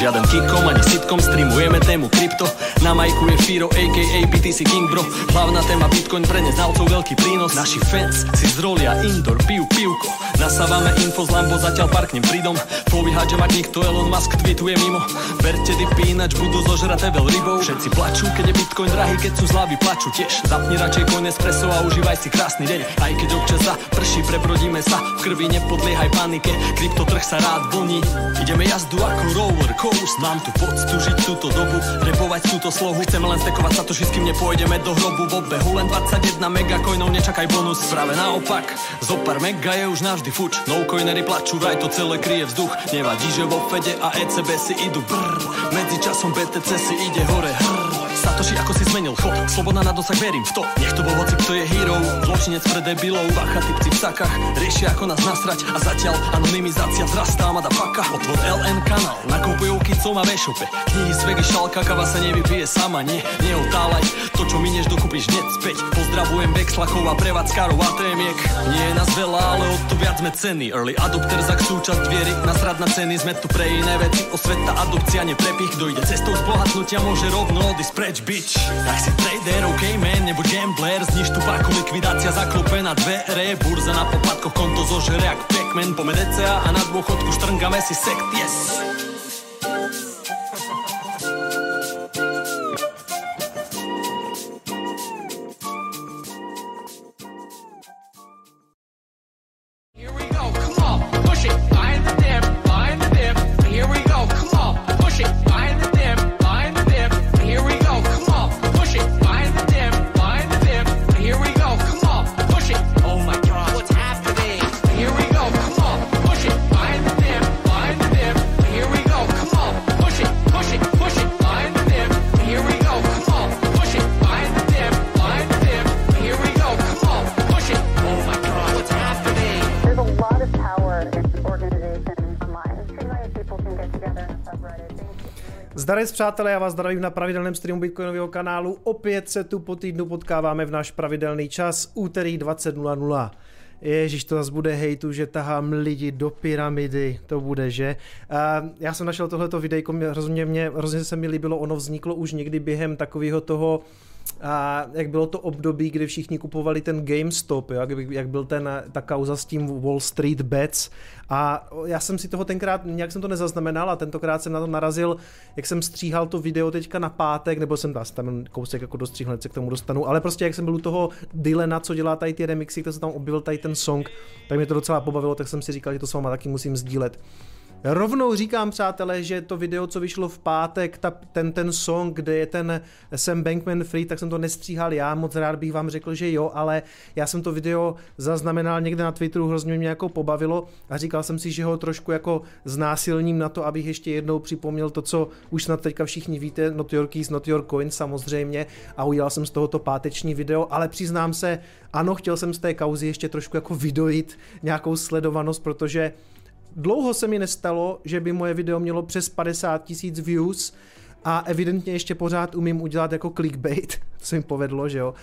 Žiaden kikom ani sitkom, streamujeme tému krypto. Na majku je Firo, aka BTC King bro. Hlavná téma bitcoin pre neznalcov veľký prínos. Naši fans si zrolia indoor, piju pivko Nasávame info z Lambo, zatiaľ parknem pridom. Že mať nikto Elon Musk tweetuje mimo. Berte dipy, ináč budú zožraté veľ rybou. Všetci plačú, keď je bitcoin drahý, keď sú zlavy plačú tiež Zapni radšej coin espresso a užívaj si krásny deň. Aj keď občas za prší, prebrodíme sa. V krvi nepodliehaj panike, kryptotrh sa rád vlní Ideme jazdu ako roller coast Mám tu poctu žiť túto dobu, repovať túto slohu. Chceme len stekovať sa to, kým nepôjdeme do hrobu V obehu len 21 megacoinov, nečakaj bonus. Práve naopak, zo pár mega je už navždy fuč. No coinery plačú, vraj to celé kryje vzduch. Nevadí, že vo Fede a ECB si idú brr Medzi časom BTC si ide hore hrr Satoshi, ako si zmenil. Chod Sloboda na dosah, verím v to. Nech to bol hoci, kto je hero. Zločinec pre debilov Bacha, typci v sakách. Riešia, ako nás nasrať A zatiaľ anonymizácia vzrastá Mada faka Otvor LN kanál. Nakupujú kicom a vešope Knihy z vegy, šalka, kava sa nevypije sama. Nie, neotálaj To, čo minieš, dokúpiš hneď späť. Pozdravujem Vexlakov a prevádzkarov a témiek Nie je nás veľa, ale o to viac sme ceny. Early adopter za súčasť viery. Nasrad na ceny, sme tu pre iné veci. Osveta, adopcia, neprepich. Kto ide cestou zbohatnutia, môže rovno odísť preč, bitch. Tak si trader, ok man, nebo gambler. Zniž tu páku, likvidácia zaklope na dvere. Burza na popadkoch, konto zožere jak Pac-Man. Pome DCA a na dôchodku štrngame si sekt, yes Zdarec přátelé, já vás zdravím na pravidelném streamu Bitcoinového kanálu. Opět se tu po týdnu potkáváme v náš pravidelný čas, úterý 20.00. Ježíš, to zase bude hejtu, že tahám lidi do pyramidy, to bude, že? Já jsem našel tohleto videjko, mě- hrozně, mě, hrozně se mi líbilo, ono vzniklo už někdy během takového toho, a jak bylo to období, kdy všichni kupovali ten GameStop, jo, jak, jak byl ten, ta kauza s tím Wall Street Bets a já jsem si toho tenkrát, nějak jsem to nezaznamenal a tentokrát jsem na to narazil, jak jsem stříhal to video teďka na pátek, nebo jsem tam, tam kousek jako dostříhl, se k tomu dostanu, ale prostě jak jsem byl u toho Dylena, co dělá tady ty remixy, tak se tam objevil tady ten song, tak mě to docela pobavilo, tak jsem si říkal, že to s váma taky musím sdílet. Rovnou říkám, přátelé, že to video, co vyšlo v pátek, ta, ten, ten song, kde je ten Sam Bankman Free, tak jsem to nestříhal já, moc rád bych vám řekl, že jo, ale já jsem to video zaznamenal někde na Twitteru, hrozně mě jako pobavilo a říkal jsem si, že ho trošku jako znásilním na to, abych ještě jednou připomněl to, co už snad teďka všichni víte, Not Your Keys, Not Your Coin samozřejmě a udělal jsem z tohoto páteční video, ale přiznám se, ano, chtěl jsem z té kauzy ještě trošku jako vydojit nějakou sledovanost, protože Dlouho se mi nestalo, že by moje video mělo přes 50 tisíc views a evidentně ještě pořád umím udělat jako clickbait, to se mi povedlo, že jo,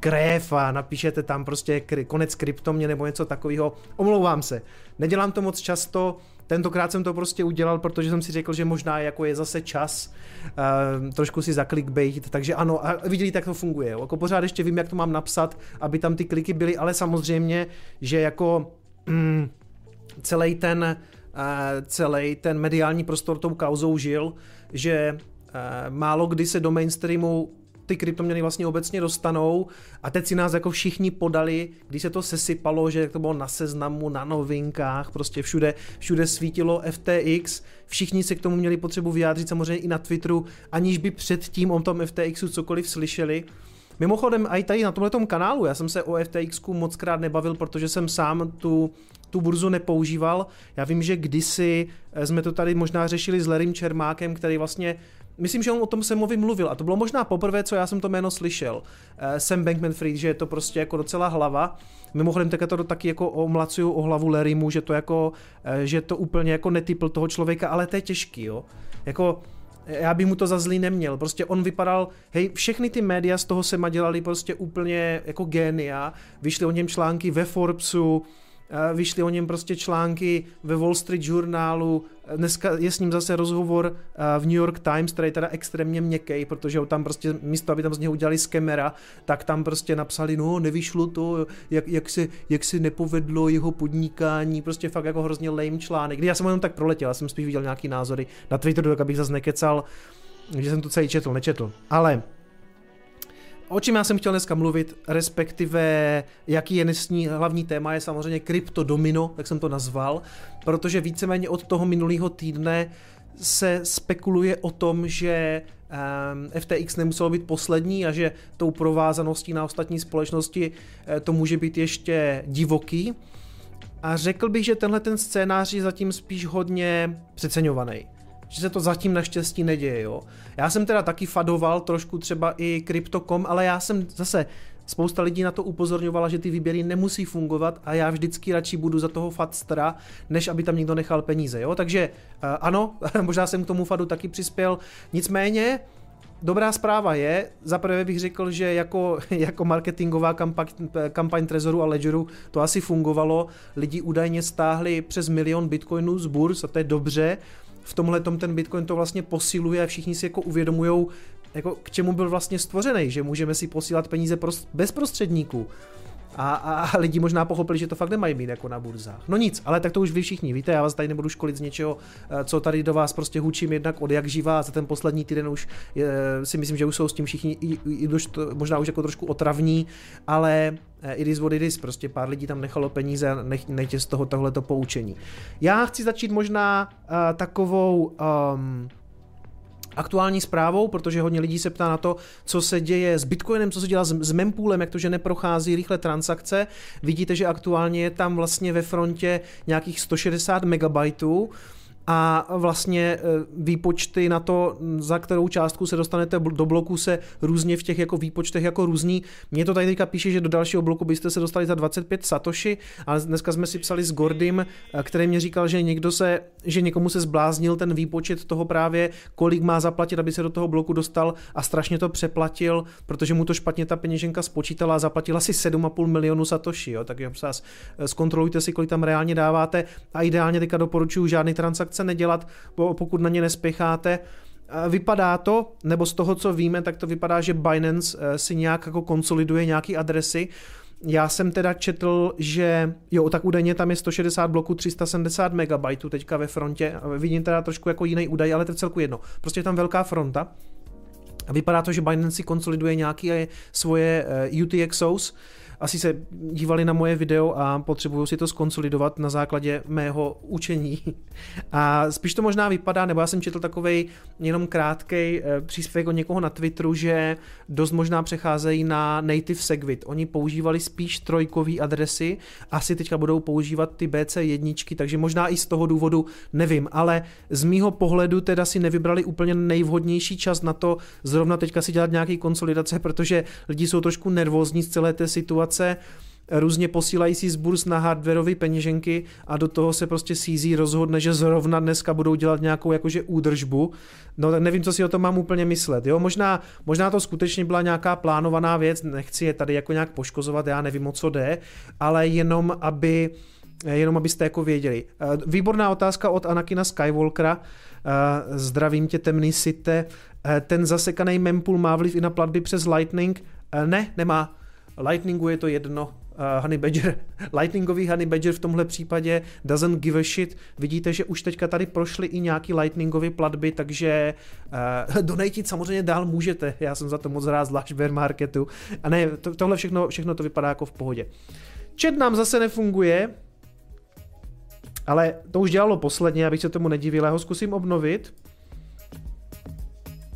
krev a napíšete tam prostě konec kryptomě nebo něco takového. Omlouvám se, nedělám to moc často, tentokrát jsem to prostě udělal, protože jsem si řekl, že možná jako je zase čas uh, trošku si zaklikbait, takže ano, a viděli, jak to funguje. Jo. Jako pořád ještě vím, jak to mám napsat, aby tam ty kliky byly, ale samozřejmě, že jako mm, celý ten, eh, celý ten mediální prostor tou kauzou žil, že eh, málo kdy se do mainstreamu ty kryptoměny vlastně obecně dostanou a teď si nás jako všichni podali, když se to sesypalo, že to bylo na seznamu, na novinkách, prostě všude, všude svítilo FTX, všichni se k tomu měli potřebu vyjádřit samozřejmě i na Twitteru, aniž by předtím o tom FTXu cokoliv slyšeli. Mimochodem, i tady na tomhle kanálu, já jsem se o FTX moc krát nebavil, protože jsem sám tu, tu burzu nepoužíval. Já vím, že kdysi eh, jsme to tady možná řešili s Larrym Čermákem, který vlastně Myslím, že on o tom Samovi mluvil a to bylo možná poprvé, co já jsem to jméno slyšel. Eh, Sam Bankman-Fried, že je to prostě jako docela hlava. Mimochodem teďka to taky jako omlacuju o hlavu Larrymu, že to jako, eh, že to úplně jako netypl toho člověka, ale to je těžký, jo. Jako, já bych mu to za zlý neměl. Prostě on vypadal, hej, všechny ty média z toho Sema dělali prostě úplně jako génia. Vyšly o něm články ve Forbesu, vyšly o něm prostě články ve Wall Street Journalu, dneska je s ním zase rozhovor eh, v New York Times, který je teda extrémně měkký, protože tam prostě místo, aby tam z něho udělali z kamera, tak tam prostě napsali, no nevyšlo to, jak, jak, se, jak se nepovedlo jeho podnikání, prostě fakt jako hrozně lame článek. Já jsem jenom tak proletěl, já jsem spíš viděl nějaký názory na Twitteru, tak abych zase nekecal, že jsem to celý četl, nečetl. Ale O čem já jsem chtěl dneska mluvit, respektive jaký je dnesní hlavní téma, je samozřejmě kryptodomino, tak jsem to nazval, protože víceméně od toho minulého týdne se spekuluje o tom, že um, FTX nemuselo být poslední a že tou provázaností na ostatní společnosti eh, to může být ještě divoký. A řekl bych, že tenhle ten scénář je zatím spíš hodně přeceňovaný že se to zatím naštěstí neděje, jo. Já jsem teda taky fadoval trošku třeba i Crypto.com, ale já jsem zase, spousta lidí na to upozorňovala, že ty výběry nemusí fungovat a já vždycky radši budu za toho fadstra, než aby tam někdo nechal peníze, jo. Takže uh, ano, možná jsem k tomu fadu taky přispěl, nicméně, Dobrá zpráva je, zaprvé bych řekl, že jako, jako marketingová kampaň, kampaň Trezoru a Ledgeru to asi fungovalo. Lidi údajně stáhli přes milion bitcoinů z burs a to je dobře v tomhle ten Bitcoin to vlastně posiluje a všichni si jako uvědomují, jako k čemu byl vlastně stvořený, že můžeme si posílat peníze bez prostředníků. A, a, lidi možná pochopili, že to fakt nemají být jako na burzách. No nic, ale tak to už vy všichni víte, já vás tady nebudu školit z něčeho, eh, co tady do vás prostě hučím jednak od jak živá, za ten poslední týden už je, si myslím, že už jsou s tím všichni i, i, i možná už jako trošku otravní, ale eh, it is what it is, prostě pár lidí tam nechalo peníze a nech, nechtěj z toho tohleto poučení. Já chci začít možná uh, takovou um, aktuální zprávou, protože hodně lidí se ptá na to, co se děje s Bitcoinem, co se dělá s, mempoolem, jak to, že neprochází rychle transakce. Vidíte, že aktuálně je tam vlastně ve frontě nějakých 160 megabajtů a vlastně e, výpočty na to, za kterou částku se dostanete do bloku, se různě v těch jako výpočtech jako různý. Mně to tady teďka píše, že do dalšího bloku byste se dostali za 25 satoshi, ale dneska jsme si psali s Gordym, e, který mě říkal, že někdo se, že někomu se zbláznil ten výpočet toho právě, kolik má zaplatit, aby se do toho bloku dostal a strašně to přeplatil, protože mu to špatně ta peněženka spočítala a zaplatila si 7,5 milionu satoshi, jo, tak vás e, zkontrolujte si, kolik tam reálně dáváte a ideálně teďka doporučuji žádný transakce transakce nedělat, pokud na ně nespěcháte. Vypadá to, nebo z toho, co víme, tak to vypadá, že Binance eh, si nějak jako konsoliduje nějaký adresy. Já jsem teda četl, že jo, tak údajně tam je 160 bloků 370 MB teďka ve frontě. Vidím teda trošku jako jiný údaj, ale to je celku jedno. Prostě je tam velká fronta. Vypadá to, že Binance si konsoliduje nějaké svoje eh, UTXOs, asi se dívali na moje video a potřebují si to skonsolidovat na základě mého učení. A spíš to možná vypadá, nebo já jsem četl takový jenom krátký eh, příspěvek od někoho na Twitteru, že dost možná přecházejí na native segwit. Oni používali spíš trojkové adresy, asi teďka budou používat ty BC jedničky, takže možná i z toho důvodu nevím, ale z mýho pohledu teda si nevybrali úplně nejvhodnější čas na to zrovna teďka si dělat nějaký konsolidace, protože lidi jsou trošku nervózní z celé té situace situace, různě posílají si z burz na hardwareové peněženky a do toho se prostě CZ rozhodne, že zrovna dneska budou dělat nějakou jakože údržbu. No tak nevím, co si o tom mám úplně myslet. Jo, možná, možná to skutečně byla nějaká plánovaná věc, nechci je tady jako nějak poškozovat, já nevím, o co jde, ale jenom aby jenom abyste jako věděli. Eh, výborná otázka od Anakina Skywalkera. Eh, zdravím tě, temný site. Eh, ten zasekaný mempool má vliv i na platby přes Lightning? Ne, nemá. Lightningu je to jedno, uh, Honey Badger, Lightningový Honey Badger v tomhle případě doesn't give a shit. Vidíte, že už teďka tady prošly i nějaký Lightningové platby, takže uh, donatit samozřejmě dál můžete. Já jsem za to moc rád, zvlášť v marketu. A ne, to, tohle všechno, všechno to vypadá jako v pohodě. Chat nám zase nefunguje, ale to už dělalo posledně, abych se tomu nedivil, já ho zkusím obnovit.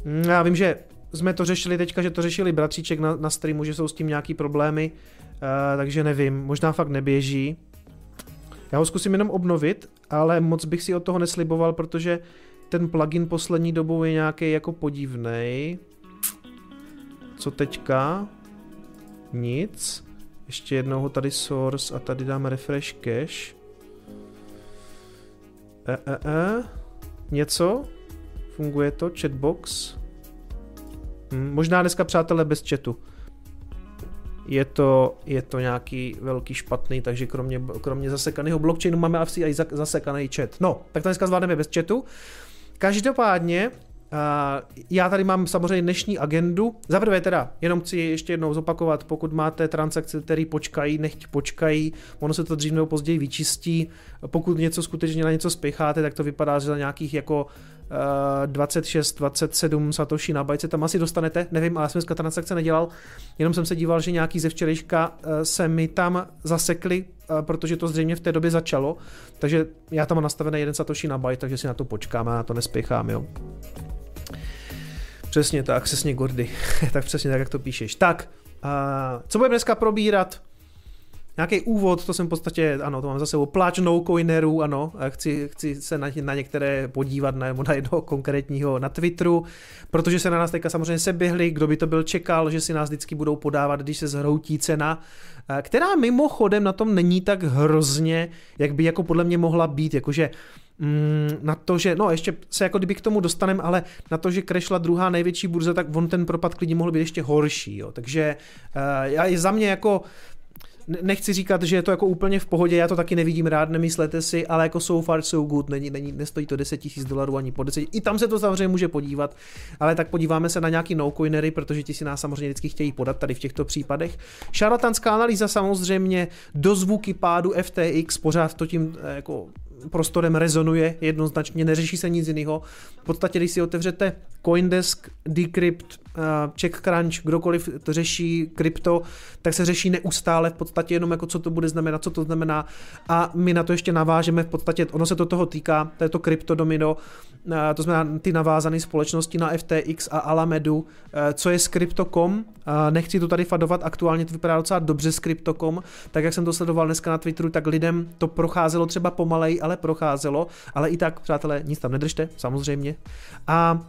Hm, já vím, že jsme to řešili teďka, že to řešili bratříček na, na streamu, že jsou s tím nějaký problémy, uh, takže nevím, možná fakt neběží. Já ho zkusím jenom obnovit, ale moc bych si od toho nesliboval, protože ten plugin poslední dobou je nějaký jako podivný. Co teďka? Nic. Ještě jednou ho tady source a tady dáme refresh cache. E, e, e. Něco? Funguje to? Chatbox? Hm, možná dneska, přátelé, bez chatu. je to, je to nějaký velký špatný, takže kromě, kromě zasekaného blockchainu máme asi i za- zasekaný chat. No, tak to dneska zvládneme bez chatu. Každopádně, já tady mám samozřejmě dnešní agendu. Za prvé teda, jenom chci ještě jednou zopakovat, pokud máte transakce, které počkají, nechť počkají, ono se to dřív nebo později vyčistí. Pokud něco skutečně na něco spěcháte, tak to vypadá, že za nějakých jako 26, 27 satoshi na bajce tam asi dostanete, nevím, ale já jsem dneska transakce nedělal, jenom jsem se díval, že nějaký ze včerejška uh, se mi tam zasekli, uh, protože to zřejmě v té době začalo, takže já tam mám nastavený jeden satoshi na byte, takže si na to počkám a na to nespěchám, jo. Přesně tak, přesně Gordy. tak přesně tak, jak to píšeš. Tak, uh, co budeme dneska probírat? Nějaký úvod, to jsem v podstatě, ano, to mám zase o pláč no coinerů, ano, chci, chci se na, na některé podívat, nebo na jednoho konkrétního na Twitteru, protože se na nás teďka samozřejmě seběhli, kdo by to byl čekal, že si nás vždycky budou podávat, když se zhroutí cena, která mimochodem na tom není tak hrozně, jak by jako podle mě mohla být, jakože mm, na to, že, no ještě se jako kdyby k tomu dostaneme, ale na to, že krešla druhá největší burza, tak on ten propad klidně mohl být ještě horší, jo. takže uh, já, za mě jako nechci říkat, že je to jako úplně v pohodě, já to taky nevidím rád, nemyslete si, ale jako so far so good, není, není, nestojí to 10 000 dolarů ani po 10, i tam se to samozřejmě může podívat, ale tak podíváme se na nějaký no coinery, protože ti si nás samozřejmě vždycky chtějí podat tady v těchto případech. Šarlatanská analýza samozřejmě do zvuky pádu FTX, pořád to tím eh, jako prostorem rezonuje jednoznačně, neřeší se nic jiného. V podstatě, když si otevřete Coindesk, Decrypt, CheckCrunch, kdokoliv to řeší krypto, tak se řeší neustále v podstatě jenom jako co to bude znamenat, co to znamená. A my na to ještě navážeme v podstatě, ono se to toho týká, to je to kryptodomino, uh, to znamená ty navázané společnosti na FTX a Alamedu, uh, co je s Crypto.com, nechci to tady fadovat, aktuálně to vypadá docela dobře s Crypto.com, tak jak jsem to sledoval dneska na Twitteru, tak lidem to procházelo třeba pomalej, ale procházelo, ale i tak, přátelé, nic tam nedržte, samozřejmě. A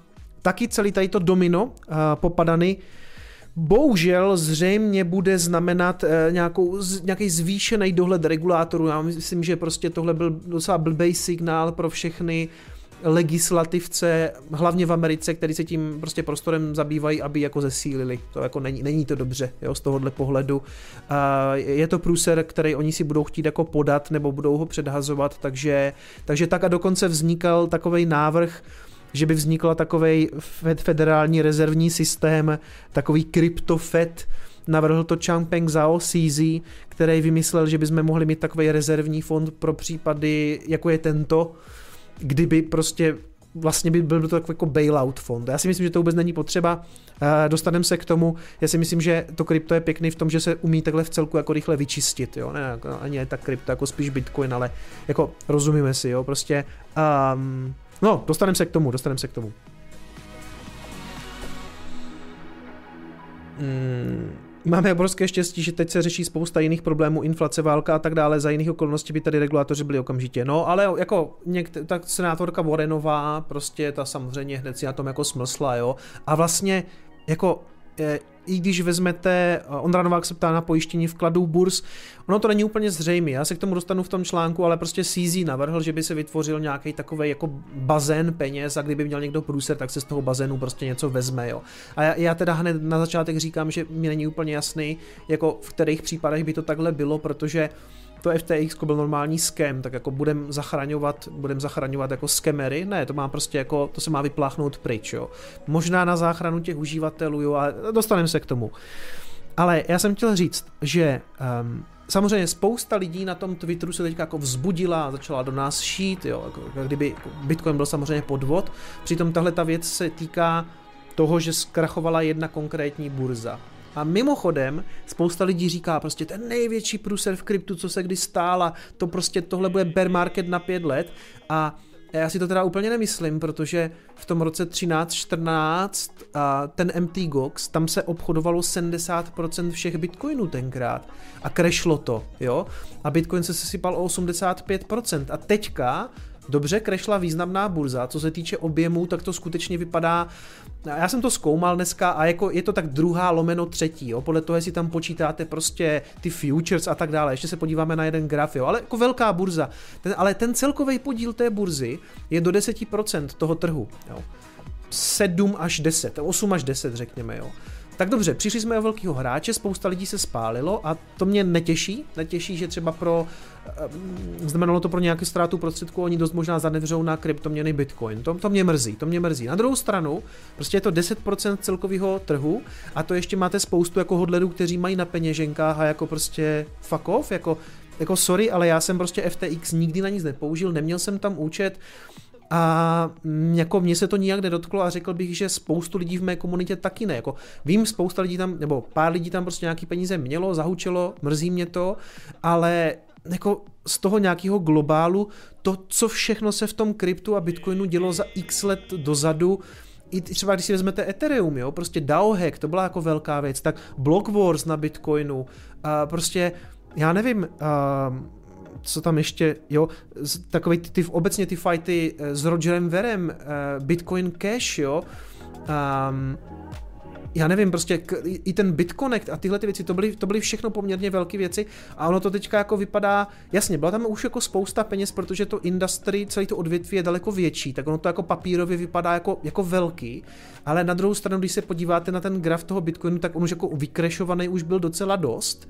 taky celý tady to domino uh, popadany bohužel zřejmě bude znamenat uh, nějakou, nějaký zvýšený dohled regulátorů. Já myslím, že prostě tohle byl docela blbej signál pro všechny legislativce, hlavně v Americe, který se tím prostě prostorem zabývají, aby jako zesílili. To jako není, není to dobře, jo, z tohohle pohledu. Uh, je to průser, který oni si budou chtít jako podat, nebo budou ho předhazovat, takže, takže tak a dokonce vznikal takový návrh, že by vznikla takový federální rezervní systém, takový kryptofed, navrhl to Changpeng Zhao CZ, který vymyslel, že bychom mohli mít takový rezervní fond pro případy, jako je tento, kdyby prostě vlastně by byl to takový jako bailout fond. Já si myslím, že to vůbec není potřeba. Dostaneme se k tomu. Já si myslím, že to krypto je pěkný v tom, že se umí takhle v celku jako rychle vyčistit. Jo? Ne, jako, ani tak krypto, jako spíš Bitcoin, ale jako rozumíme si, jo, prostě um, No, dostaneme se k tomu, dostaneme se k tomu. Mm, máme obrovské štěstí, že teď se řeší spousta jiných problémů, inflace, válka a tak dále, za jiných okolností by tady regulátoři byli okamžitě. No, ale jako někde, tak senátorka Warrenová, prostě ta samozřejmě hned si na tom jako smlsla, jo. A vlastně jako i když vezmete, Ondra Novák se ptá na pojištění vkladů burz, ono to není úplně zřejmé, já se k tomu dostanu v tom článku, ale prostě CZ navrhl, že by se vytvořil nějaký takový jako bazén peněz a kdyby měl někdo průser, tak se z toho bazénu prostě něco vezme, jo. A já, já teda hned na začátek říkám, že mi není úplně jasný, jako v kterých případech by to takhle bylo, protože to FTX byl normální skem, tak jako budem zachraňovat, budem zachraňovat jako skemery, ne, to má prostě jako, to se má vypláchnout pryč, jo. Možná na záchranu těch uživatelů, jo, a dostaneme se k tomu. Ale já jsem chtěl říct, že um, samozřejmě spousta lidí na tom Twitteru se teďka jako vzbudila a začala do nás šít, jo, jako, jako kdyby Bitcoin byl samozřejmě podvod, přitom tahle ta věc se týká toho, že zkrachovala jedna konkrétní burza. A mimochodem, spousta lidí říká prostě ten největší průser v kryptu, co se kdy stála, to prostě tohle bude bear market na pět let. A já si to teda úplně nemyslím, protože v tom roce 13-14 ten MT Gox, tam se obchodovalo 70% všech bitcoinů tenkrát. A crashlo to, jo? A bitcoin se sesypal o 85% a teďka dobře krešla významná burza, co se týče objemu, tak to skutečně vypadá, já jsem to zkoumal dneska a jako je to tak druhá lomeno třetí, jo, podle toho, jestli tam počítáte prostě ty futures a tak dále, ještě se podíváme na jeden graf, jo, ale jako velká burza, ten, ale ten celkový podíl té burzy je do 10% toho trhu, jo. 7 až 10, 8 až 10 řekněme, jo. Tak dobře, přišli jsme o velkého hráče, spousta lidí se spálilo a to mě netěší. Netěší, že třeba pro eh, znamenalo to pro nějakou ztrátu prostředků, oni dost možná zanevřou na kryptoměny Bitcoin. To, to mě mrzí, to mě mrzí. Na druhou stranu, prostě je to 10% celkového trhu a to ještě máte spoustu jako hodlerů, kteří mají na peněženkách a jako prostě fuck off, jako, jako sorry, ale já jsem prostě FTX nikdy na nic nepoužil, neměl jsem tam účet, a mm, jako mně se to nijak nedotklo a řekl bych, že spoustu lidí v mé komunitě taky ne. Jako vím, spousta lidí tam, nebo pár lidí tam prostě nějaký peníze mělo, zahučilo, mrzí mě to, ale jako z toho nějakého globálu, to, co všechno se v tom kryptu a bitcoinu dělo za x let dozadu, i třeba když si vezmete Ethereum, jo, prostě DAO hack, to byla jako velká věc, tak Block Wars na Bitcoinu, a prostě, já nevím, uh, co tam ještě, jo, takový ty, ty, obecně ty fighty eh, s Rogerem Verem, uh, Bitcoin Cash, jo, um, já nevím, prostě k, i ten BitConnect a tyhle ty věci, to byly, to byly všechno poměrně velké věci a ono to teďka jako vypadá, jasně, byla tam už jako spousta peněz, protože to industry, celý to odvětví je daleko větší, tak ono to jako papírově vypadá jako, jako velký, ale na druhou stranu, když se podíváte na ten graf toho Bitcoinu, tak on už jako vykrešovaný už byl docela dost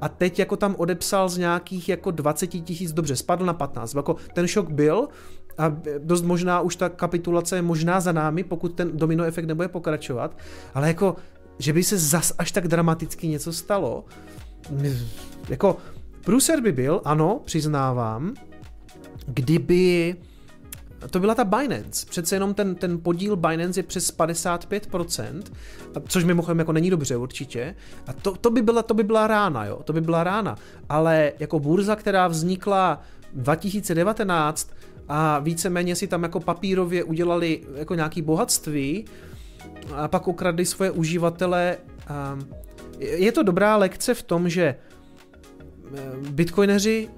a teď jako tam odepsal z nějakých jako 20 tisíc, dobře, spadl na 15, jako ten šok byl a dost možná už ta kapitulace je možná za námi, pokud ten domino efekt nebude pokračovat, ale jako, že by se zas až tak dramaticky něco stalo, jako průser by byl, ano, přiznávám, kdyby to byla ta Binance. Přece jenom ten, ten podíl Binance je přes 55%, což mimochodem jako není dobře určitě. A to, to, by byla, to by byla rána, jo, to by byla rána. Ale jako burza, která vznikla 2019 a víceméně si tam jako papírově udělali jako nějaký bohatství a pak ukradli svoje uživatele. Je to dobrá lekce v tom, že eh, bitcoineři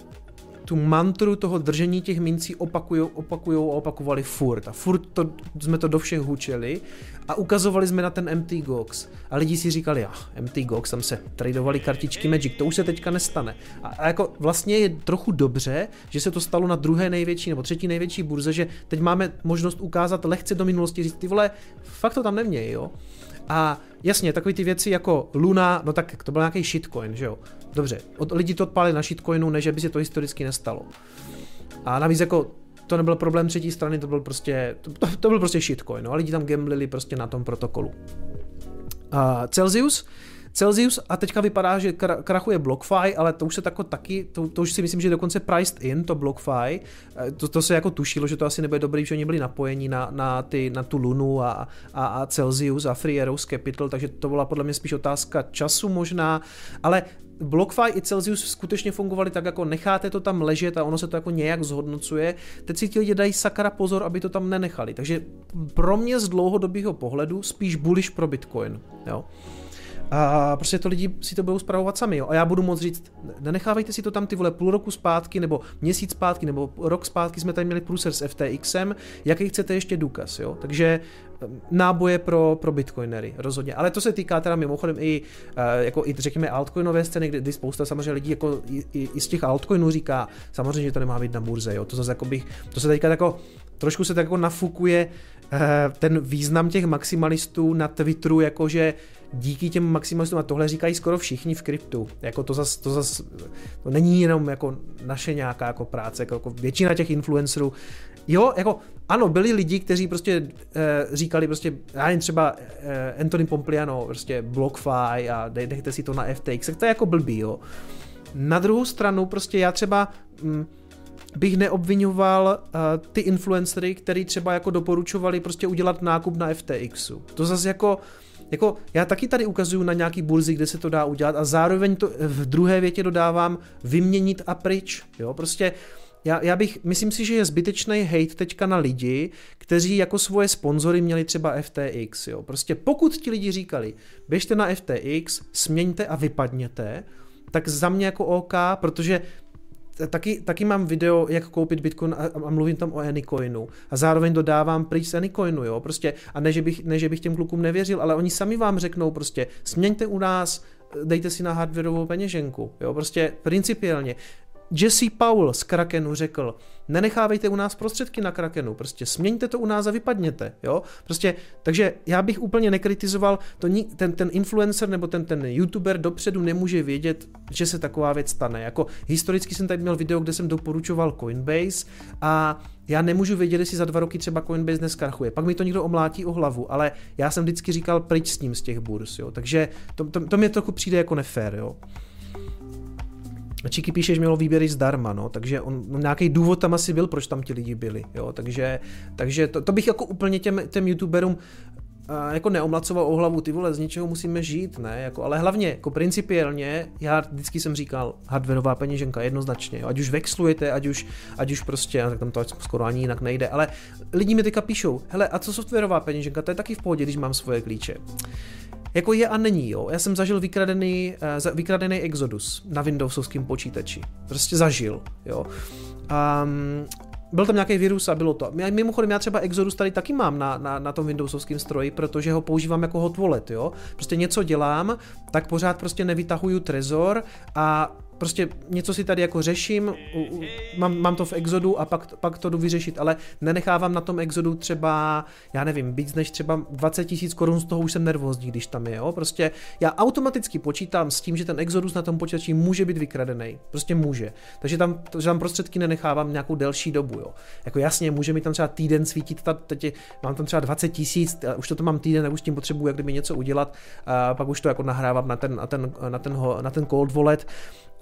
tu mantru toho držení těch mincí opakujou, opakujou a opakovali furt. A furt to, jsme to do všech hučeli a ukazovali jsme na ten MT Gox. A lidi si říkali, ach, MT Gox, tam se tradovali kartičky Magic, to už se teďka nestane. A, a jako vlastně je trochu dobře, že se to stalo na druhé největší nebo třetí největší burze, že teď máme možnost ukázat lehce do minulosti, říct, ty vole, fakt to tam nemějí, jo. A jasně, takové ty věci jako Luna, no tak to byl nějaký shitcoin, že jo. Dobře, od, lidi to odpálili na shitcoinu, než by se to historicky nestalo. A navíc jako to nebyl problém třetí strany, to byl prostě, to, to, to byl prostě shitcoin, no a lidi tam gamblili prostě na tom protokolu. Uh, Celsius, Celsius a teďka vypadá, že krachuje BlockFi, ale to už se tako taky, to, to už si myslím, že dokonce priced in, to BlockFi, eh, to, to se jako tušilo, že to asi nebude dobrý, že oni byli napojeni na, na, ty, na tu Lunu a, a, a Celsius a Free Arrows Capital, takže to byla podle mě spíš otázka času možná, ale BlockFi i Celsius skutečně fungovaly tak, jako necháte to tam ležet a ono se to jako nějak zhodnocuje. Teď si ti lidi dají sakara pozor, aby to tam nenechali. Takže pro mě z dlouhodobého pohledu spíš bullish pro Bitcoin. Jo. A prostě to lidi si to budou zpravovat sami. Jo. A já budu moct říct, nenechávejte si to tam ty vole půl roku zpátky, nebo měsíc zpátky, nebo rok zpátky jsme tady měli průser s FTXem, jaký chcete ještě důkaz. Jo. Takže náboje pro, pro bitcoinery, rozhodně. Ale to se týká teda mimochodem i, uh, jako i řekněme altcoinové scény, kdy, kdy spousta samozřejmě lidí jako i, i, i, z těch altcoinů říká, samozřejmě, že to nemá být na burze, jo. To zase jako bych, to se teďka jako, trošku se tak jako nafukuje uh, ten význam těch maximalistů na Twitteru, jakože díky těm maximalistům, a tohle říkají skoro všichni v kryptu, jako to zas, to zas, to není jenom jako naše nějaká jako práce, jako, jako většina těch influencerů, jo, jako ano, byli lidi, kteří prostě e, říkali prostě, já nevím, třeba e, Anthony Pompliano, prostě BlockFi a dejte si to na FTX, tak to je jako blbý, jo. Na druhou stranu prostě já třeba mm, bych neobvinoval uh, ty influencery, který třeba jako doporučovali prostě udělat nákup na FTXu. To zase jako jako já taky tady ukazuju na nějaký burzy, kde se to dá udělat a zároveň to v druhé větě dodávám vyměnit a pryč, jo, prostě já, já bych, myslím si, že je zbytečný hate teďka na lidi, kteří jako svoje sponzory měli třeba FTX, jo, prostě pokud ti lidi říkali, běžte na FTX, směňte a vypadněte, tak za mě jako OK, protože taky, taky mám video, jak koupit Bitcoin a, a mluvím tam o Anycoinu. A zároveň dodávám pryč z Anycoinu, jo, prostě. A ne že, bych, ne, že bych těm klukům nevěřil, ale oni sami vám řeknou prostě, směňte u nás, dejte si na hardwareovou peněženku, jo, prostě principiálně. Jesse Powell z Krakenu řekl, nenechávejte u nás prostředky na Krakenu, prostě směňte to u nás a vypadněte, jo, prostě, takže já bych úplně nekritizoval, to ni, ten, ten influencer nebo ten, ten youtuber dopředu nemůže vědět, že se taková věc stane, jako historicky jsem tady měl video, kde jsem doporučoval Coinbase a já nemůžu vědět, jestli za dva roky třeba Coinbase neskrachuje. Pak mi to někdo omlátí o hlavu, ale já jsem vždycky říkal pryč s ním z těch burs, jo. Takže to, to, to mě trochu přijde jako nefér, jo. A Číky píše, že mělo výběry zdarma, no, takže on, no, nějaký důvod tam asi byl, proč tam ti lidi byli, jo, takže, takže to, to bych jako úplně těm, těm youtuberům a jako neomlacoval o hlavu, ty vole, z něčeho musíme žít, ne, jako, ale hlavně, jako principiálně, já vždycky jsem říkal, hardwareová peněženka, jednoznačně, jo, ať už vexlujete, ať už, ať už prostě, tak tam to skoro ani jinak nejde, ale lidi mi teďka píšou, hele, a co softwarová peněženka, to je taky v pohodě, když mám svoje klíče. Jako je a není, jo. Já jsem zažil vykradený, uh, vykradený Exodus na Windowsovském počítači. Prostě zažil, jo. Um, byl tam nějaký virus a bylo to. Mimochodem já třeba Exodus tady taky mám na, na, na tom Windowsovském stroji, protože ho používám jako hot wallet, jo. Prostě něco dělám, tak pořád prostě nevytahuju trezor a prostě něco si tady jako řeším, u, u, mám, mám to v Exodu a pak, pak to jdu vyřešit, ale nenechávám na tom Exodu třeba, já nevím, víc než třeba 20 tisíc korun, z toho už jsem nervózní, když tam je, jo, prostě já automaticky počítám s tím, že ten Exodus na tom počítači může být vykradený, prostě může, takže tam, že tam prostředky nenechávám nějakou delší dobu, jo, jako jasně, může mi tam třeba týden svítit, ta, teď je, mám tam třeba 20 tisíc, už to mám týden, už s tím potřebuji jak kdyby něco udělat, a pak už to jako nahrávám na ten, na ten, na ten, na ten cold wallet,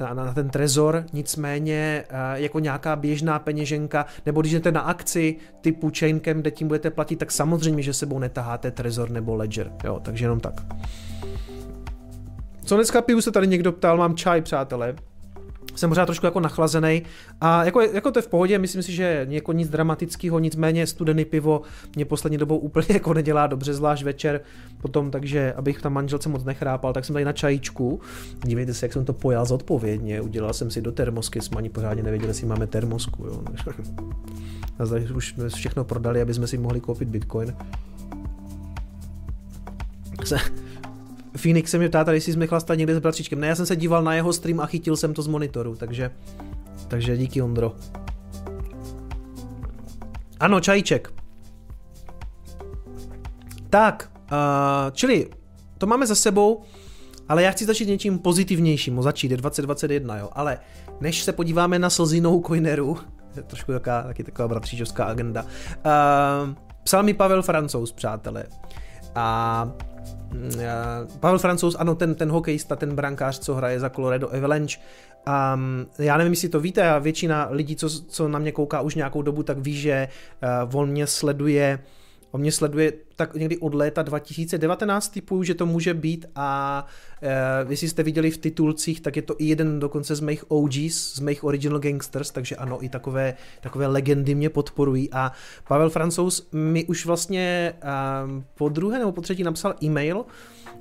na, na ten trezor, nicméně eh, jako nějaká běžná peněženka, nebo když jdete na akci typu Chaincam, kde tím budete platit, tak samozřejmě, že sebou netaháte trezor nebo ledger, jo, takže jenom tak. Co dneska piju se tady někdo ptal, mám čaj, přátelé jsem pořád trošku jako nachlazený a jako, jako to je v pohodě, myslím si, že jako nic dramatického, nicméně studený pivo mě poslední dobou úplně jako nedělá dobře, zvlášť večer potom, takže abych tam manželce moc nechrápal, tak jsem tady na čajíčku. Dívejte se, jak jsem to pojal zodpovědně, udělal jsem si do termosky, jsme ani pořádně nevěděli, jestli máme termosku. Jo. A zde už jsme všechno prodali, aby jsme si mohli koupit bitcoin. Phoenix se mě ptá tady, jestli jsme chlastat někde s bratříčkem. Ne, já jsem se díval na jeho stream a chytil jsem to z monitoru, takže, takže díky Ondro. Ano, čajíček. Tak, uh, čili to máme za sebou, ale já chci začít něčím pozitivnějším, začít je 2021, jo, ale než se podíváme na slzinou coineru, je trošku taká, taky taková bratříčovská agenda, uh, psal mi Pavel Francouz, přátelé, a Pavel Francouz, ano, ten, ten hokejista, ten brankář, co hraje za Colorado Avalanche. Um, já nevím, jestli to víte, a většina lidí, co, co na mě kouká už nějakou dobu, tak ví, že uh, on mě sleduje On mě sleduje tak někdy od léta 2019 typuju, že to může být a e, jestli jste viděli v titulcích, tak je to i jeden dokonce z mých OGs, z mých Original Gangsters, takže ano, i takové, takové legendy mě podporují. A Pavel Francouz mi už vlastně e, po druhé nebo po třetí napsal e-mail,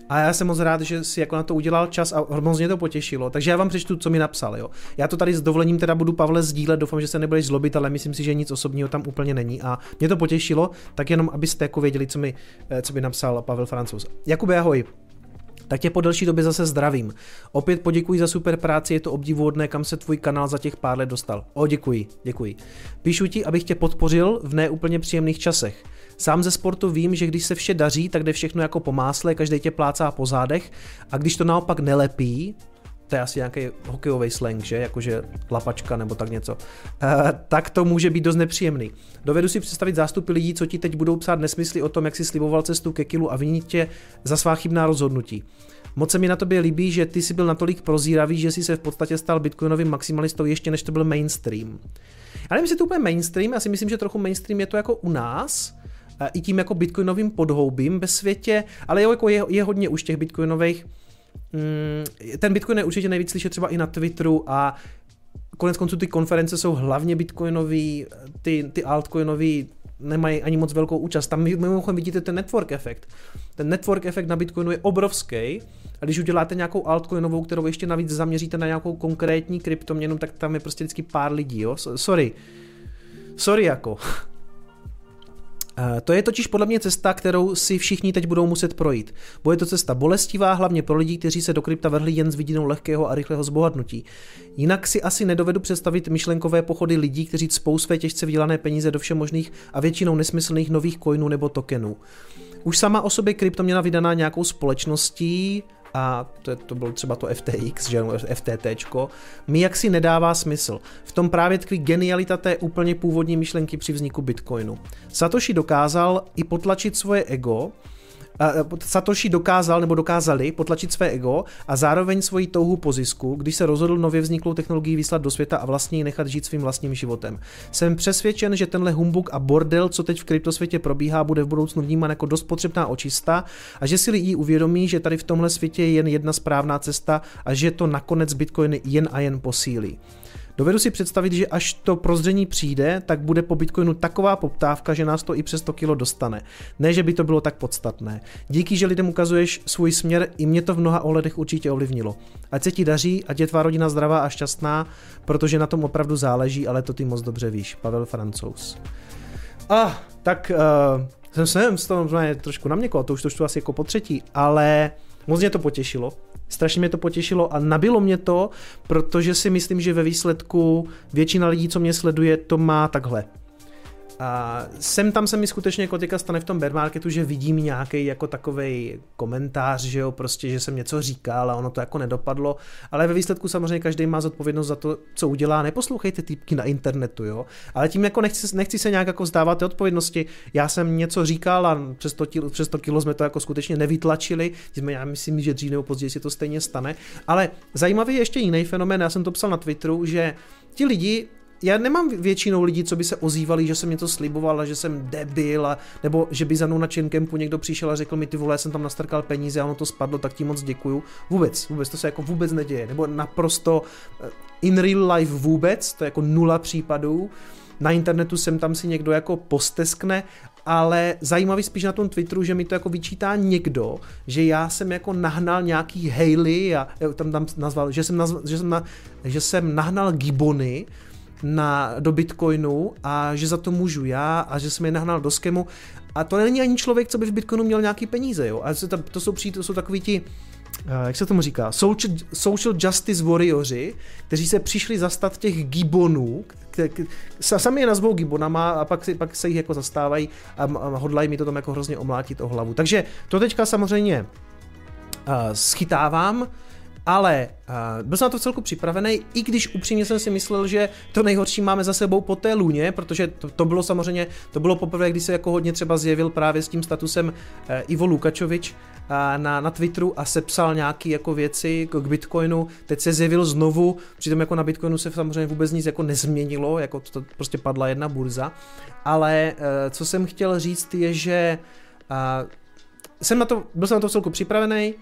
a já jsem moc rád, že si jako na to udělal čas a moc mě to potěšilo. Takže já vám přečtu, co mi napsal. Jo. Já to tady s dovolením teda budu Pavle sdílet, doufám, že se nebudeš zlobit, ale myslím si, že nic osobního tam úplně není. A mě to potěšilo, tak jenom abyste jako věděli, co mi, eh, co mi napsal Pavel Francouz. Jakube, ahoj. Tak tě po delší době zase zdravím. Opět poděkuji za super práci, je to obdivuhodné, kam se tvůj kanál za těch pár let dostal. O, děkuji, děkuji. Píšu ti, abych tě podpořil v neúplně příjemných časech. Sám ze sportu vím, že když se vše daří, tak jde všechno jako po másle, každý tě plácá po zádech a když to naopak nelepí, to je asi nějaký hokejový slang, že? Jakože lapačka nebo tak něco. E, tak to může být dost nepříjemný. Dovedu si představit zástupy lidí, co ti teď budou psát nesmysly o tom, jak si sliboval cestu ke kilu a vinit tě za svá chybná rozhodnutí. Moc se mi na tobě líbí, že ty jsi byl natolik prozíravý, že jsi se v podstatě stal bitcoinovým maximalistou ještě než to byl mainstream. Já nevím, jestli to úplně mainstream, já si myslím, že trochu mainstream je to jako u nás, i tím jako bitcoinovým podhoubím ve světě, ale jo, jako je, je hodně už těch bitcoinových. Mm, ten bitcoin je určitě nejvíc slyšet třeba i na Twitteru a konec konců ty konference jsou hlavně bitcoinový, ty, ty altcoinový nemají ani moc velkou účast. Tam mimochodem vidíte ten network efekt. Ten network efekt na Bitcoinu je obrovský a když uděláte nějakou altcoinovou, kterou ještě navíc zaměříte na nějakou konkrétní kryptoměnu, tak tam je prostě vždycky pár lidí, jo? Sorry. Sorry jako. Eh, To je totiž podle mě cesta, kterou si všichni teď budou muset projít. Bude to cesta bolestivá, hlavně pro lidi, kteří se do krypta vrhli jen s vidinou lehkého a rychlého zbohatnutí. Jinak si asi nedovedu představit myšlenkové pochody lidí, kteří cpou své těžce vydělané peníze do všemožných a většinou nesmyslných nových coinů nebo tokenů. Už sama o sobě kryptoměna vydaná nějakou společností, a to, to bylo třeba to FTX, že FTT, mi jaksi nedává smysl. V tom právě tkví genialita té úplně původní myšlenky při vzniku Bitcoinu. Satoshi dokázal i potlačit svoje ego, Satoshi dokázal nebo dokázali potlačit své ego a zároveň svoji touhu po zisku, když se rozhodl nově vzniklou technologii vyslat do světa a vlastně ji nechat žít svým vlastním životem. Jsem přesvědčen, že tenhle humbuk a bordel, co teď v kryptosvětě probíhá, bude v budoucnu vnímán jako dost potřebná očista a že si lidi uvědomí, že tady v tomhle světě je jen jedna správná cesta a že to nakonec Bitcoin jen a jen posílí. Dovedu si představit, že až to prozření přijde, tak bude po Bitcoinu taková poptávka, že nás to i přes 100 kilo dostane. Ne, že by to bylo tak podstatné. Díky, že lidem ukazuješ svůj směr, i mě to v mnoha ohledech určitě ovlivnilo. Ať se ti daří, ať je tvá rodina zdravá a šťastná, protože na tom opravdu záleží, ale to ty moc dobře víš. Pavel Francouz. A, tak uh, jsem sem z toho trošku naměkol, to už to čtu asi jako po třetí, ale moc mě to potěšilo. Strašně mě to potěšilo a nabilo mě to, protože si myslím, že ve výsledku většina lidí, co mě sleduje, to má takhle. A sem tam se mi skutečně teďka stane v tom bear marketu, že vidím nějaký jako takový komentář, že jo, prostě, že jsem něco říkal a ono to jako nedopadlo, ale ve výsledku samozřejmě každý má zodpovědnost za to, co udělá. Neposlouchejte týpky na internetu, jo, ale tím jako nechci, nechci se nějak jako zdávat té odpovědnosti. Já jsem něco říkal a přes to, kilo, přes to kilo jsme to jako skutečně nevytlačili, jsme, já myslím, že dřív nebo později si to stejně stane, ale zajímavý je ještě jiný fenomén, já jsem to psal na Twitteru, že ti lidi já nemám většinou lidí, co by se ozývali, že jsem něco sliboval že jsem debil, a, nebo že by za mnou na Chaincampu někdo přišel a řekl mi, ty vole, já jsem tam nastrkal peníze a ono to spadlo, tak ti moc děkuju. Vůbec, vůbec, to se jako vůbec neděje, nebo naprosto eh, in real life vůbec, to je jako nula případů. Na internetu sem tam si někdo jako posteskne, ale zajímavý spíš na tom Twitteru, že mi to jako vyčítá někdo, že já jsem jako nahnal nějaký Haley a tam, tam nazval, že jsem, nazval, že jsem, na, že jsem nahnal gibony, na, do Bitcoinu a že za to můžu já a že jsem je nahnal do skemu. A to není ani člověk, co by v Bitcoinu měl nějaký peníze, jo. A to, to jsou, to jsou takový ti, uh, jak se tomu říká, social, justice warriori, kteří se přišli zastat těch gibonů, sami je nazvou gibonama a pak, pak se jich jako zastávají a, a hodlají mi to tam jako hrozně omlátit o hlavu. Takže to teďka samozřejmě uh, schytávám, ale uh, byl jsem na to celku připravený, i když upřímně jsem si myslel, že to nejhorší máme za sebou po té luně, protože to, to bylo samozřejmě, to bylo poprvé, když se jako hodně třeba zjevil právě s tím statusem uh, Ivo Lukačovič uh, na, na Twitteru a sepsal nějaký jako věci k Bitcoinu, teď se zjevil znovu, přitom jako na Bitcoinu se samozřejmě vůbec nic jako nezměnilo, jako to, to prostě padla jedna burza, ale uh, co jsem chtěl říct je, že uh, jsem na to, byl jsem na to celku připravený,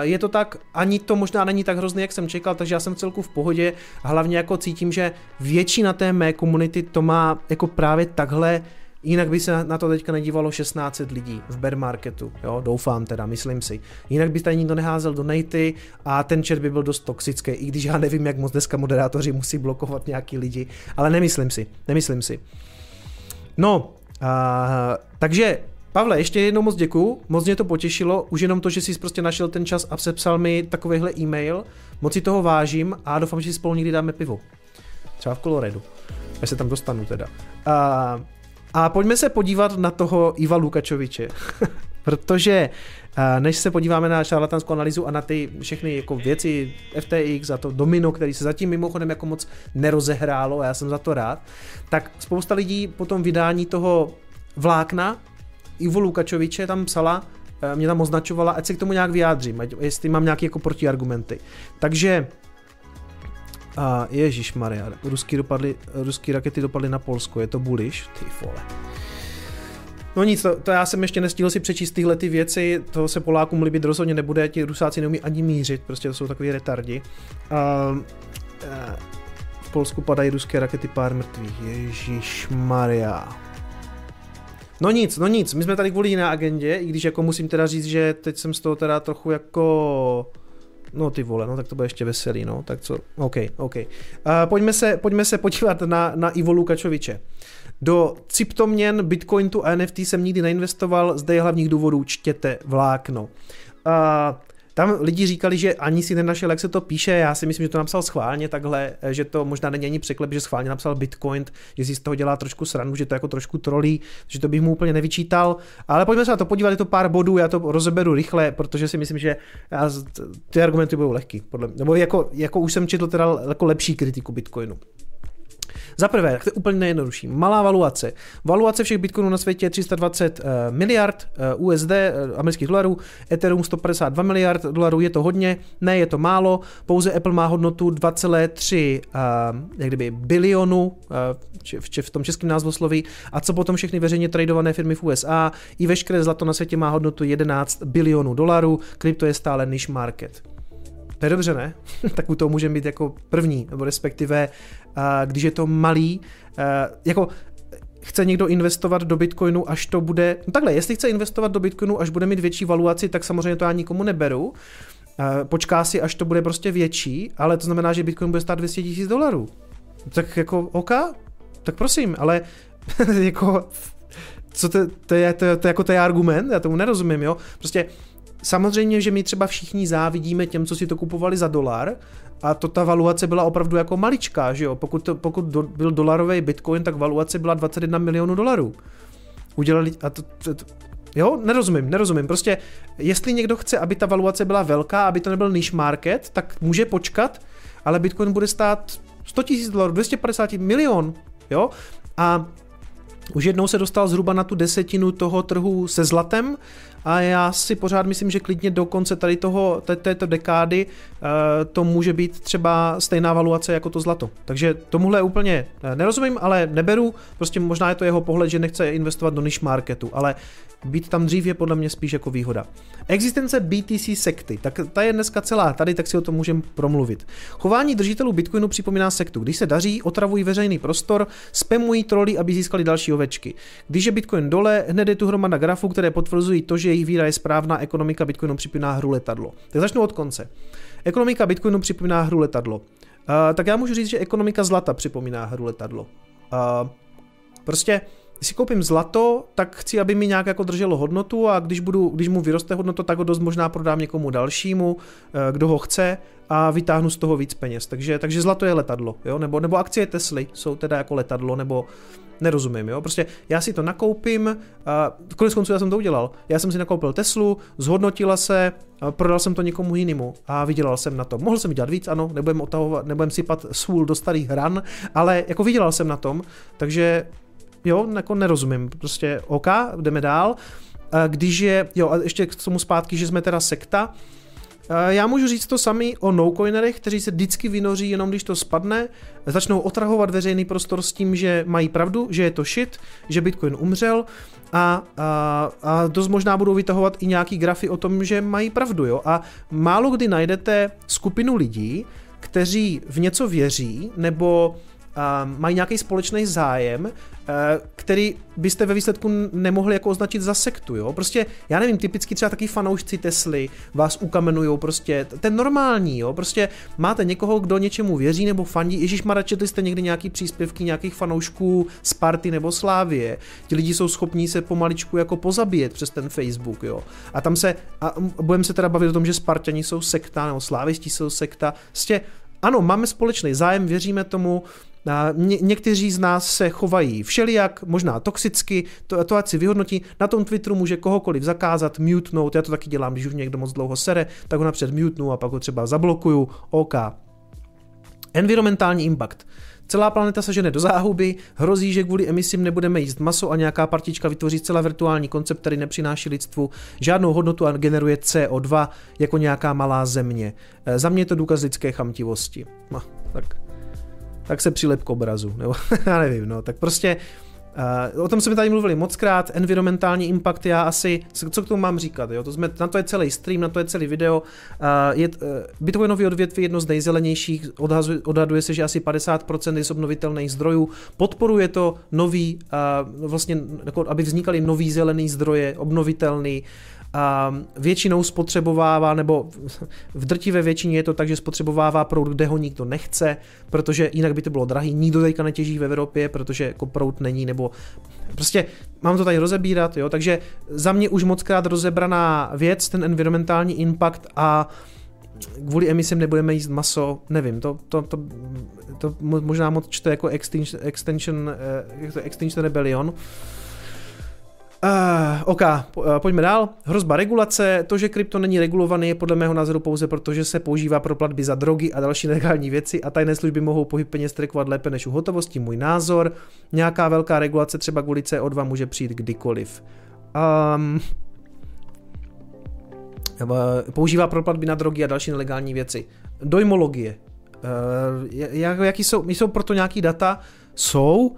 je to tak, ani to možná není tak hrozný, jak jsem čekal, takže já jsem celku v pohodě. Hlavně jako cítím, že většina té mé komunity to má jako právě takhle Jinak by se na to teďka nedívalo 1600 lidí v bear marketu, jo, doufám teda, myslím si. Jinak by tady nikdo neházel donate a ten chat by byl dost toxický, i když já nevím, jak moc dneska moderátoři musí blokovat nějaký lidi, ale nemyslím si, nemyslím si. No, a, takže Pavle, ještě jednou moc děkuju, moc mě to potěšilo, už jenom to, že jsi prostě našel ten čas a sepsal mi takovýhle e-mail, moc si toho vážím a doufám, že si spolu někdy dáme pivo. Třeba v Koloredu, až se tam dostanu teda. A, a pojďme se podívat na toho Iva Lukačoviče, protože než se podíváme na šarlatanskou analýzu a na ty všechny jako věci FTX a to domino, který se zatím mimochodem jako moc nerozehrálo a já jsem za to rád, tak spousta lidí po tom vydání toho vlákna Ivo Lukačoviče tam psala, eh, mě tam označovala, ať se k tomu nějak vyjádřím, ať, jestli mám nějaké jako protiargumenty. Takže a Ježíš Maria, ruský, dopadly, ruský rakety dopadly na Polsko, je to buliš? Ty vole. No nic, to, to, já jsem ještě nestihl si přečíst tyhle ty věci, to se Polákům líbit rozhodně nebude, ti Rusáci neumí ani mířit, prostě to jsou takový retardi. Uh, uh, v Polsku padají ruské rakety pár mrtvých, Ježíš Maria. No nic, no nic, my jsme tady kvůli jiné agendě, i když jako musím teda říct, že teď jsem z toho teda trochu jako... No ty vole, no tak to bude ještě veselý, no, tak co, OK, OK. Uh, pojďme, se, pojďme se podívat na, na Ivo Lukačoviče. Do cryptoměn, bitcoinu a NFT jsem nikdy neinvestoval, zde je hlavních důvodů, čtěte vlákno. A tam lidi říkali, že ani si nenašel, jak se to píše, já si myslím, že to napsal schválně takhle, že to možná není ani překlep, že schválně napsal Bitcoin, že si z toho dělá trošku srandu, že to jako trošku trolí, že to bych mu úplně nevyčítal, ale pojďme se na to podívat, je to pár bodů, já to rozeberu rychle, protože si myslím, že já, ty argumenty budou lehký, nebo jako, jako už jsem četl teda jako lepší kritiku Bitcoinu. Za prvé, tak to je úplně nejjednodušší. Malá valuace. Valuace všech bitcoinů na světě je 320 uh, miliard uh, USD, uh, amerických dolarů, Ethereum 152 miliard dolarů, je to hodně, ne, je to málo, pouze Apple má hodnotu 2,3 uh, jak kdyby bilionu v, v tom českém názvosloví a co potom všechny veřejně tradované firmy v USA, i veškeré zlato na světě má hodnotu 11 bilionů dolarů, krypto je stále niche market. To je dobře, ne? tak u toho můžeme být jako první, nebo respektive, když je to malý, jako chce někdo investovat do Bitcoinu, až to bude, no takhle, jestli chce investovat do Bitcoinu, až bude mít větší valuaci, tak samozřejmě to já nikomu neberu, počká si, až to bude prostě větší, ale to znamená, že Bitcoin bude stát 200 tisíc dolarů. Tak jako OK, tak prosím, ale jako co to, to, je, to, to, jako to je argument, já tomu nerozumím, jo. Prostě Samozřejmě, že my třeba všichni závidíme těm, co si to kupovali za dolar, a to ta valuace byla opravdu jako maličká, že jo? Pokud, to, pokud do, byl dolarový bitcoin, tak valuace byla 21 milionů dolarů. Udělali, a to, to, to, jo, nerozumím, nerozumím. Prostě, jestli někdo chce, aby ta valuace byla velká, aby to nebyl niche market, tak může počkat, ale bitcoin bude stát 100 000 dolarů, 250 milion, jo? A už jednou se dostal zhruba na tu desetinu toho trhu se zlatem a já si pořád myslím, že klidně do konce tady toho, této dekády eh, to může být třeba stejná valuace jako to zlato. Takže tomuhle úplně eh, nerozumím, ale neberu, prostě možná je to jeho pohled, že nechce investovat do niche marketu, ale být tam dřív je podle mě spíš jako výhoda. Existence BTC sekty, tak ta je dneska celá tady, tak si o tom můžeme promluvit. Chování držitelů Bitcoinu připomíná sektu. Když se daří, otravují veřejný prostor, spamují troly, aby získali další ovečky. Když je Bitcoin dole, hned je tu hromada grafů, které potvrzují to, že jejich víra je správná, ekonomika Bitcoinu připomíná hru letadlo. Tak začnu od konce. Ekonomika Bitcoinu připomíná hru letadlo. Uh, tak já můžu říct, že ekonomika zlata připomíná hru letadlo. Uh, prostě když si koupím zlato, tak chci, aby mi nějak jako drželo hodnotu a když, budu, když mu vyroste hodnota, tak ho dost možná prodám někomu dalšímu, eh, kdo ho chce a vytáhnu z toho víc peněz. Takže, takže zlato je letadlo, jo? Nebo, nebo akcie Tesly jsou teda jako letadlo, nebo nerozumím, jo? Prostě já si to nakoupím, a konec konců já jsem to udělal. Já jsem si nakoupil Teslu, zhodnotila se, prodal jsem to někomu jinému a vydělal jsem na tom. Mohl jsem dělat víc, ano, nebudem, otahovat, nebudem sypat sůl do starých hran, ale jako vydělal jsem na tom, takže jo, jako nerozumím, prostě OK, jdeme dál. Když je, jo, a ještě k tomu zpátky, že jsme teda sekta, já můžu říct to sami o nocoinerech, kteří se vždycky vynoří jenom když to spadne, začnou otrahovat veřejný prostor s tím, že mají pravdu, že je to shit, že Bitcoin umřel a, a, a dost možná budou vytahovat i nějaký grafy o tom, že mají pravdu. Jo? A málo kdy najdete skupinu lidí, kteří v něco věří nebo mají nějaký společný zájem, eh, který byste ve výsledku nemohli jako označit za sektu, jo? Prostě, já nevím, typicky třeba taky fanoušci Tesly vás ukamenujou, prostě, ten normální, jo? Prostě máte někoho, kdo něčemu věří nebo fandí, Ježíš četli jste někdy nějaký příspěvky nějakých fanoušků Sparty nebo Slávie, ti lidi jsou schopní se pomaličku jako pozabíjet přes ten Facebook, jo? A tam se, a budeme se teda bavit o tom, že Spartani jsou sekta, nebo Slávisti jsou sekta, prostě ano, máme společný zájem, věříme tomu, Ně, někteří z nás se chovají všelijak, možná toxicky, to, to ať si vyhodnotí. Na tom Twitteru může kohokoliv zakázat, mutenout, já to taky dělám, když už někdo moc dlouho sere, tak ho napřed mutenu a pak ho třeba zablokuju, OK. Environmentální impact. Celá planeta se žene do záhuby, hrozí, že kvůli emisím nebudeme jíst maso a nějaká partička vytvoří celá virtuální koncept, který nepřináší lidstvu žádnou hodnotu a generuje CO2 jako nějaká malá země. E, za mě je to důkaz lidské chamtivosti. No, tak tak se přilep k obrazu, nebo já nevím, no, tak prostě Uh, o tom jsme tady mluvili mockrát, environmentální impact, já asi, co, k tomu mám říkat, jo? To jsme, na to je celý stream, na to je celý video. Uh, je, uh, Bitcoinový odvětví je jedno z nejzelenějších, odhazuje, odhaduje se, že asi 50% je z obnovitelných zdrojů, podporuje to nový, uh, vlastně, jako, aby vznikaly nový zelený zdroje, obnovitelný, a většinou spotřebovává, nebo v drtivé většině je to tak, že spotřebovává proud, kde ho nikdo nechce, protože jinak by to bylo drahý. Nikdo teďka netěží v Evropě, protože jako proud není, nebo prostě mám to tady rozebírat, jo, takže za mě už moc krát rozebraná věc, ten environmentální impact a kvůli emisím nebudeme jíst maso, nevím, to, to, to, to možná moc čte jako Extinction, extension, eh, extinction Rebellion, Uh, OK, uh, pojďme dál. Hrozba regulace. To, že krypto není regulovaný, je podle mého názoru pouze proto, že se používá pro platby za drogy a další nelegální věci a tajné služby mohou pohyb peněz trekovat lépe než u hotovosti. Můj názor. Nějaká velká regulace třeba kvůli CO2 může přijít kdykoliv. Um, používá pro platby na drogy a další nelegální věci. Dojmologie. Uh, jak, jaký jsou, jsou proto nějaký data? Jsou. Uh,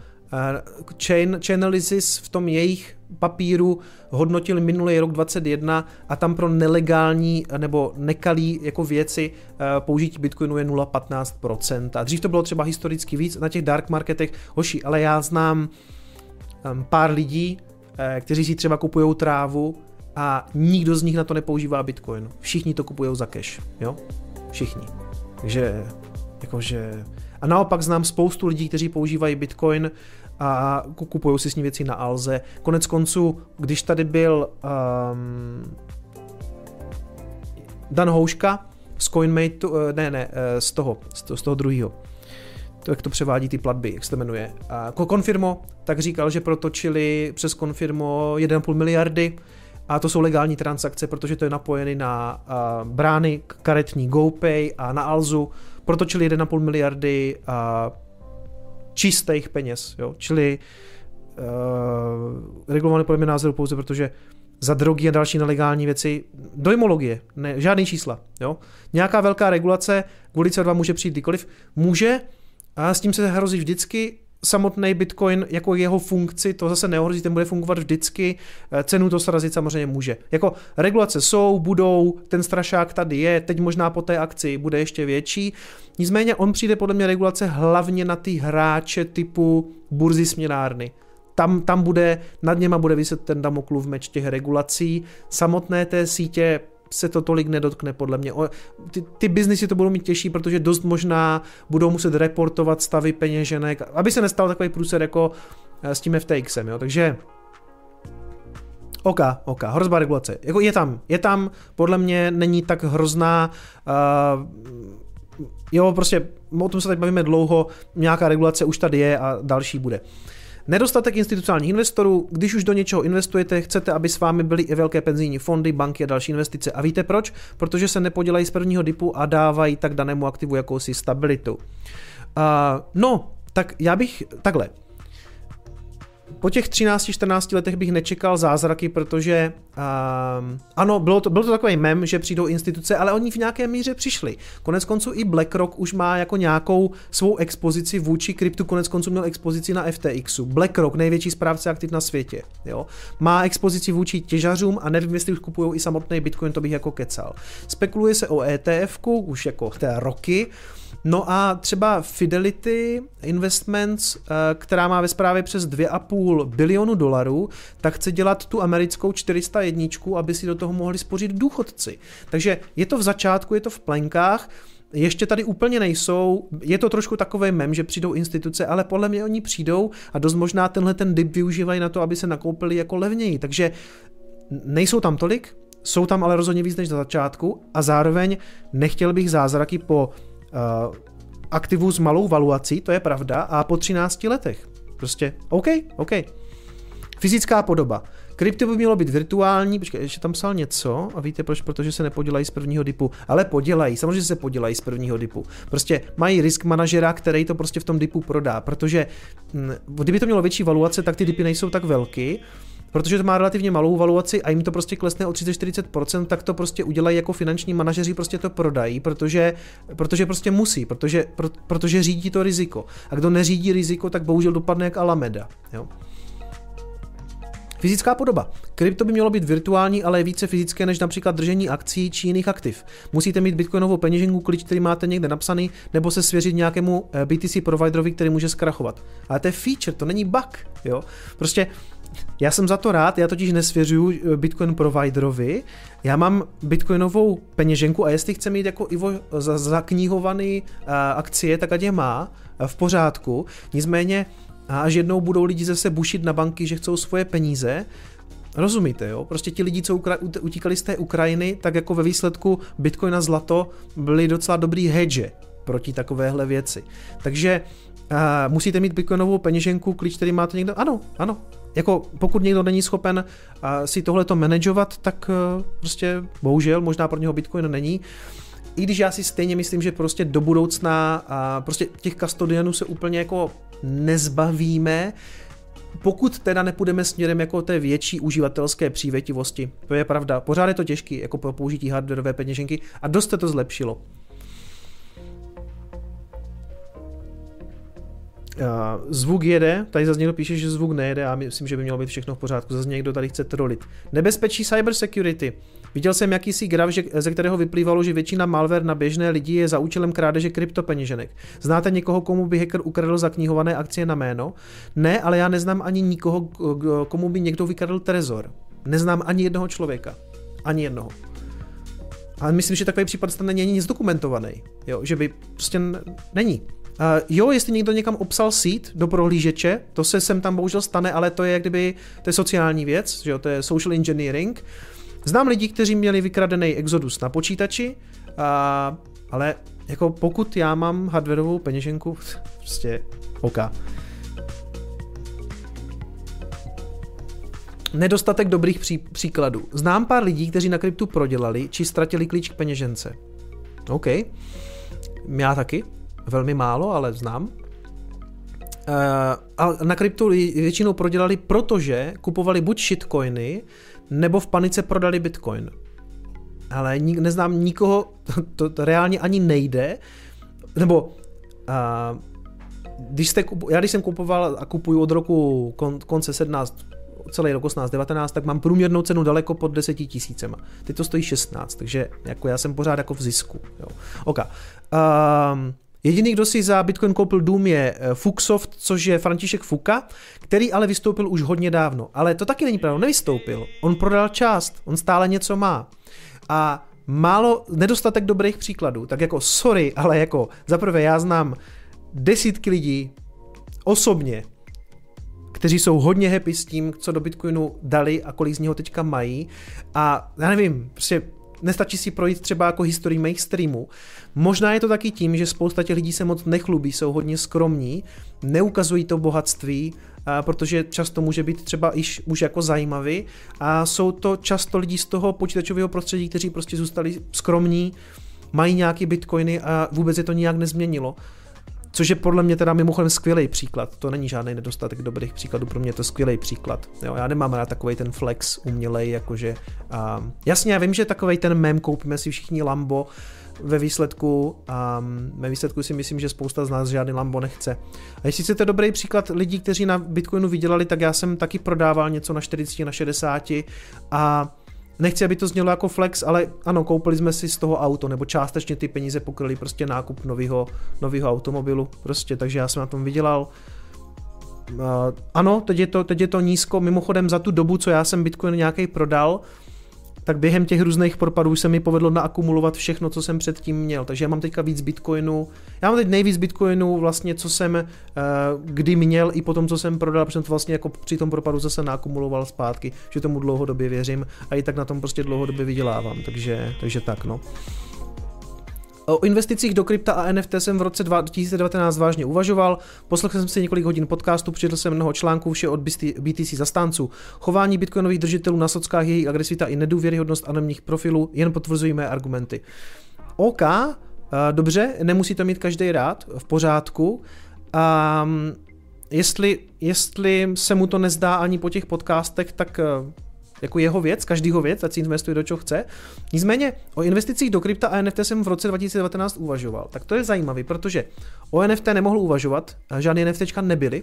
chain, Chainalysis v tom jejich papíru hodnotil minulý rok 21 a tam pro nelegální nebo nekalý jako věci uh, použití Bitcoinu je 0,15%. A dřív to bylo třeba historicky víc na těch dark marketech. Hoši, ale já znám um, pár lidí, uh, kteří si třeba kupují trávu a nikdo z nich na to nepoužívá Bitcoin. Všichni to kupují za cash, jo? Všichni. Takže, jakože... A naopak znám spoustu lidí, kteří používají Bitcoin a kupují si s ní věci na Alze. Konec konců, když tady byl um, Dan Houška z CoinMate, eh, ne, ne, eh, z toho, z toho, druhého, to, jak to převádí ty platby, jak se to jmenuje. A Confirmo tak říkal, že protočili přes Confirmo 1,5 miliardy a to jsou legální transakce, protože to je napojený na uh, brány karetní GoPay a na Alzu. Protočili 1,5 miliardy uh, čistých peněz, jo? čili uh, regulované podle mě názoru pouze protože za drogy a další nelegální věci, dojmologie, ne, žádný čísla. Jo? Nějaká velká regulace, kvůli CO2 může přijít kdykoliv, může, a s tím se hrozí vždycky, samotný Bitcoin jako jeho funkci, to zase neohrozí, ten bude fungovat vždycky, eh, cenu to srazit samozřejmě může. Jako regulace jsou, budou, ten strašák tady je, teď možná po té akci bude ještě větší, nicméně on přijde podle mě regulace hlavně na ty hráče typu burzy směnárny. Tam, tam bude, nad něma bude vyset ten Damoklův meč těch regulací, samotné té sítě se to tolik nedotkne podle mě. Ty, ty biznisy to budou mít těžší, protože dost možná budou muset reportovat stavy peněženek, aby se nestal takový průser jako eh, s tím FTXem, jo. Takže OK, OK, hrozba regulace. Jako je tam, je tam, podle mě není tak hrozná, uh, jo, prostě o tom se teď bavíme dlouho, nějaká regulace už tady je a další bude. Uh, Nedostatek institucionálních investorů, když už do něčeho investujete, chcete, aby s vámi byly i velké penzijní fondy, banky a další investice. A víte proč? Protože se nepodělají z prvního dipu a dávají tak danému aktivu jakousi stabilitu. Uh, no, tak já bych takhle po těch 13-14 letech bych nečekal zázraky, protože uh, ano, bylo to, byl to takový mem, že přijdou instituce, ale oni v nějaké míře přišli. Konec konců i BlackRock už má jako nějakou svou expozici vůči kryptu, konec konců měl expozici na FTXu. BlackRock, největší správce aktiv na světě, jo, má expozici vůči těžařům a nevím, jestli už kupují i samotný Bitcoin, to bych jako kecal. Spekuluje se o ETF, už jako té roky, No a třeba Fidelity Investments, eh, která má ve správě přes 2,5 bilionu dolarů, tak chce dělat tu americkou 401, aby si do toho mohli spořit důchodci. Takže je to v začátku, je to v plenkách, ještě tady úplně nejsou, je to trošku takový mem, že přijdou instituce, ale podle mě oni přijdou a dost možná tenhle ten dip využívají na to, aby se nakoupili jako levněji. Takže nejsou tam tolik, jsou tam ale rozhodně víc než na začátku a zároveň nechtěl bych zázraky po aktivu s malou valuací, to je pravda, a po 13 letech. Prostě OK, OK. Fyzická podoba. Krypto by mělo být virtuální, počkej, ještě tam psal něco a víte proč, protože se nepodělají z prvního dipu, ale podělají, samozřejmě se podělají z prvního dipu. Prostě mají risk manažera, který to prostě v tom dipu prodá, protože hm, kdyby to mělo větší valuace, tak ty dipy nejsou tak velký, protože to má relativně malou valuaci a jim to prostě klesne o 30-40%, tak to prostě udělají jako finanční manažeři, prostě to prodají, protože, protože prostě musí, protože, pro, protože řídí to riziko. A kdo neřídí riziko, tak bohužel dopadne jak Alameda. Jo? Fyzická podoba. Krypto by mělo být virtuální, ale je více fyzické než například držení akcí či jiných aktiv. Musíte mít bitcoinovou peněženku, klíč, který máte někde napsaný, nebo se svěřit nějakému eh, BTC providerovi, který může zkrachovat. Ale to je feature, to není bug. Jo? Prostě já jsem za to rád, já totiž nesvěřuju eh, Bitcoin providerovi, já mám bitcoinovou peněženku a jestli chce mít jako Ivo zaknihovaný uh, akcie, tak ať je má uh, v pořádku. Nicméně až jednou budou lidi zase bušit na banky, že chcou svoje peníze, Rozumíte, jo? Prostě ti lidi, co utíkali z té Ukrajiny, tak jako ve výsledku Bitcoin a zlato byly docela dobrý hedge proti takovéhle věci. Takže uh, musíte mít bitcoinovou peněženku, klíč, který máte někdo. Ano, ano. Jako pokud někdo není schopen uh, si tohleto manažovat, tak uh, prostě bohužel, možná pro něho bitcoin není. I když já si stejně myslím, že prostě do budoucna prostě těch kastodianů se úplně jako nezbavíme, pokud teda nepůjdeme směrem jako té větší uživatelské přívětivosti. To je pravda. Pořád je to těžký jako pro použití hardwareové peněženky a dost se to zlepšilo. Zvuk jede, tady zase někdo píše, že zvuk nejede a myslím, že by mělo být všechno v pořádku. Zase někdo tady chce trolit. Nebezpečí cybersecurity. Viděl jsem jakýsi graf, že, ze kterého vyplývalo, že většina malware na běžné lidi je za účelem krádeže kryptopeněženek. Znáte někoho, komu by hacker ukradl zaknihované akcie na jméno? Ne, ale já neznám ani nikoho, komu by někdo vykradl trezor. Neznám ani jednoho člověka. Ani jednoho. A myslím, že takový případ stane není nic dokumentovaný. Jo, že by prostě není. Uh, jo, jestli někdo někam obsal sít do prohlížeče, to se sem tam bohužel stane, ale to je jak kdyby, to je sociální věc, že jo, to je social engineering. Znám lidi, kteří měli vykradený Exodus na počítači, uh, ale jako pokud já mám hardwareovou peněženku, prostě OK. Nedostatek dobrých pří, příkladů. Znám pár lidí, kteří na kryptu prodělali, či ztratili klíč k peněžence. OK. Já taky velmi málo, ale znám. Uh, a na kryptu většinou prodělali, protože kupovali buď shitcoiny, nebo v panice prodali bitcoin. Ale nik, neznám nikoho, to, to reálně ani nejde, nebo uh, když jste, já když jsem kupoval a kupuju od roku kon, konce 17, celý rok 18, 19, tak mám průměrnou cenu daleko pod 10 tisícema. Teď to stojí 16, takže jako já jsem pořád jako v zisku. Jo. OK. Um, Jediný, kdo si za Bitcoin koupil Dům je eh, Fuxoft, což je František Fuka, který ale vystoupil už hodně dávno. Ale to taky není pravda, nevystoupil. On prodal část, on stále něco má. A málo, nedostatek dobrých příkladů. Tak jako sorry, ale jako zaprvé já znám desítky lidí osobně, kteří jsou hodně happy s tím, co do Bitcoinu dali a kolik z něho teďka mají. A já nevím, prostě nestačí si projít třeba jako historii mých streamů. Možná je to taky tím, že spousta těch lidí se moc nechlubí, jsou hodně skromní, neukazují to bohatství, a protože často může být třeba iž už jako zajímavý a jsou to často lidi z toho počítačového prostředí, kteří prostě zůstali skromní, mají nějaký bitcoiny a vůbec je to nijak nezměnilo. Což je podle mě teda mimochodem skvělý příklad. To není žádný nedostatek dobrých příkladů, pro mě to skvělý příklad. Jo, já nemám rád takový ten flex umělej, jakože. Um, jasně, já vím, že takový ten mem koupíme si všichni Lambo, ve výsledku, um, ve výsledku si myslím, že spousta z nás žádný Lambo nechce. A jestli chcete dobrý příklad lidí, kteří na Bitcoinu vydělali, tak já jsem taky prodával něco na 40, na 60 a Nechci, aby to znělo jako flex, ale ano, koupili jsme si z toho auto, nebo částečně ty peníze pokryli prostě nákup nového, nového automobilu, prostě, takže já jsem na tom vydělal. Uh, ano, teď je, to, teď je to nízko, mimochodem za tu dobu, co já jsem Bitcoin nějaký prodal, tak během těch různých propadů se mi povedlo naakumulovat všechno, co jsem předtím měl. Takže já mám teďka víc bitcoinů. Já mám teď nejvíc bitcoinů vlastně, co jsem uh, kdy měl i po tom, co jsem prodal, protože to vlastně jako při tom propadu zase naakumuloval zpátky, že tomu dlouhodobě věřím a i tak na tom prostě dlouhodobě vydělávám. Takže, takže tak no. O investicích do krypta a NFT jsem v roce 2019 vážně uvažoval, poslechl jsem si několik hodin podcastu, přečetl jsem mnoho článků, vše od BTC zastánců. Chování bitcoinových držitelů na sockách, jejich agresivita i nedůvěryhodnost anonimních profilů jen potvrzují mé argumenty. OK, eh, dobře, nemusí to mít každý rád, v pořádku. Um, jestli, jestli se mu to nezdá ani po těch podcastech, tak eh, jako jeho věc, každýho věc, ať si investuje do čeho chce. Nicméně o investicích do krypta a NFT jsem v roce 2019 uvažoval. Tak to je zajímavý, protože o NFT nemohl uvažovat, žádné NFTčka nebyly.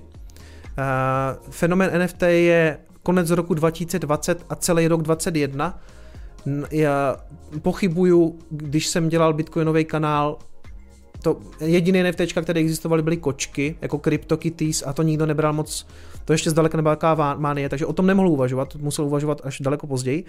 Fenomen NFT je konec roku 2020 a celý rok 2021. Já pochybuju, když jsem dělal bitcoinový kanál, to jediné NFT, které existovaly, byly kočky, jako CryptoKitties a to nikdo nebral moc, to ještě zdaleka nebyla taková mánie, takže o tom nemohl uvažovat, musel uvažovat až daleko později.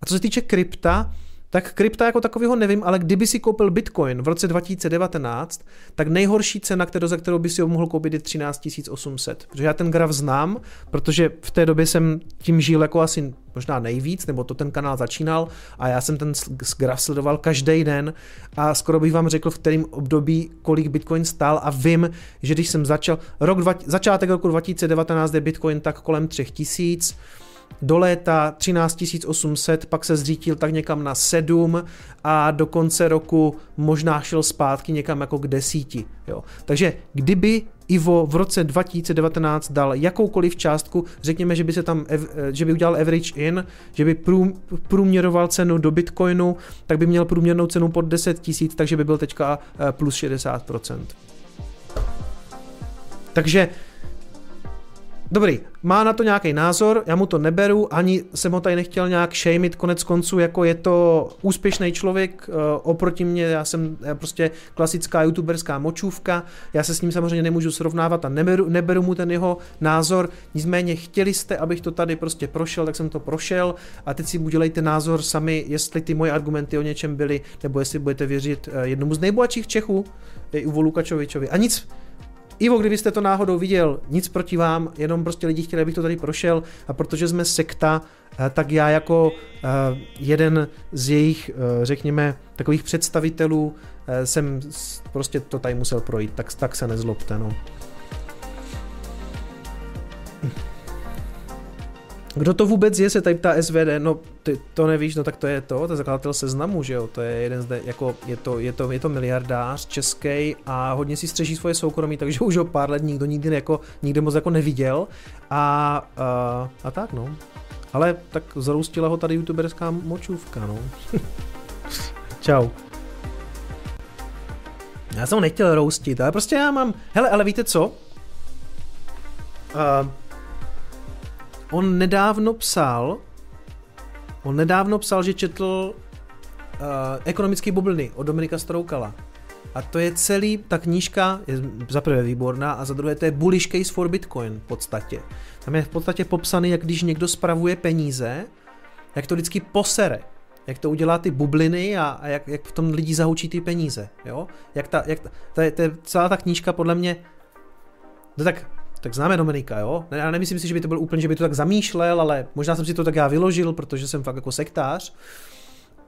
A co se týče krypta, tak krypta jako takového nevím, ale kdyby si koupil Bitcoin v roce 2019, tak nejhorší cena, kterou, za kterou by si ho mohl koupit, je 13 800. Protože já ten graf znám, protože v té době jsem tím žil jako asi možná nejvíc, nebo to ten kanál začínal a já jsem ten graf sledoval každý den a skoro bych vám řekl, v kterém období, kolik Bitcoin stál a vím, že když jsem začal, rok, začátek roku 2019 je Bitcoin tak kolem 3000, do léta 13 800, pak se zřítil tak někam na 7 a do konce roku možná šel zpátky někam jako k desíti. Jo. Takže kdyby Ivo v roce 2019 dal jakoukoliv částku, řekněme, že by se tam, že by udělal average in, že by průměroval cenu do Bitcoinu, tak by měl průměrnou cenu pod 10 tisíc, takže by byl teďka eh, plus 60%. Takže Dobrý, má na to nějaký názor, já mu to neberu, ani jsem ho tady nechtěl nějak šejmit, konec konců, jako je to úspěšný člověk, uh, oproti mě, já jsem prostě klasická youtuberská močůvka, já se s ním samozřejmě nemůžu srovnávat a neberu, neberu mu ten jeho názor, nicméně chtěli jste, abych to tady prostě prošel, tak jsem to prošel a teď si udělejte názor sami, jestli ty moje argumenty o něčem byly, nebo jestli budete věřit uh, jednomu z nejbohatších Čechů, Ivo Lukačovičovi. A nic, Ivo, kdybyste to náhodou viděl, nic proti vám, jenom prostě lidi chtěli, abych to tady prošel a protože jsme sekta, eh, tak já jako eh, jeden z jejich, eh, řekněme, takových představitelů jsem prostě to tady musel projít, tak, tak se nezlobte, no. Kdo to vůbec je, se tady ptá SVD, no ty to nevíš, no tak to je to, to je zakladatel seznamu, že jo, to je jeden z, jako, je to, je to, je to miliardář český a hodně si střeží svoje soukromí, takže už ho pár let nikdo nikdy jako, nikdy moc jako neviděl a, a, a tak no. Ale tak zaroustila ho tady youtuberská močůvka, no. Čau. Já jsem ho nechtěl roustit, ale prostě já mám, hele, ale víte co? Uh, on nedávno psal, on nedávno psal, že četl uh, ekonomické bubliny od Dominika Stroukala. A to je celý, ta knížka je za prvé výborná a za druhé to je bullish case for Bitcoin v podstatě. Tam je v podstatě popsaný, jak když někdo spravuje peníze, jak to vždycky posere. Jak to udělá ty bubliny a, a jak, jak v tom lidi zahučí ty peníze. Jo? Jak ta, jak ta, ta, ta, celá ta knížka podle mě, no tak tak známe Dominika, jo? Já nemyslím si, že by to byl úplně, že by to tak zamýšlel, ale možná jsem si to tak já vyložil, protože jsem fakt jako sektář.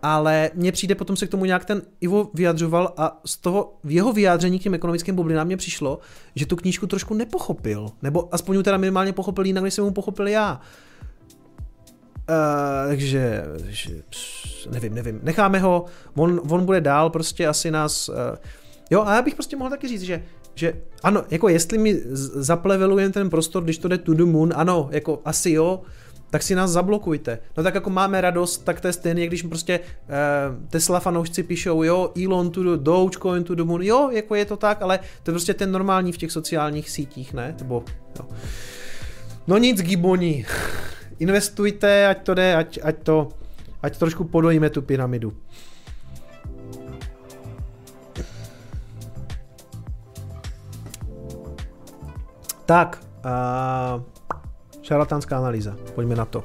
Ale mně přijde, potom se k tomu nějak ten Ivo vyjadřoval a z toho v jeho vyjádření k těm ekonomickým bublinám mě přišlo, že tu knížku trošku nepochopil. Nebo aspoň teda minimálně pochopil jinak, než jsem mu pochopil já. Uh, takže, že, pš, nevím, nevím. Necháme ho, on, on bude dál, prostě asi nás... Uh, jo, a já bych prostě mohl taky říct, že že ano, jako jestli mi zaplevelujeme ten prostor, když to jde to the moon, ano, jako asi jo, tak si nás zablokujte. No tak jako máme radost, tak to je stejné, když prostě uh, Tesla fanoušci píšou, jo, Elon to the Dogecoin to the moon, jo, jako je to tak, ale to je prostě ten normální v těch sociálních sítích, ne? Nebo, jo. No nic, Giboni. Investujte, ať to jde, ať, ať to, ať trošku podojíme tu pyramidu. Tak, uh, šarlatánská analýza. Pojďme na to.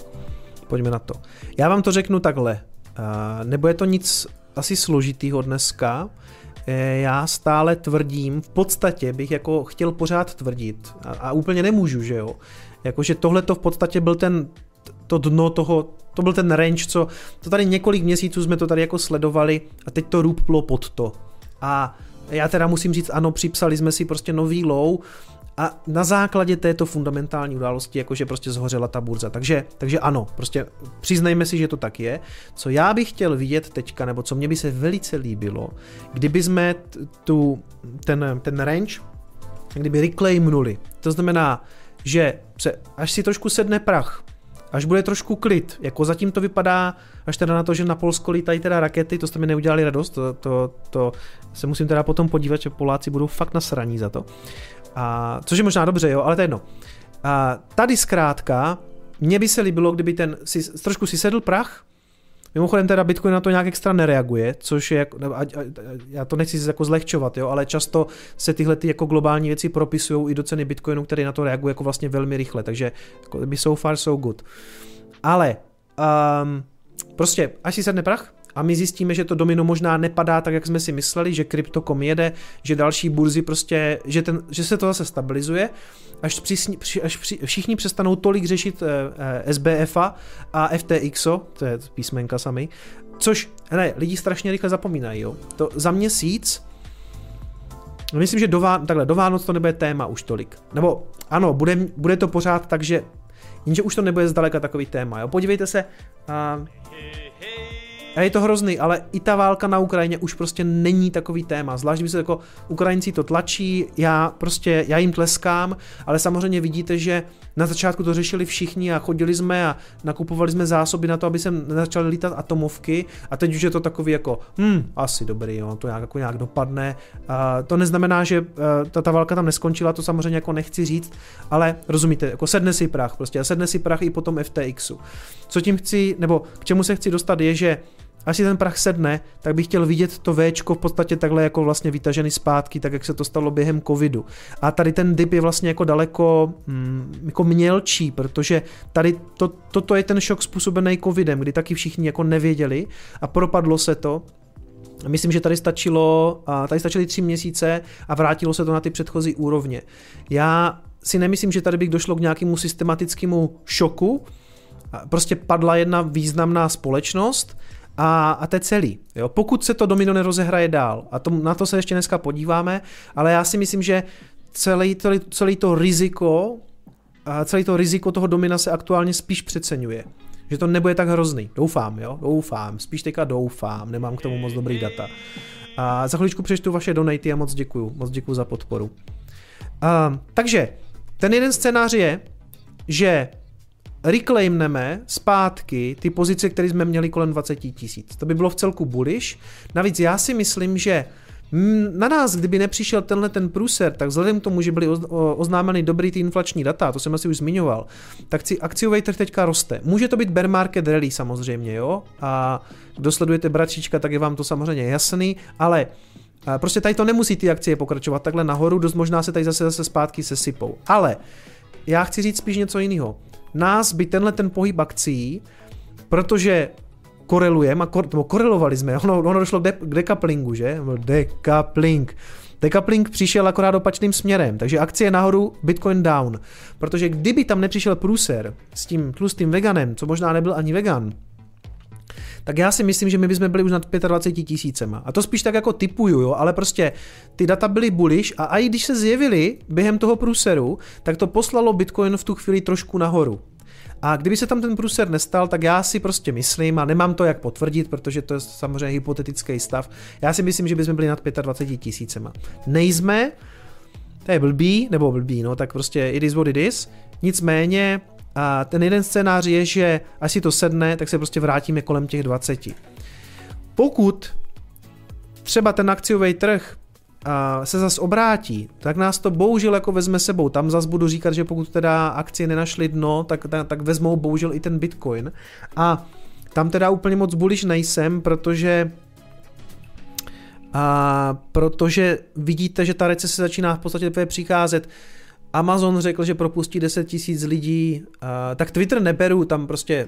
Pojďme na to. Já vám to řeknu takhle. Uh, nebude to nic asi složitýho dneska. E, já stále tvrdím, v podstatě bych jako chtěl pořád tvrdit a, a úplně nemůžu, že jo. Jakože tohle to v podstatě byl ten to dno toho, to byl ten range, co to tady několik měsíců jsme to tady jako sledovali a teď to růplo pod to. A já teda musím říct, ano, připsali jsme si prostě nový low, a na základě této fundamentální události, jakože prostě zhořela ta burza. Takže, takže ano, prostě přiznejme si, že to tak je. Co já bych chtěl vidět teďka, nebo co mě by se velice líbilo, kdyby jsme tu, ten, ten range, kdyby reclaimnuli. To znamená, že se, až si trošku sedne prach, až bude trošku klid, jako zatím to vypadá, až teda na to, že na Polsko lítají teda rakety, to jste mi neudělali radost, to, to, to se musím teda potom podívat, že Poláci budou fakt nasraní za to. A, což je možná dobře, jo, ale to je jedno. A tady zkrátka, mně by se líbilo, kdyby ten, si, trošku si sedl prach, Mimochodem teda Bitcoin na to nějak extra nereaguje, což je, jako, a, a, já to nechci jako zlehčovat, jo, ale často se tyhle ty jako globální věci propisují i do ceny Bitcoinu, který na to reaguje jako vlastně velmi rychle, takže jako by so far so good. Ale um, prostě, až si sedne prach, a my zjistíme, že to domino možná nepadá tak, jak jsme si mysleli, že kryptokom jede, že další burzy prostě, že, ten, že se to zase stabilizuje, až, při, až při, všichni přestanou tolik řešit eh, eh, SBFa a FTXo, to je písmenka sami, což, ne, lidi strašně rychle zapomínají, jo. To za měsíc Myslím, že do, Vá- takhle, do Vánoc to nebude téma už tolik. Nebo ano, bude, bude to pořád tak, že jenže už to nebude zdaleka takový téma. Jo? Podívejte se, uh, a je to hrozný, ale i ta válka na Ukrajině už prostě není takový téma. Zvlášť, když se jako Ukrajinci to tlačí, já prostě, já jim tleskám, ale samozřejmě vidíte, že na začátku to řešili všichni a chodili jsme a nakupovali jsme zásoby na to, aby se nezačaly lítat atomovky a teď už je to takový jako, hm, asi dobrý, jo, to nějak, jako nějak dopadne. A to neznamená, že eh, ta, ta válka tam neskončila, to samozřejmě jako nechci říct, ale rozumíte, jako sedne si prach prostě a sedne si prach i potom FTXu. Co tím chci, nebo k čemu se chci dostat je, že až si ten prach sedne, tak bych chtěl vidět to V v podstatě takhle jako vlastně vytažený zpátky, tak jak se to stalo během covidu. A tady ten dip je vlastně jako daleko mm, jako mělčí, protože tady to, toto je ten šok způsobený covidem, kdy taky všichni jako nevěděli a propadlo se to, Myslím, že tady stačilo, tady stačily tři měsíce a vrátilo se to na ty předchozí úrovně. Já si nemyslím, že tady bych došlo k nějakému systematickému šoku. Prostě padla jedna významná společnost, a, a to je celý. Jo? Pokud se to domino nerozehraje dál, a to, na to se ještě dneska podíváme, ale já si myslím, že celý, celý, celý to riziko, a celý to riziko toho domina se aktuálně spíš přeceňuje. Že to nebude tak hrozný. Doufám, jo? Doufám. Spíš teďka doufám. Nemám k tomu moc dobrý data. A za chviličku přečtu vaše donaty a moc děkuju. Moc děkuju za podporu. A, takže, ten jeden scénář je, že reclaimneme zpátky ty pozice, které jsme měli kolem 20 tisíc. To by bylo v celku bullish. Navíc já si myslím, že na nás, kdyby nepřišel tenhle ten průser, tak vzhledem k tomu, že byly oznámeny dobrý ty inflační data, to jsem asi už zmiňoval, tak si akciový trh teďka roste. Může to být bear market rally samozřejmě, jo? A kdo sledujete bračička, tak je vám to samozřejmě jasný, ale prostě tady to nemusí ty akcie pokračovat takhle nahoru, dost možná se tady zase zase zpátky sesypou. Ale já chci říct spíš něco jiného nás by tenhle ten pohyb akcí, protože korelujeme, kor, nebo korelovali jsme, ono, ono došlo k, de, k decouplingu, že? Decoupling. Decoupling přišel akorát opačným směrem, takže akcie nahoru, Bitcoin down. Protože kdyby tam nepřišel průser s tím tlustým veganem, co možná nebyl ani vegan, tak já si myslím, že my bychom byli už nad 25 tisícema. A to spíš tak jako typuju, jo, ale prostě ty data byly bullish a i když se zjevily během toho průseru, tak to poslalo Bitcoin v tu chvíli trošku nahoru. A kdyby se tam ten průser nestal, tak já si prostě myslím, a nemám to jak potvrdit, protože to je samozřejmě hypotetický stav, já si myslím, že bychom byli nad 25 tisícema. Nejsme, to je blbý, nebo blbý, no tak prostě it is what it is. Nicméně a ten jeden scénář je, že až si to sedne, tak se prostě vrátíme kolem těch 20. Pokud třeba ten akciový trh se zas obrátí, tak nás to bohužel jako vezme sebou. Tam zas budu říkat, že pokud teda akcie nenašly dno, tak, tak, tak vezmou bohužel i ten Bitcoin. A tam teda úplně moc bullish nejsem, protože a protože vidíte, že ta recese začíná v podstatě přicházet. Amazon řekl, že propustí 10 tisíc lidí, uh, tak Twitter neberu, tam prostě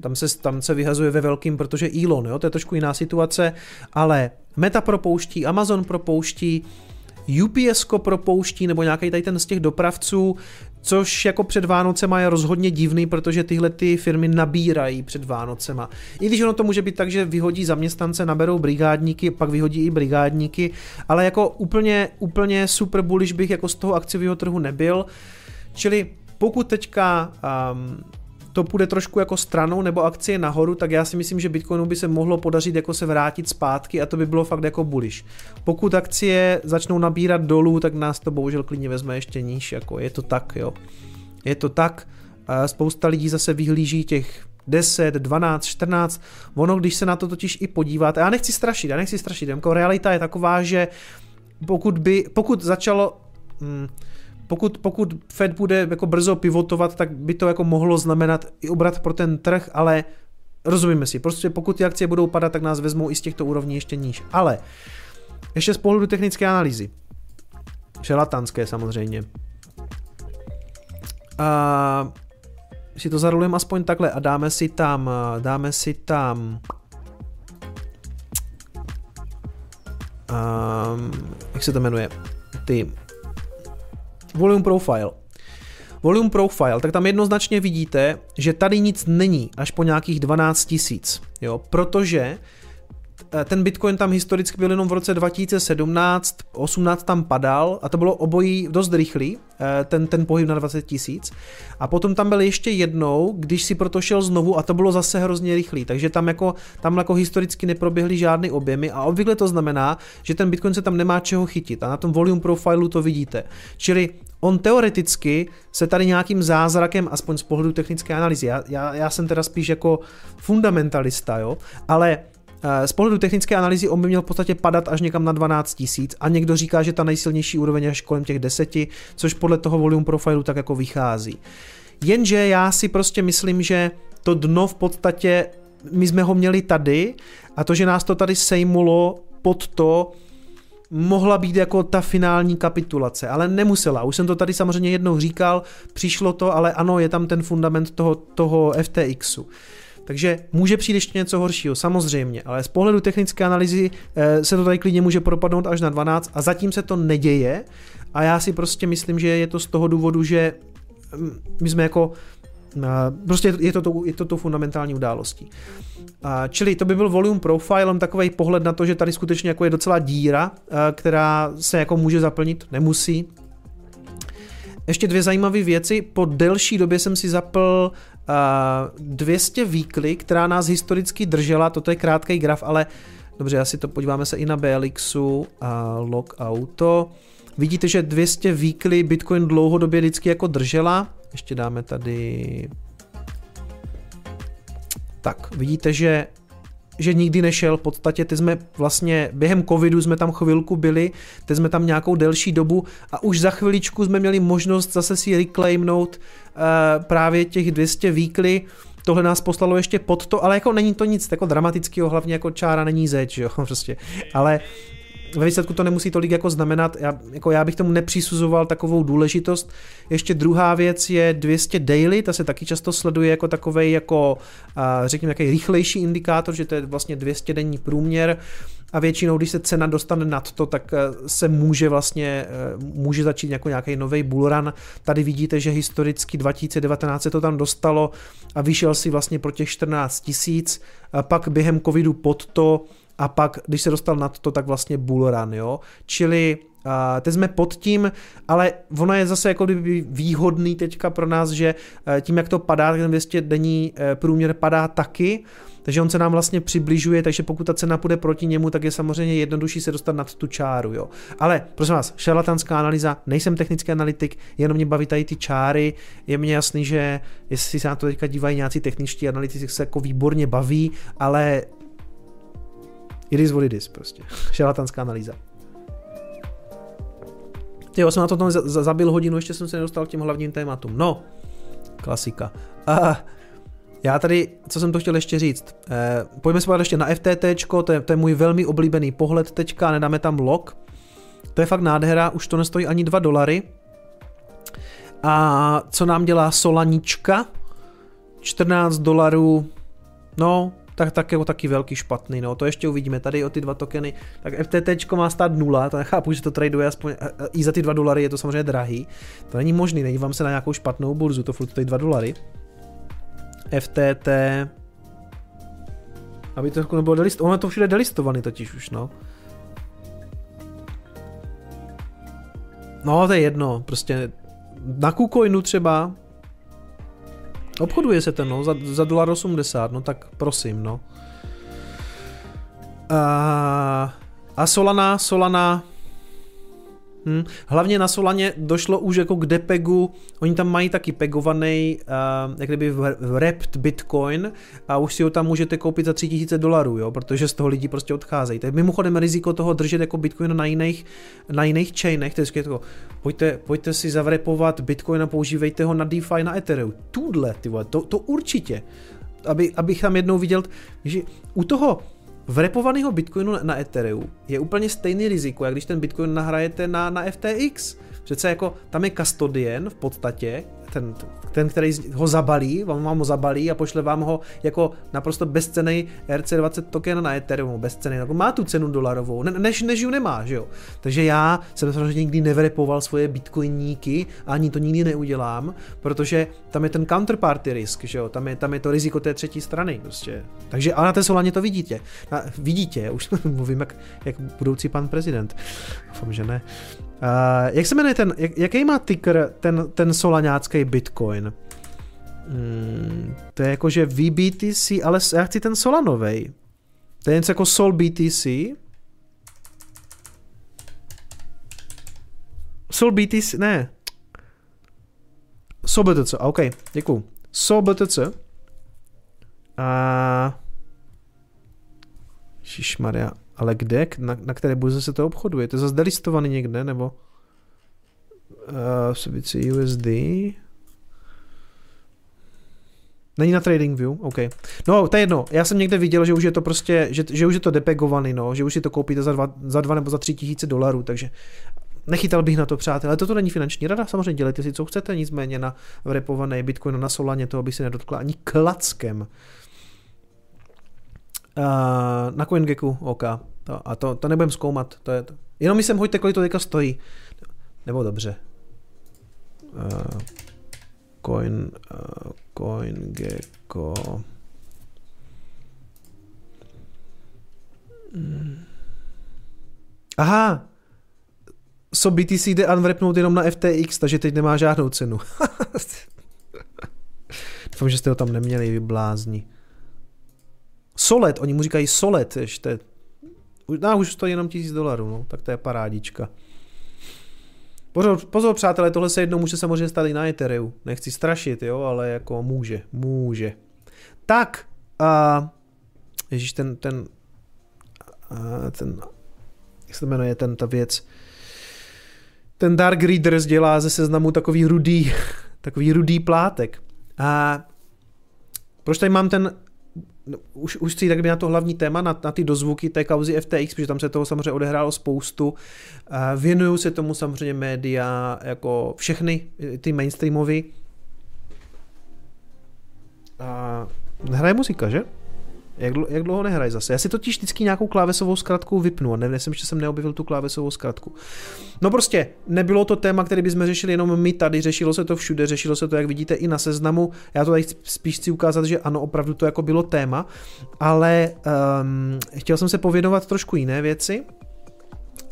tam se, tam se vyhazuje ve velkým, protože Elon, jo, to je trošku jiná situace, ale Meta propouští, Amazon propouští, UPS propouští, nebo nějaký tady ten z těch dopravců, což jako před Vánocema je rozhodně divný, protože tyhle ty firmy nabírají před Vánocema. I když ono to může být tak, že vyhodí zaměstnance, naberou brigádníky, pak vyhodí i brigádníky, ale jako úplně, úplně super bullish bych jako z toho akciového trhu nebyl. Čili pokud teďka um, to půjde trošku jako stranou nebo akcie nahoru, tak já si myslím, že Bitcoinu by se mohlo podařit jako se vrátit zpátky a to by bylo fakt jako bullish. Pokud akcie začnou nabírat dolů, tak nás to bohužel klidně vezme ještě níž, jako je to tak, jo. Je to tak, spousta lidí zase vyhlíží těch 10, 12, 14. Ono, když se na to totiž i podíváte, já nechci strašit, já nechci strašit, jako realita je taková, že pokud by, pokud začalo, hm, pokud, pokud Fed bude jako brzo pivotovat, tak by to jako mohlo znamenat i obrat pro ten trh, ale rozumíme si, prostě pokud ty akcie budou padat, tak nás vezmou i z těchto úrovní ještě níž. Ale ještě z pohledu technické analýzy. Šelatanské samozřejmě. A si to zarolujeme aspoň takhle a dáme si tam, dáme si tam um, jak se to jmenuje, ty volume profile. Volume profile, tak tam jednoznačně vidíte, že tady nic není až po nějakých 12 tisíc, jo, protože ten Bitcoin tam historicky byl jenom v roce 2017, 18 tam padal a to bylo obojí dost rychlý, eh, ten, ten pohyb na 20 tisíc. A potom tam byl ještě jednou, když si proto šel znovu a to bylo zase hrozně rychlý, takže tam jako, tam jako historicky neproběhly žádný objemy a obvykle to znamená, že ten Bitcoin se tam nemá čeho chytit a na tom volume profilu to vidíte. Čili on teoreticky se tady nějakým zázrakem, aspoň z pohledu technické analýzy, já, já, já jsem teda spíš jako fundamentalista, jo, ale Eh, z pohledu technické analýzy on by měl v podstatě padat až někam na 12 tisíc a někdo říká, že ta nejsilnější úroveň je až kolem těch 10, což podle toho volume profilu tak jako vychází. Jenže já si prostě myslím, že to dno v podstatě, my jsme ho měli tady a to, že nás to tady sejmulo pod to, mohla být jako ta finální kapitulace, ale nemusela. Už jsem to tady samozřejmě jednou říkal, přišlo to, ale ano, je tam ten fundament toho, toho FTXu. Takže může přijít ještě něco horšího, samozřejmě, ale z pohledu technické analýzy eh, se to tady klidně může propadnout až na 12 a zatím se to neděje a já si prostě myslím, že je to z toho důvodu, že mm, my jsme jako eh, Prostě je to, to, je to to fundamentální událostí. Čili to by byl volume profile, takový pohled na to, že tady skutečně jako je docela díra, eh, která se jako může zaplnit, nemusí. Ještě dvě zajímavé věci. Po delší době jsem si zapl 200 weekly, která nás historicky držela, toto je krátký graf, ale dobře, asi to podíváme se i na BLXu a log auto. Vidíte, že 200 weekly Bitcoin dlouhodobě vždycky jako držela. Ještě dáme tady... Tak, vidíte, že že nikdy nešel, v podstatě ty jsme vlastně během covidu jsme tam chvilku byli, teď jsme tam nějakou delší dobu a už za chviličku jsme měli možnost zase si reclaimnout uh, právě těch 200 weekly, tohle nás poslalo ještě pod to, ale jako není to nic jako dramatického, hlavně jako čára není zeď, jo, prostě, ale ve výsledku to nemusí tolik jako znamenat, já, jako já bych tomu nepřisuzoval takovou důležitost. Ještě druhá věc je 200 daily, ta se taky často sleduje jako takový jako, řekněme, nějaký rychlejší indikátor, že to je vlastně 200 denní průměr a většinou, když se cena dostane nad to, tak e, se může vlastně, e, může začít jako nějaký nový bullrun. Tady vidíte, že historicky 2019 se to tam dostalo a vyšel si vlastně pro těch 14 tisíc, pak během covidu pod to a pak, když se dostal nad to, tak vlastně bull run, jo. Čili uh, teď jsme pod tím, ale ono je zase jako kdyby výhodný teďka pro nás, že uh, tím, jak to padá, ten 200 denní uh, průměr padá taky, takže on se nám vlastně přibližuje, takže pokud ta cena půjde proti němu, tak je samozřejmě jednodušší se dostat nad tu čáru. Jo. Ale prosím vás, šarlatanská analýza, nejsem technický analytik, jenom mě baví tady ty čáry, je mně jasný, že jestli se na to teďka dívají nějací techničtí analytici, se jako výborně baví, ale It is what it is prostě. Šarlatanská analýza. Jo, jsem na to zabil hodinu, ještě jsem se nedostal k těm hlavním tématům. No, klasika. A já tady, co jsem to chtěl ještě říct, eh, pojďme se ještě na FTT, to je, to je můj velmi oblíbený pohled teďka, nedáme tam log. To je fakt nádhera, už to nestojí ani 2 dolary. A co nám dělá Solanička? 14 dolarů, no, tak, tak jako taky velký špatný, no, to ještě uvidíme, tady o ty dva tokeny, tak FTT má stát nula, to nechápu, že to traduje aspoň, i za ty dva dolary je to samozřejmě drahý, to není možný, nedívám se na nějakou špatnou burzu, to furt stojí dva dolary. FTT, aby to nebylo delist, ono to všude delistovaný totiž už, no. No, to je jedno, prostě na KuCoinu třeba, Obchoduje se ten, no, za, za dolar 80, no tak prosím, no. A, a Solana, Solana, Hmm. Hlavně na Solaně došlo už jako k depegu, oni tam mají taky pegovaný, uh, jak kdyby wrapped bitcoin a už si ho tam můžete koupit za 3000 dolarů, jo, protože z toho lidi prostě odcházejí. Tak mimochodem riziko toho držet jako bitcoin na jiných, na jiných chainech, to je jako, pojďte, pojďte si zavrepovat bitcoin a používejte ho na DeFi na Ethereum. Tudle, ty vole, to, to určitě. Aby, abych tam jednou viděl, že u toho vrepovaného Bitcoinu na Ethereum je úplně stejný riziko, jak když ten Bitcoin nahrajete na, na FTX. Přece jako tam je custodian v podstatě, ten, ten, který ho zabalí, on vám ho zabalí a pošle vám ho jako naprosto bezcený RC20 token na Ethereum, bezcený, jako má tu cenu dolarovou, ne, než, než ju nemá, že jo. Takže já jsem samozřejmě nikdy nevrepoval svoje bitcoiníky, ani to nikdy neudělám, protože tam je ten counterparty risk, že jo, tam je, tam je to riziko té třetí strany, prostě. Takže a na té Solaně to vidíte. Na, vidíte, už mluvím jak, jak budoucí pan prezident. Doufám, že ne. Uh, jak se jmenuje ten, jak, jaký má ticker ten, ten solaňácký bitcoin? Hmm, to je jakože VBTC, ale já chci ten solanovej. To je něco jako Sol BTC. Sol BTC, ne. Sol BTC, OK, děkuju. Sol BTC. A... Šišmarja. Ale kde? Na, na které burze se to obchoduje? To je zase delistovaný někde, nebo? Uh, Subici USD. Není na TradingView? OK. No, to je jedno. Já jsem někde viděl, že už je to prostě, že, že už je to depegovaný, no, že už si to koupíte za dva, za dva nebo za tři tisíce dolarů, takže nechytal bych na to, přátelé. Ale toto není finanční rada, samozřejmě dělejte si, co chcete, nicméně na vrepované Bitcoin na Solaně toho bych si nedotkla ani klackem. Uh, na CoinGecku, OK. To, a to, to nebudem zkoumat. To je to. Jenom mi sem hoďte, kolik to teďka stojí. Nebo dobře. Uh, coin, uh, CoinGecko. Hmm. Aha, so BTC jde unwrapnout jenom na FTX, takže teď nemá žádnou cenu. Doufám, že jste ho tam neměli, vyblázni. Solet, oni mu říkají Solet, ještě. No, už to jenom tisíc dolarů, no, tak to je parádička. Pozor, pozor, přátelé, tohle se jednou může samozřejmě stát i na Ethereum. Nechci strašit, jo, ale jako může, může. Tak, a ježíš, ten, ten, a, ten, jak se to jmenuje, ten, ta věc, ten Dark Readers dělá ze seznamu takový rudý, takový rudý plátek. A proč tady mám ten no, už, už chci tak na to hlavní téma, na, na ty dozvuky té kauzy FTX, protože tam se toho samozřejmě odehrálo spoustu. Věnují se tomu samozřejmě média, jako všechny ty mainstreamový. A hraje muzika, že? Jak, jak dlouho nehraje zase? Já si totiž vždycky nějakou klávesovou zkratku vypnu a nevím, že jsem neobjevil tu klávesovou zkratku. No prostě, nebylo to téma, který bychom řešili jenom my tady, řešilo se to všude, řešilo se to, jak vidíte, i na seznamu. Já to tady spíš chci ukázat, že ano, opravdu to jako bylo téma, ale um, chtěl jsem se pověnovat trošku jiné věci.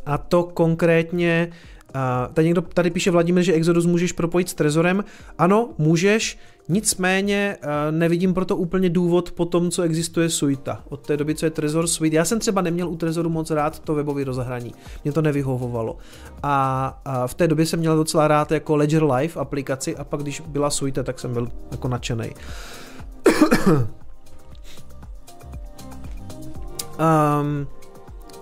A to konkrétně Uh, tady někdo tady píše Vladimír, že Exodus můžeš propojit s Trezorem. Ano, můžeš, nicméně uh, nevidím proto úplně důvod po tom, co existuje Suita. Od té doby, co je Trezor Suite. Já jsem třeba neměl u Trezoru moc rád to webové rozhraní. Mě to nevyhovovalo. A, v té době jsem měl docela rád jako Ledger Live aplikaci a pak když byla Suite, tak jsem byl jako nadšený. um,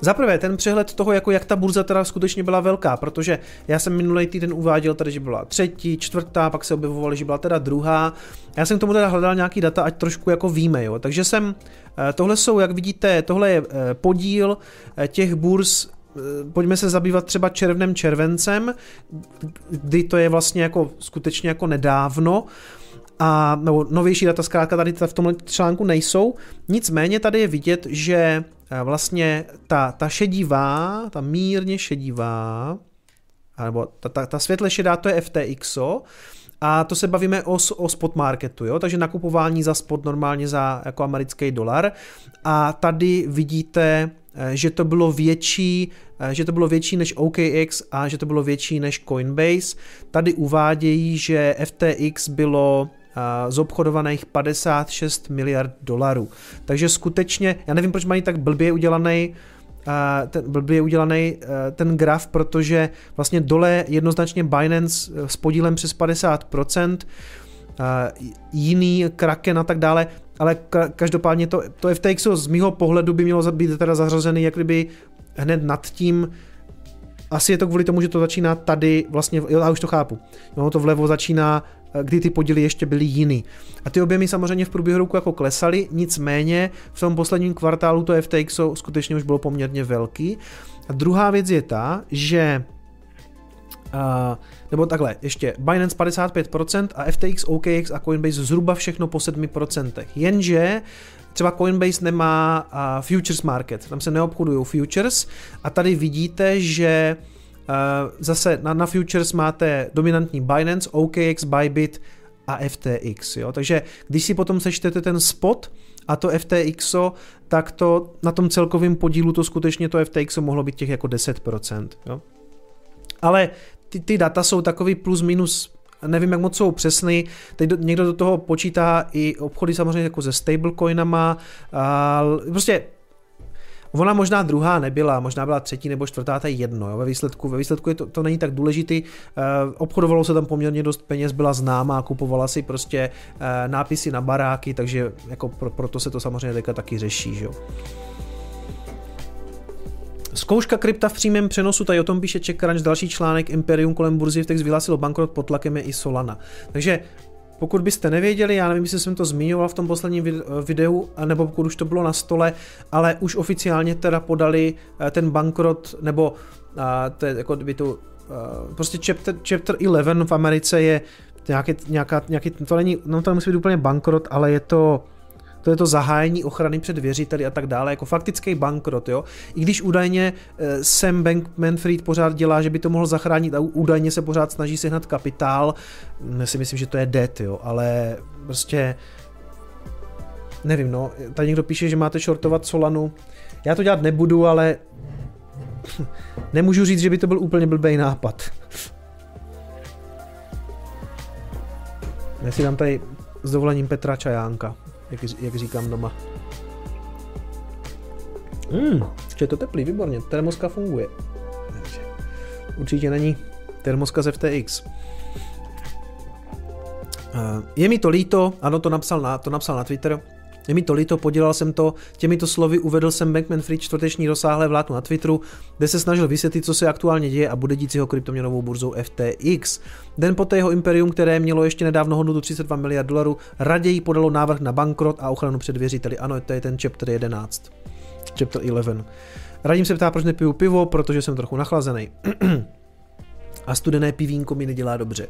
za prvé, ten přehled toho, jako jak ta burza teda skutečně byla velká, protože já jsem minulý týden uváděl tady, že byla třetí, čtvrtá, pak se objevovaly, že byla teda druhá. Já jsem k tomu teda hledal nějaký data, ať trošku jako víme, jo. Takže jsem, eh, tohle jsou, jak vidíte, tohle je eh, podíl eh, těch burz pojďme se zabývat třeba červnem, červencem, kdy to je vlastně jako skutečně jako nedávno a nebo novější data zkrátka tady v tomhle článku nejsou. Nicméně tady je vidět, že vlastně ta, ta šedivá, ta mírně šedivá, nebo ta, ta, ta světle šedá, to je FTXO, a to se bavíme o, o spot marketu, jo? takže nakupování za spot normálně za jako americký dolar. A tady vidíte, eh, že to bylo větší, eh, že to bylo větší než OKX a že to bylo větší než Coinbase. Tady uvádějí, že FTX bylo zobchodovaných 56 miliard dolarů. Takže skutečně, já nevím, proč mají tak blbě udělaný ten, blbě udělaný ten graf, protože vlastně dole jednoznačně Binance s podílem přes 50%, jiný Kraken a tak dále, ale každopádně to, to FTX z mýho pohledu by mělo být teda zařazený jak kdyby hned nad tím, asi je to kvůli tomu, že to začíná tady, vlastně, jo, já už to chápu, ono to vlevo začíná kdy ty podíly ještě byly jiný. A ty objemy samozřejmě v průběhu roku jako klesaly, nicméně v tom posledním kvartálu to FTX skutečně už bylo poměrně velký. A druhá věc je ta, že Uh, nebo takhle, ještě Binance 55% a FTX, OKX a Coinbase zhruba všechno po 7%. Jenže třeba Coinbase nemá uh, futures market, tam se neobchodují futures a tady vidíte, že uh, zase na, na futures máte dominantní Binance, OKX, Bybit a FTX. Jo? Takže když si potom sečtete ten spot a to FTX, tak to na tom celkovém podílu to skutečně to FTX mohlo být těch jako 10%. Jo? Ale ty, ty data jsou takový plus minus nevím, jak moc jsou přesný. Teď do, někdo do toho počítá i obchody samozřejmě jako se stablecoinama. A prostě Ona možná druhá nebyla, možná byla třetí nebo čtvrtá, to je jedno. Jo. Ve výsledku, ve výsledku je to, to není tak důležitý. Uh, obchodovalo se tam poměrně dost peněz, byla známá, kupovala si prostě uh, nápisy na baráky, takže jako pro, proto se to samozřejmě teďka taky řeší. Že. Zkouška krypta v přímém přenosu, tady o tom píše CheckCrunch, další článek Imperium kolem burzy, v vyhlásilo bankrot pod tlakem je i Solana. Takže pokud byste nevěděli, já nevím, jestli jsem to zmiňoval v tom posledním videu, nebo pokud už to bylo na stole, ale už oficiálně teda podali eh, ten bankrot, nebo eh, to je jako by to, eh, prostě chapter, chapter 11 v Americe je nějaký, nějaká, nějaký, to není, no to nemusí být úplně bankrot, ale je to, to je to zahájení ochrany před věřiteli a tak dále, jako faktický bankrot, jo. I když údajně eh, Sam Bankman-Fried pořád dělá, že by to mohl zachránit a údajně se pořád snaží sehnat kapitál, já si myslím, že to je dead, jo, ale prostě nevím, no, tady někdo píše, že máte shortovat Solanu, já to dělat nebudu, ale nemůžu říct, že by to byl úplně blbý nápad. Já si dám tady s dovolením Petra Čajánka jak, jak říkám doma. Hmm, je to teplý, výborně, termoska funguje. Určitě není termoska z FTX. Eh, je mi to líto, ano, to napsal na, to napsal na Twitter, je mi to líto, podělal jsem to, těmito slovy uvedl jsem Bankman Fried čtvrteční rozsáhlé vládnu na Twitteru, kde se snažil vysvětlit, co se aktuálně děje a bude dít s jeho kryptoměnovou burzou FTX. Den poté jeho imperium, které mělo ještě nedávno hodnotu 32 miliard dolarů, raději podalo návrh na bankrot a ochranu před věřiteli. Ano, to je ten chapter 11. Chapter 11. Radím se ptá, proč nepiju pivo, protože jsem trochu nachlazený. a studené pivínko mi nedělá dobře.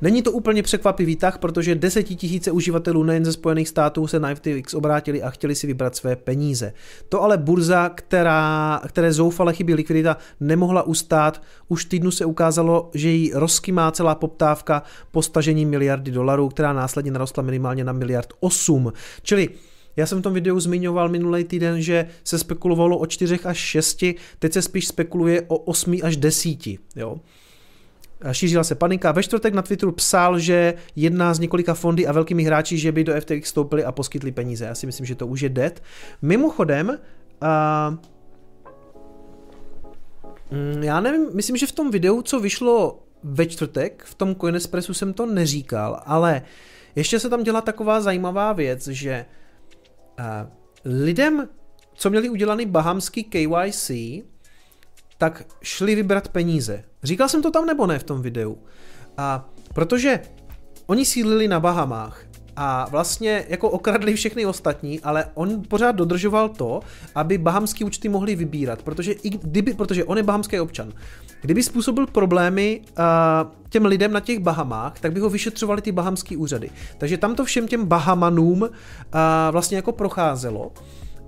Není to úplně překvapivý tah, protože desetitisíce uživatelů nejen ze Spojených států se na FTX obrátili a chtěli si vybrat své peníze. To ale burza, která, které zoufale chybí likvidita, nemohla ustát. Už týdnu se ukázalo, že jí rozkymá celá poptávka po stažení miliardy dolarů, která následně narostla minimálně na miliard 8. Čili já jsem v tom videu zmiňoval minulý týden, že se spekulovalo o 4 až 6, teď se spíš spekuluje o 8 až 10. Jo? Šířila se panika. Ve čtvrtek na Twitteru psal, že jedná z několika fondy a velkými hráči, že by do FTX vstoupili a poskytli peníze. Já si myslím, že to už je dead. Mimochodem, uh, já nevím, myslím, že v tom videu, co vyšlo ve čtvrtek, v tom Coinespressu jsem to neříkal, ale ještě se tam dělá taková zajímavá věc, že uh, lidem, co měli udělaný bahamský KYC, tak šli vybrat peníze. Říkal jsem to tam nebo ne v tom videu? A protože oni sídlili na Bahamách a vlastně jako okradli všechny ostatní, ale on pořád dodržoval to, aby bahamský účty mohli vybírat, protože, i kdyby, protože on je bahamský občan. Kdyby způsobil problémy uh, těm lidem na těch Bahamách, tak by ho vyšetřovali ty bahamský úřady. Takže tam to všem těm Bahamanům uh, vlastně jako procházelo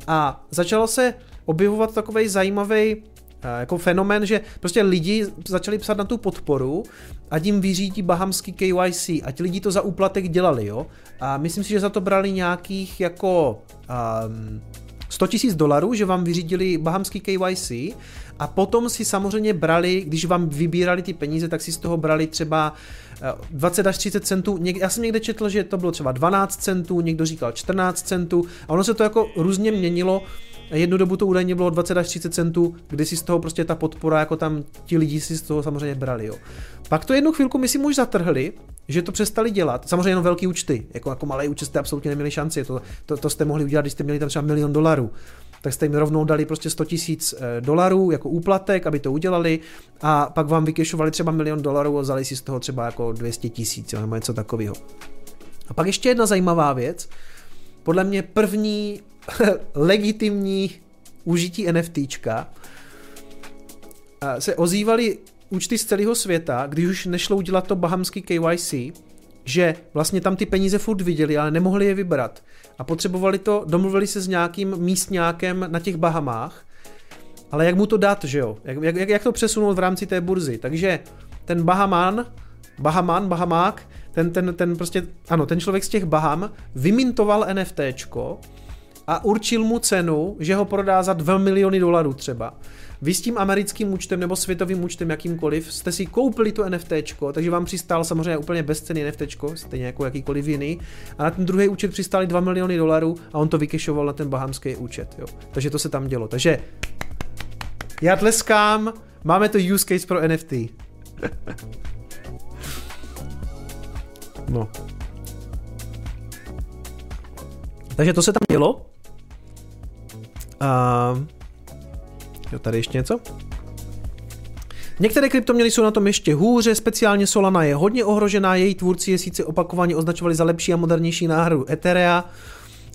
a začalo se objevovat takový zajímavý jako fenomén, že prostě lidi začali psat na tu podporu a tím vyřídí bahamský KYC a ti lidi to za úplatek dělali, jo. A myslím si, že za to brali nějakých jako um, 100 000 dolarů, že vám vyřídili bahamský KYC a potom si samozřejmě brali, když vám vybírali ty peníze, tak si z toho brali třeba 20 až 30 centů. Já jsem někde četl, že to bylo třeba 12 centů, někdo říkal 14 centů a ono se to jako různě měnilo Jednu dobu to údajně bylo 20 až 30 centů, kdy si z toho prostě ta podpora, jako tam ti lidi si z toho samozřejmě brali. Jo. Pak to jednu chvilku my si už zatrhli, že to přestali dělat. Samozřejmě jenom velký účty, jako, jako malé účty jste absolutně neměli šanci, to, to, to jste mohli udělat, když jste měli tam třeba milion dolarů tak jste jim rovnou dali prostě 100 tisíc eh, dolarů jako úplatek, aby to udělali a pak vám vykešovali třeba milion dolarů a vzali si z toho třeba jako 200 tisíc nebo něco takového. A pak ještě jedna zajímavá věc. Podle mě první legitimní užití NFTčka se ozývaly účty z celého světa, když už nešlo udělat to bahamský KYC, že vlastně tam ty peníze furt viděli, ale nemohli je vybrat. A potřebovali to, domluvili se s nějakým místňákem na těch Bahamách, ale jak mu to dát, že jo? Jak, jak, jak to přesunout v rámci té burzy? Takže ten Bahaman, Bahaman, Bahamák, ten, ten, ten prostě, ano, ten člověk z těch Baham vymintoval NFTčko a určil mu cenu, že ho prodá za 2 miliony dolarů třeba. Vy s tím americkým účtem nebo světovým účtem jakýmkoliv jste si koupili to NFT, takže vám přistál samozřejmě úplně bezcenný NFT, stejně jako jakýkoliv jiný, a na ten druhý účet přistáli 2 miliony dolarů a on to vykešoval na ten bahamský účet. Jo. Takže to se tam dělo. Takže já tleskám, máme to use case pro NFT. no. Takže to se tam dělo. A Jo, tady ještě něco? Některé kryptoměny jsou na tom ještě hůře, speciálně Solana je hodně ohrožená, její tvůrci je sice opakovaně označovali za lepší a modernější náhradu Etherea,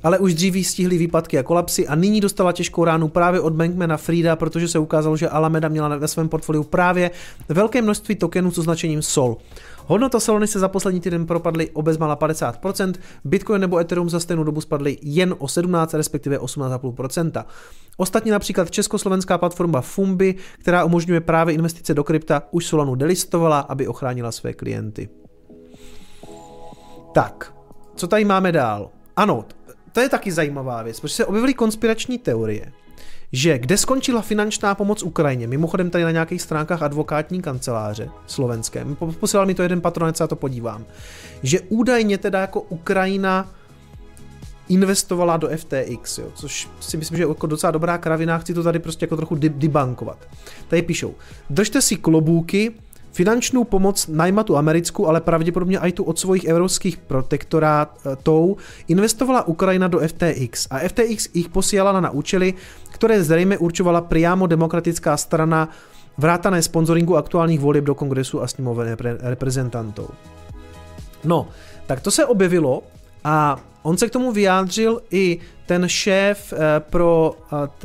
ale už dřív stihly výpadky a kolapsy a nyní dostala těžkou ránu právě od Bankmana Frida, protože se ukázalo, že Alameda měla ve svém portfoliu právě velké množství tokenů s označením SOL. Hodnota Solony se za poslední týden propadly o bezmála 50%, Bitcoin nebo Ethereum za stejnou dobu spadly jen o 17, respektive 18,5%. Ostatně například československá platforma Fumbi, která umožňuje právě investice do krypta, už Solanu delistovala, aby ochránila své klienty. Tak, co tady máme dál? Ano, to je taky zajímavá věc, protože se objevily konspirační teorie, že kde skončila finančná pomoc Ukrajině, mimochodem tady na nějakých stránkách advokátní kanceláře slovenské, posílal mi to jeden patronec, já to podívám, že údajně teda jako Ukrajina investovala do FTX, jo, což si myslím, že je jako docela dobrá kravina, chci to tady prostě jako trochu debankovat. Tady píšou, držte si klobůky, Finančnou pomoc najma tu americkou, ale pravděpodobně i tu od svých evropských protektorátů investovala Ukrajina do FTX a FTX jich posílala na účely, které zřejmě určovala priamo demokratická strana vrátané sponsoringu aktuálních voleb do kongresu a sněmovny reprezentantů. No, tak to se objevilo a on se k tomu vyjádřil i ten šéf eh, pro,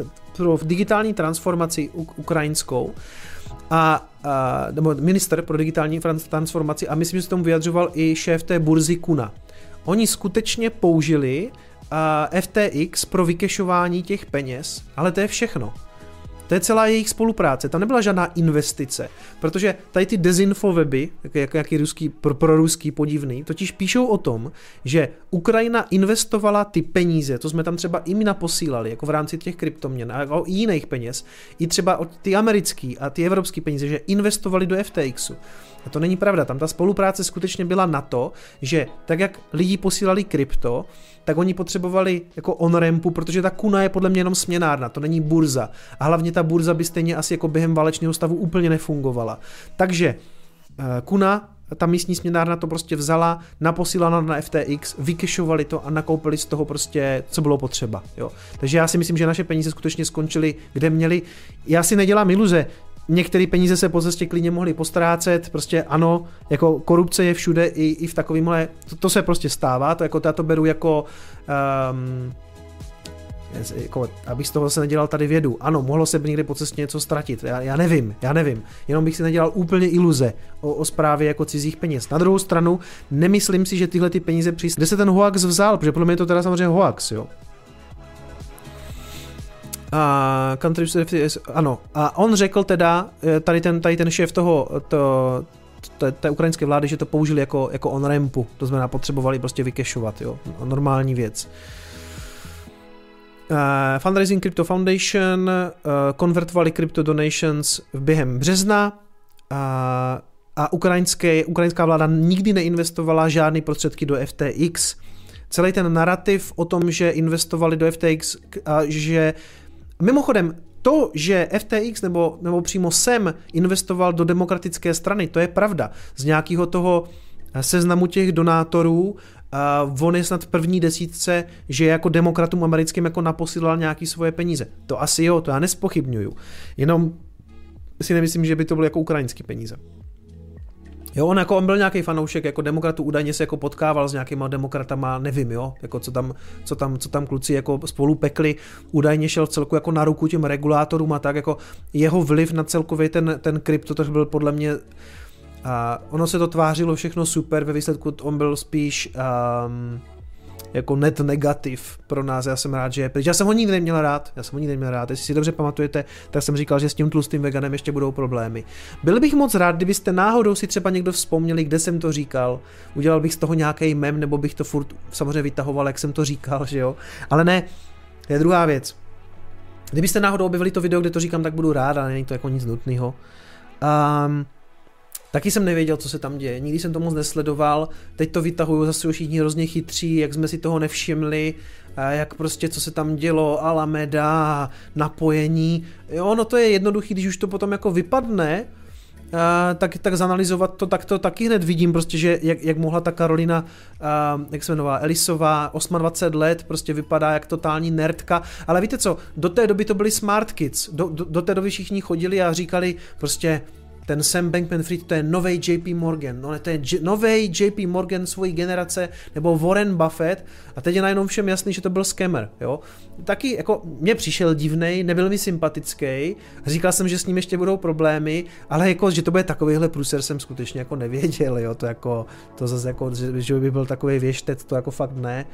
eh, pro digitální transformaci ukrajinskou, a, a, nebo minister pro digitální transformaci a myslím, že se tomu vyjadřoval i šéf té burzy Kuna. Oni skutečně použili a, FTX pro vykešování těch peněz, ale to je všechno. To je celá jejich spolupráce, tam nebyla žádná investice, protože tady ty dezinfoweby, jak, jaký ruský, pro, pro ruský podivný, totiž píšou o tom, že Ukrajina investovala ty peníze, to jsme tam třeba i my naposílali, jako v rámci těch kryptoměn a o jiných peněz, i třeba ty americký a ty evropský peníze, že investovali do FTXu. A to není pravda, tam ta spolupráce skutečně byla na to, že tak jak lidi posílali krypto, tak oni potřebovali jako on-rampu, protože ta kuna je podle mě jenom směnárna, to není burza. A hlavně ta burza by stejně asi jako během válečného stavu úplně nefungovala. Takže eh, kuna ta místní směnárna to prostě vzala, naposílala na FTX, vykešovali to a nakoupili z toho prostě, co bylo potřeba. Jo. Takže já si myslím, že naše peníze skutečně skončily, kde měli. Já si nedělám iluze, některé peníze se po cestě klidně mohly postrácet, prostě ano, jako korupce je všude i, i v takovýmhle, to, to se prostě stává, to jako já to beru jako um, jako, abych z toho se nedělal tady vědu. Ano, mohlo se někdy po cestě něco ztratit, já, já nevím, já nevím, jenom bych si nedělal úplně iluze o, o správě jako cizích peněz. Na druhou stranu, nemyslím si, že tyhle ty peníze přijít. Kde se ten hoax vzal, protože podle mě je to teda samozřejmě hoax, jo. A country ano. A on řekl teda, eh, tady ten, tady ten šéf toho, to, té, té ukrajinské vlády, že to použili jako, jako on-rampu, to znamená potřebovali prostě vykešovat, jo, normální věc. Uh, Fundraising Crypto Foundation uh, konvertovali crypto donations během března uh, a ukrajinské, ukrajinská vláda nikdy neinvestovala žádné prostředky do FTX. Celý ten narrativ o tom, že investovali do FTX a že Mimochodem, to, že FTX nebo, nebo přímo SEM investoval do demokratické strany, to je pravda. Z nějakého toho seznamu těch donátorů uh, on je snad v první desítce, že jako demokratům americkým jako naposílal nějaký svoje peníze. To asi jo, to já nespochybnuju. Jenom si nemyslím, že by to byly jako ukrajinské peníze. Jo, on jako on byl nějaký fanoušek jako demokratů, údajně se jako potkával s nějakýma demokratama, nevím, jo, jako co tam, co tam, co tam kluci jako spolu pekli, údajně šel v celku jako na ruku těm regulátorům a tak jako jeho vliv na celkově ten, ten krypto, to byl podle mě a ono se to tvářilo všechno super, ve výsledku on byl spíš um, jako net negativ pro nás, já jsem rád, že je pryč. Já jsem ho nikdy neměl rád, já jsem ho nikdy neměl rád, jestli si dobře pamatujete, tak jsem říkal, že s tím tlustým veganem ještě budou problémy. Byl bych moc rád, kdybyste náhodou si třeba někdo vzpomněli, kde jsem to říkal, udělal bych z toho nějaký mem, nebo bych to furt samozřejmě vytahoval, jak jsem to říkal, že jo, ale ne, to je druhá věc. Kdybyste náhodou objevili to video, kde to říkám, tak budu rád, ale není to jako nic nutného. Um, Taky jsem nevěděl, co se tam děje, nikdy jsem to moc nesledoval, teď to vytahuju zase už všichni hrozně chytří, jak jsme si toho nevšimli, jak prostě co se tam dělo, Alameda, napojení, jo, no to je jednoduchý, když už to potom jako vypadne, tak, tak zanalizovat to, tak to taky hned vidím prostě, že jak, jak mohla ta Karolina, jak se jmenovala, Elisová, 28 let, prostě vypadá jak totální nerdka, ale víte co, do té doby to byli smart kids, do, do, do té doby všichni chodili a říkali prostě, ten Sam Bankman-Fried, to je nový JP Morgan, no, to je nový JP Morgan svojí generace, nebo Warren Buffett, a teď je najednou všem jasný, že to byl scammer, jo. Taky, jako, mě přišel divnej, nebyl mi sympatický, říkal jsem, že s ním ještě budou problémy, ale jako, že to bude takovýhle průser, jsem skutečně jako nevěděl, jo, to jako, to zase jako, že, by byl takový věštec, to jako fakt ne.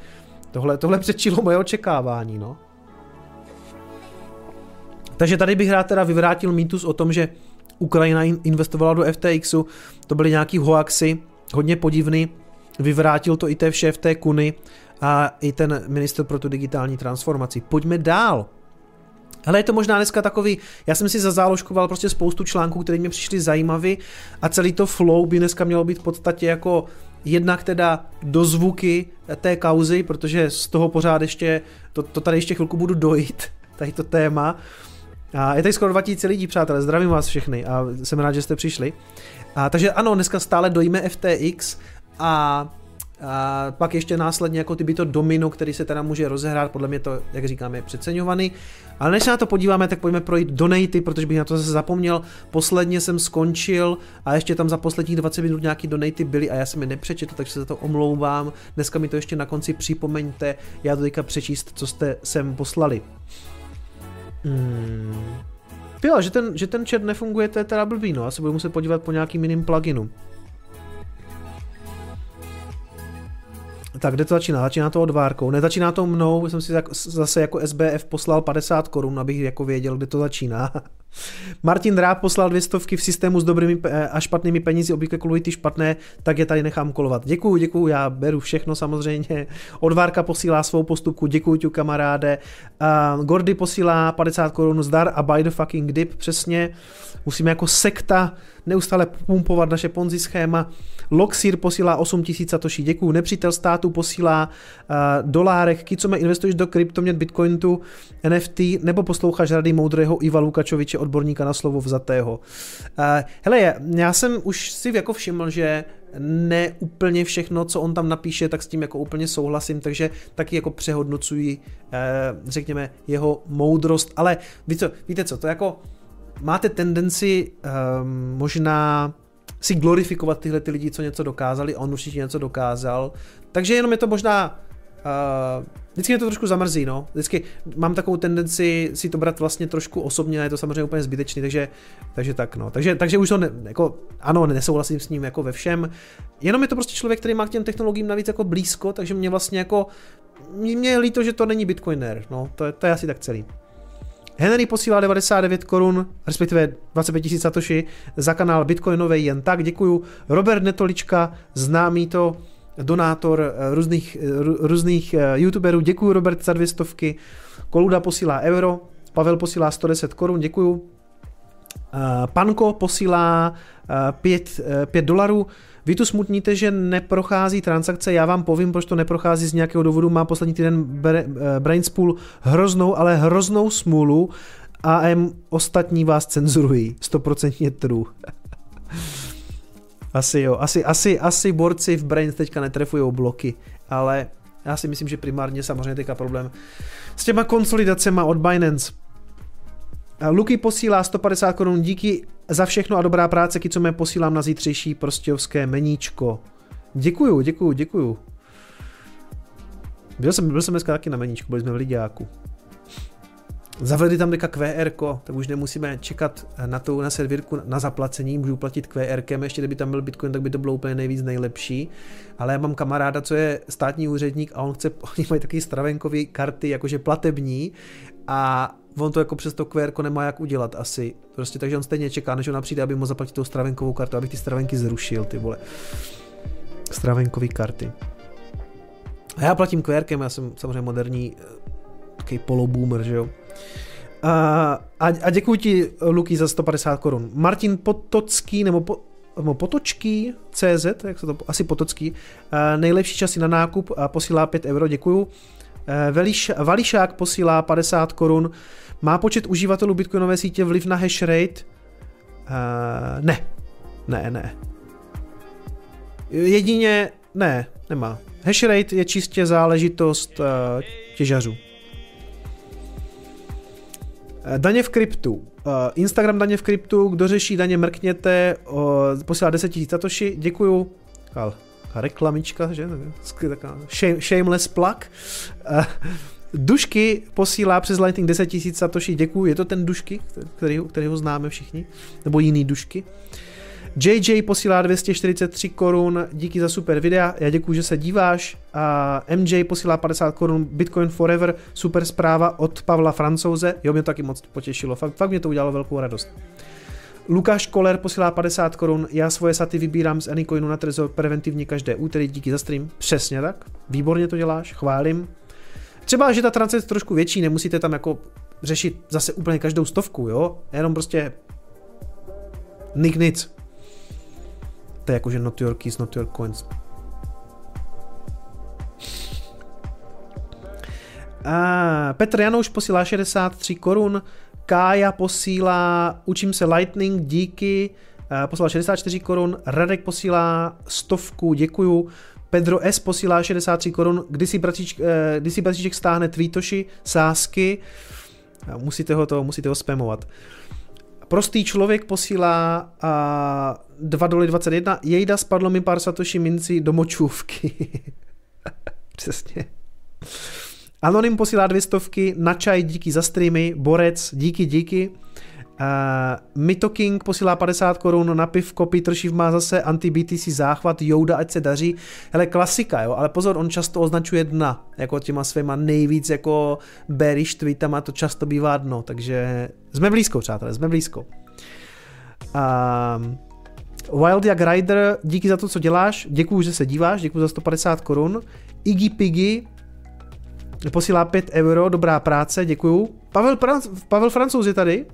Tohle, tohle předčilo moje očekávání, no. Takže tady bych rád teda vyvrátil mýtus o tom, že Ukrajina investovala do FTXu, to byly nějaký hoaxy, hodně podivný, vyvrátil to i té šéf té Kuny a i ten minister pro tu digitální transformaci. Pojďme dál. Ale je to možná dneska takový, já jsem si zazáložkoval prostě spoustu článků, které mě přišly zajímavý a celý to flow by dneska mělo být v podstatě jako jednak teda do zvuky té kauzy, protože z toho pořád ještě, to, to tady ještě chvilku budu dojít, tady to téma, a je tady skoro 2000 lidí, přátelé, zdravím vás všechny a jsem rád, že jste přišli. A, takže ano, dneska stále dojíme FTX a a pak ještě následně jako ty by to domino, který se teda může rozehrát, podle mě to, jak říkáme, je přeceňovaný. Ale než se na to podíváme, tak pojďme projít donaty, protože bych na to zase zapomněl. Posledně jsem skončil a ještě tam za posledních 20 minut nějaký donaty byly a já jsem je nepřečetl, takže se za to omlouvám. Dneska mi to ještě na konci připomeňte, já to teďka přečíst, co jste sem poslali. Hmm. Jo, že ten, že ten chat nefunguje, to je teda blbý, no. Asi budu muset podívat po nějakým jiným pluginu. Tak kde to začíná? Začíná to odvárkou. Nezačíná to mnou, jsem si zase jako SBF poslal 50 korun, abych jako věděl, kde to začíná. Martin Dráb poslal dvě stovky v systému s dobrými a špatnými penězi, obvykle kolují ty špatné, tak je tady nechám kolovat. Děkuju, děkuju, já beru všechno samozřejmě. Odvárka posílá svou postupku, děkuju ti kamaráde. Uh, Gordy posílá 50 korun zdar a buy the fucking dip, přesně. Musíme jako sekta neustále pumpovat naše ponzi schéma. Loxir posílá 8000 satoshi, děkuju. Nepřítel státu posílá uh, dolárek. Kicome, investuješ do kryptoměn, bitcoinu, NFT, nebo posloucháš rady moudrého Iva Lukačoviče, odborníka na slovo vzatého. Uh, hele, já jsem už si jako všiml, že ne úplně všechno, co on tam napíše, tak s tím jako úplně souhlasím, takže taky jako přehodnocuji, uh, řekněme, jeho moudrost, ale víte co, víte co, to jako máte tendenci um, možná si glorifikovat tyhle ty lidi, co něco dokázali, on určitě něco dokázal, takže jenom je to možná Uh, vždycky mě to trošku zamrzí, no. Vždycky mám takovou tendenci si to brát vlastně trošku osobně, je to samozřejmě úplně zbytečný, takže, takže tak, no. Takže, takže už to, ne, jako, ano, nesouhlasím s ním jako ve všem, jenom je to prostě člověk, který má k těm technologiím navíc jako blízko, takže mě vlastně jako, mě je líto, že to není Bitcoiner, no, to je, to je asi tak celý. Henry posílá 99 korun, respektive 25 tisíc satoshi za kanál Bitcoinový jen tak, děkuju. Robert Netolička, známý to, donátor eh, různých, eh, různých eh, youtuberů. Děkuji Robert za dvě stovky. Koluda posílá euro, Pavel posílá 110 korun, děkuju. Panko posílá 5, 5 dolarů. Vy tu smutníte, že neprochází transakce, já vám povím, proč to neprochází z nějakého důvodu. Má poslední týden Brainspool hroznou, ale hroznou smůlu a ostatní vás cenzurují. 100% true. Asi jo, asi, asi, asi borci v Brains teďka netrefují bloky, ale já si myslím, že primárně samozřejmě teďka problém s těma konsolidacemi od Binance. Luky posílá 150 korun, díky za všechno a dobrá práce, co mě posílám na zítřejší prostějovské meníčko. Děkuju, děkuju, děkuju. Byl jsem, byl jsem dneska taky na meníčku, byli jsme v Lidiáku. Zavedli tam teďka QR, tak už nemusíme čekat na tu na servírku na zaplacení, můžu platit QR, ještě kdyby tam byl Bitcoin, tak by to bylo úplně nejvíc nejlepší. Ale já mám kamaráda, co je státní úředník a on chce, oni mají taky stravenkové karty, jakože platební a on to jako přes to QR nemá jak udělat asi. Prostě takže on stejně čeká, než on přijde, aby mu zaplatil tou stravenkovou kartu, abych ty stravenky zrušil, ty vole. Stravenkové karty. A já platím QR, já jsem samozřejmě moderní eh, takový poloboomer, že jo. A, a, a děkuji ti, Luky, za 150 korun. Martin Potocký, nebo, po, nebo Potočký, CZ, jak se to, asi Potocký, nejlepší časy na nákup a posílá 5 euro, děkuju. Veliš, Vališák posílá 50 korun. Má počet uživatelů bitcoinové sítě vliv na hash rate? Uh, ne. Ne, ne. Jedině, ne, nemá. Hash rate je čistě záležitost uh, těžařů. Eh, daně v kryptu. Eh, Instagram daně v kryptu, kdo řeší daně, mrkněte, posílá 10 000 satoshi, děkuju. Ale reklamička, že? Taková shameless plug. Eh, Dušky posílá přes Lightning 10 000 satoshi, děkuju. Je to ten Dušky, který, kterýho známe všichni? Nebo jiný Dušky? Uh, JJ posílá 243 korun, díky za super videa, já děkuji, že se díváš. A MJ posílá 50 korun, Bitcoin Forever, super zpráva od Pavla Francouze, jo, mě to taky moc potěšilo, fakt, fakt mě to udělalo velkou radost. Lukáš Koller posílá 50 korun, já svoje saty vybírám z Anycoinu na Trezor preventivně každé úterý, díky za stream, přesně tak, výborně to děláš, chválím. Třeba, že ta trance je trošku větší, nemusíte tam jako řešit zase úplně každou stovku, jo, jenom prostě nik nic. To je jakože not your keys, not your coins. A Petr Janouš posílá 63 korun, Kája posílá Učím se Lightning, díky, posílá 64 korun, Radek posílá stovku, děkuju, Pedro S. posílá 63 korun, kdy si, bratříček, eh, kdy si stáhne tweetoši, sásky, musíte ho to, musíte ho spamovat. Prostý člověk posílá a 2 doly 21, jejda spadlo mi pár satoshi minci do močůvky. Přesně. Anonym posílá dvě stovky, na čaj díky za streamy, Borec díky díky. Uh, Mito King posílá 50 korun na pivko, Peter Schiff má zase anti-BTC záchvat, Jouda, ať se daří. Hele, klasika, jo, ale pozor, on často označuje dna, jako těma svýma nejvíc jako bearish tweetama, to často bývá dno, takže jsme blízko, přátelé, jsme blízko. Uh, Wild Jak Rider, díky za to, co děláš, děkuji, že se díváš, děkuji za 150 korun. Iggy Piggy posílá 5 euro, dobrá práce, děkuju. Pavel, Pavel Francouz je tady,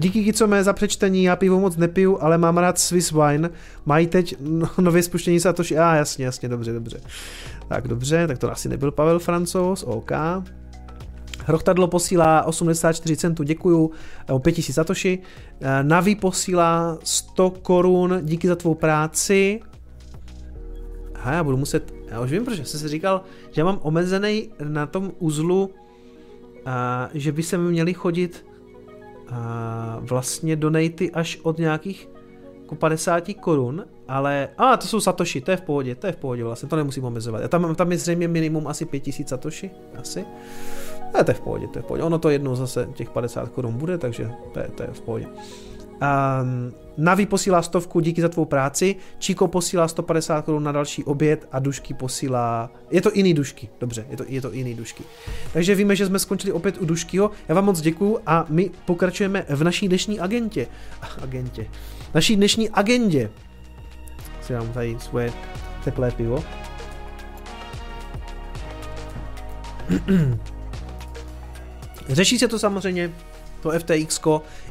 Díky mé za přečtení, já pivo moc nepiju, ale mám rád Swiss wine. Mají teď no, nově spuštění Satoshi. A ah, jasně, jasně, dobře, dobře. Tak dobře, tak to asi nebyl Pavel Francouz, OK. Hrochtadlo posílá 84 centů, děkuju, o 5000 satoshi. Eh, Navi posílá 100 korun, díky za tvou práci. Aha, já budu muset, já už vím, proč jsem si říkal, že já mám omezený na tom uzlu, a, že by se mi měli chodit vlastně donaty až od nějakých jako 50 korun, ale, a to jsou satoshi, to je v pohodě, to je v pohodě vlastně, to nemusím omezovat. Já tam, tam je zřejmě minimum asi 5000 satoshi, asi. A to je v pohodě, to je v pohodě. Ono to jednou zase těch 50 korun bude, takže to je, to je v pohodě. Um, Navi posílá stovku, díky za tvou práci. Číko posílá 150 korun na další oběd a Dušky posílá... Je to jiný Dušky, dobře, je to, je to jiný Dušky. Takže víme, že jsme skončili opět u Duškyho. Já vám moc děkuju a my pokračujeme v naší dnešní agentě. Agentě. Naší dnešní agendě. Si dám tady svoje teplé pivo. Řeší se to samozřejmě, to FTX,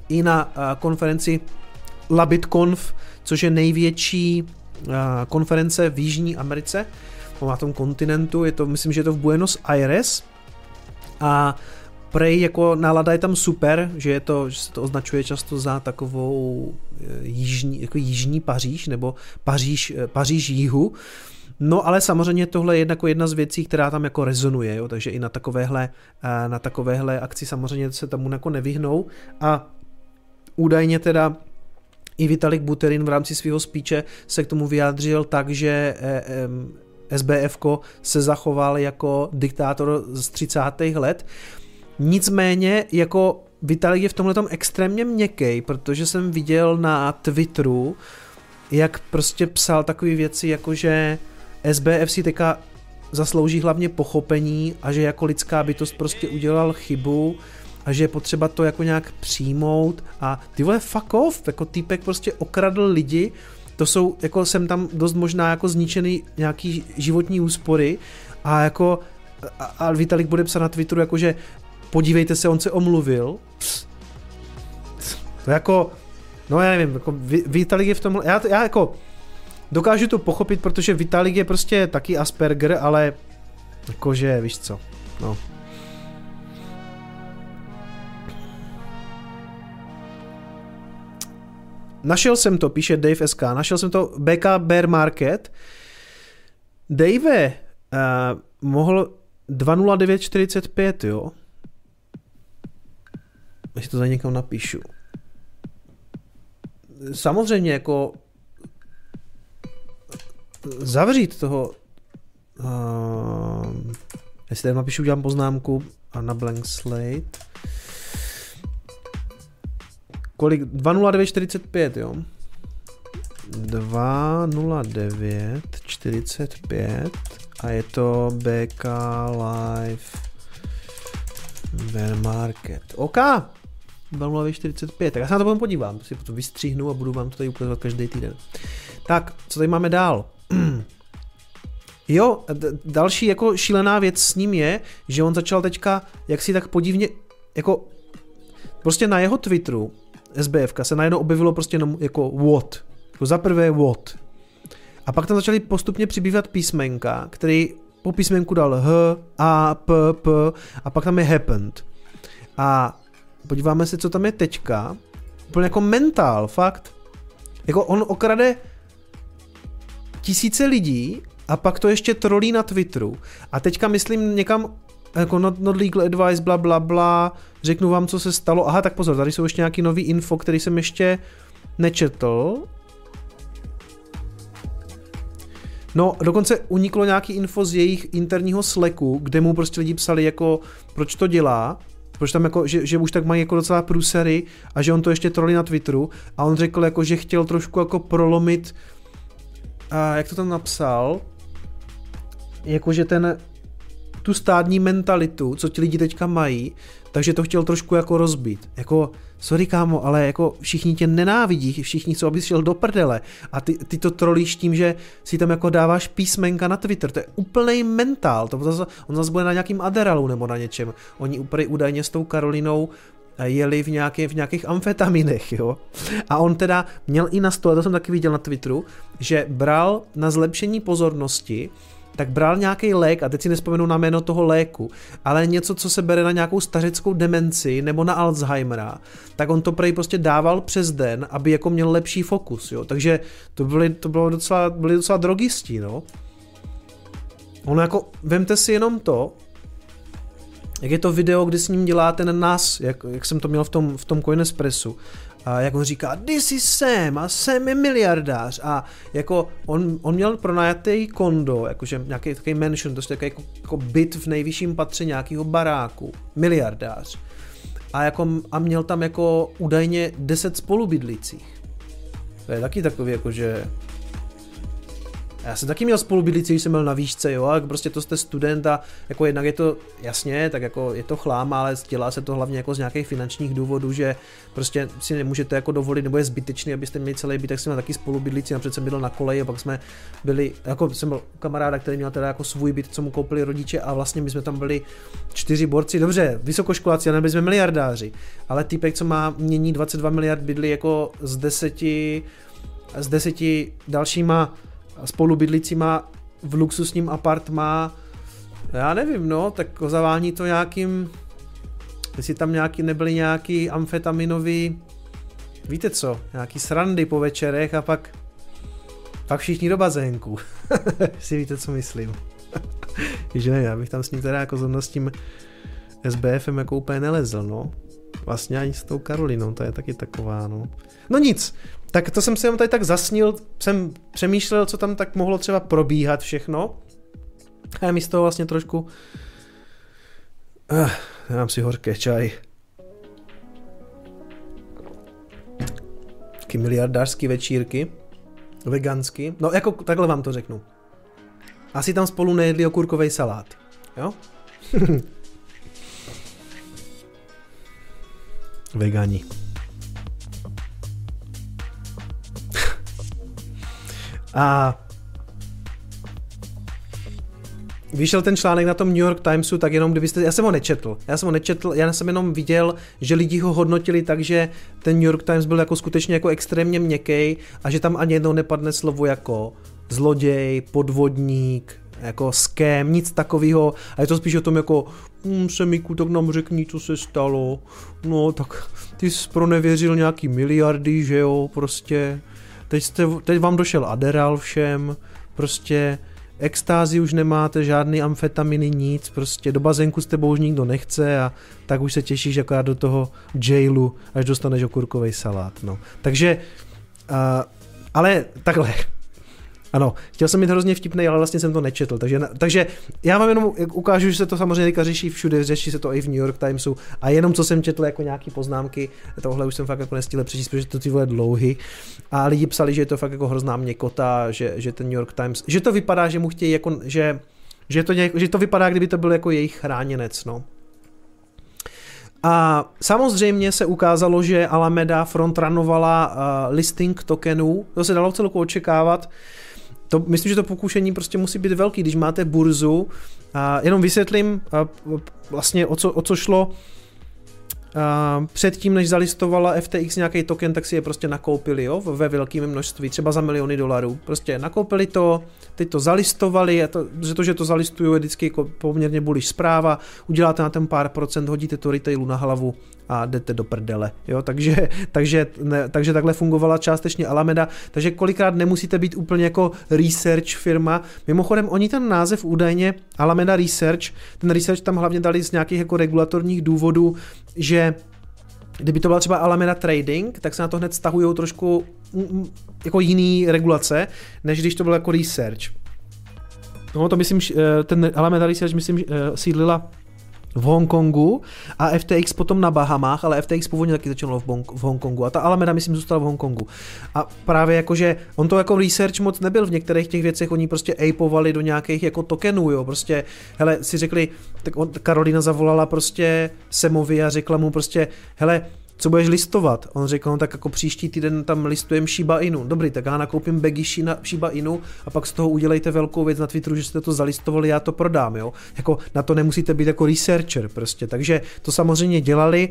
i na konferenci LabitConf, což je největší konference v Jižní Americe, na tom kontinentu, je to, myslím, že je to v Buenos Aires a prej jako nálada je tam super, že, je to, že se to označuje často za takovou eh, jižní, jako jižní Paříž, nebo Paříž, eh, Paříž jihu. No ale samozřejmě tohle je jako jedna z věcí, která tam jako rezonuje, jo? takže i na takovéhle, eh, na takovéhle akci samozřejmě se tomu jako nevyhnou a údajně teda i Vitalik Buterin v rámci svého spíče se k tomu vyjádřil tak, že SBF se zachoval jako diktátor z 30. let. Nicméně jako Vitalik je v tomhle extrémně měkký, protože jsem viděl na Twitteru, jak prostě psal takové věci, jako že SBF si teďka zaslouží hlavně pochopení a že jako lidská bytost prostě udělal chybu a že je potřeba to jako nějak přijmout a ty vole fuck off, jako týpek prostě okradl lidi, to jsou, jako jsem tam dost možná jako zničený nějaký životní úspory a jako a, a Vitalik bude psat na Twitteru jako, že podívejte se, on se omluvil. Pst. To jako, no já nevím, jako Vitalik je v tomhle, já, já jako dokážu to pochopit, protože Vitalik je prostě taky Asperger, ale jakože, víš co, no. Našel jsem to, píše Dave SK, našel jsem to BK Bear Market. Dave, uh, mohl 20945, jo? Když to za někam napíšu. Samozřejmě jako zavřít toho uh, jestli tady napíšu, udělám poznámku a na blank slate Kolik? 20945, jo? 20945 a je to BK Live Bear Market. OK! 20945, tak já se na to potom podívám, si to vystříhnu a budu vám to tady ukazovat každý týden. Tak, co tady máme dál? Jo, další jako šílená věc s ním je, že on začal teďka, jak si tak podivně, jako prostě na jeho Twitteru SBF se najednou objevilo prostě jenom jako what. Jako za prvé what. A pak tam začaly postupně přibývat písmenka, který po písmenku dal H, A, P, P a pak tam je happened. A podíváme se, co tam je teďka. Úplně jako mentál, fakt. Jako on okrade tisíce lidí a pak to ještě trolí na Twitteru. A teďka myslím někam jako not, not legal advice, bla, bla, bla, řeknu vám, co se stalo. Aha, tak pozor, tady jsou ještě nějaký nový info, který jsem ještě nečetl. No, dokonce uniklo nějaký info z jejich interního Slacku, kde mu prostě lidi psali jako, proč to dělá, proč tam jako, že, že už tak mají jako docela průsery a že on to ještě trolí na Twitteru a on řekl jako, že chtěl trošku jako prolomit, a jak to tam napsal, jakože ten, tu stádní mentalitu, co ti lidi teďka mají, takže to chtěl trošku jako rozbít. Jako, sorry kámo, ale jako všichni tě nenávidí, všichni chcou, abys šel do prdele a ty, ty to trolíš tím, že si tam jako dáváš písmenka na Twitter, to je úplný mentál, to zase, on zase bude na nějakým Aderalu nebo na něčem. Oni úplně údajně s tou Karolinou eh, jeli v, nějaké, v nějakých amfetaminech, jo. A on teda měl i na stole, to jsem taky viděl na Twitteru, že bral na zlepšení pozornosti tak bral nějaký lék, a teď si nespomenu na jméno toho léku, ale něco, co se bere na nějakou stařickou demenci nebo na Alzheimera, tak on to prej prostě dával přes den, aby jako měl lepší fokus, jo. Takže to, byly, to bylo docela, byly docela drogisti, no. Ono jako, vemte si jenom to, jak je to video, kdy s ním dělá ten nás, jak, jak jsem to měl v tom, v tom Coinespressu, jak on říká, this is Sam a Sam je miliardář a jako on, on měl pronajatý kondo, jakože nějaký takový mansion, to je takový jako, jako byt v nejvyšším patře nějakého baráku, miliardář. A, jako, a měl tam jako údajně 10 spolubydlících. To je taky takový jako, že já jsem taky měl spolubydlící, když jsem byl na výšce, jo, a prostě to jste student a jako jednak je to, jasně, tak jako je to chlám, ale dělá se to hlavně jako z nějakých finančních důvodů, že prostě si nemůžete jako dovolit, nebo je zbytečný, abyste měli celý byt, tak jsem měl taky spolubydlící, napřed jsem byl na koleji a pak jsme byli, jako jsem byl kamaráda, který měl teda jako svůj byt, co mu koupili rodiče a vlastně my jsme tam byli čtyři borci, dobře, vysokoškoláci, a nebyli jsme miliardáři, ale týpek, co má mění 22 miliard bydlí jako z deseti s deseti dalšíma spolubydlícíma v luxusním apartmá, já nevím, no, tak zavání to nějakým jestli tam nějaký, nebyly nějaký amfetaminový, víte co, nějaký srandy po večerech a pak, pak všichni do bazénku. si víte, co myslím. že ne, já bych tam s ním teda jako zrovna s tím SBFem jako úplně nelezl, no. Vlastně ani s tou Karolinou, to je taky taková, no. No nic, tak to jsem si jenom tady tak zasnil, jsem přemýšlel, co tam tak mohlo třeba probíhat všechno. A je mi z toho vlastně trošku... Uh, dám si horké čaj. Taky miliardářský večírky. Vegansky. No jako takhle vám to řeknu. Asi tam spolu nejedli okurkový salát. Jo? Vegani. A vyšel ten článek na tom New York Timesu, tak jenom kdybyste, já jsem ho nečetl, já jsem ho nečetl, já jsem jenom viděl, že lidi ho hodnotili tak, že ten New York Times byl jako skutečně jako extrémně měkký a že tam ani jednou nepadne slovo jako zloděj, podvodník, jako scam, nic takového. A je to spíš o tom jako, hm, Semíku, tak nám řekni, co se stalo. No, tak ty jsi pronevěřil nějaký miliardy, že jo, prostě. Teď, jste, teď vám došel Aderal všem, prostě extázi už nemáte, žádný amfetaminy, nic, prostě do bazénku s tebou už nikdo nechce a tak už se těšíš akorát do toho jailu, až dostaneš okurkový salát, no. Takže, uh, ale takhle, ano, chtěl jsem být hrozně vtipný, ale vlastně jsem to nečetl. Takže, takže já vám jenom ukážu, že se to samozřejmě řeší všude, řeší se to i v New York Timesu a jenom co jsem četl jako nějaký poznámky, tohle už jsem fakt jako nestihl přečíst, protože to ty vole dlouhy. A lidi psali, že je to fakt jako hrozná měkota, že, že ten New York Times, že to vypadá, že mu chtějí jako, že, že, to, nějak, že to vypadá, kdyby to byl jako jejich chráněnec, no. A samozřejmě se ukázalo, že Alameda frontranovala uh, listing tokenů, to se dalo celku očekávat, to, myslím, že to pokušení prostě musí být velký, když máte burzu. A jenom vysvětlím a vlastně o co, o co šlo. A předtím, než zalistovala FTX nějaký token, tak si je prostě nakoupili jo, ve velkém množství, třeba za miliony dolarů. Prostě nakoupili to, teď to zalistovali, a to, že to, že to zalistují, je vždycky jako poměrně bullish zpráva, uděláte na ten pár procent, hodíte to retailu na hlavu a jdete do prdele. Jo? Takže, takže, ne, takže takhle fungovala částečně Alameda, takže kolikrát nemusíte být úplně jako research firma. Mimochodem, oni ten název údajně Alameda Research, ten research tam hlavně dali z nějakých jako regulatorních důvodů, že kdyby to byla třeba Alameda Trading, tak se na to hned stahují trošku jako jiný regulace, než když to bylo jako research. No to myslím, eh, ten Alameda Research myslím eh, sídlila v Hongkongu a FTX potom na Bahamách, ale FTX původně taky začalo v, Bonk, v Hongkongu a ta Alameda myslím zůstala v Hongkongu. A právě jakože on to jako research moc nebyl v některých těch věcech, oni prostě apovali do nějakých jako tokenů, jo, prostě, hele, si řekli, tak on, Karolina zavolala prostě Semovi a řekla mu prostě, hele, co budeš listovat? On řekl, no tak jako příští týden tam listujem Shiba Inu. Dobrý, tak já nakoupím bagy Shiba Inu a pak z toho udělejte velkou věc na Twitteru, že jste to zalistovali, já to prodám, jo. Jako na to nemusíte být jako researcher prostě. Takže to samozřejmě dělali.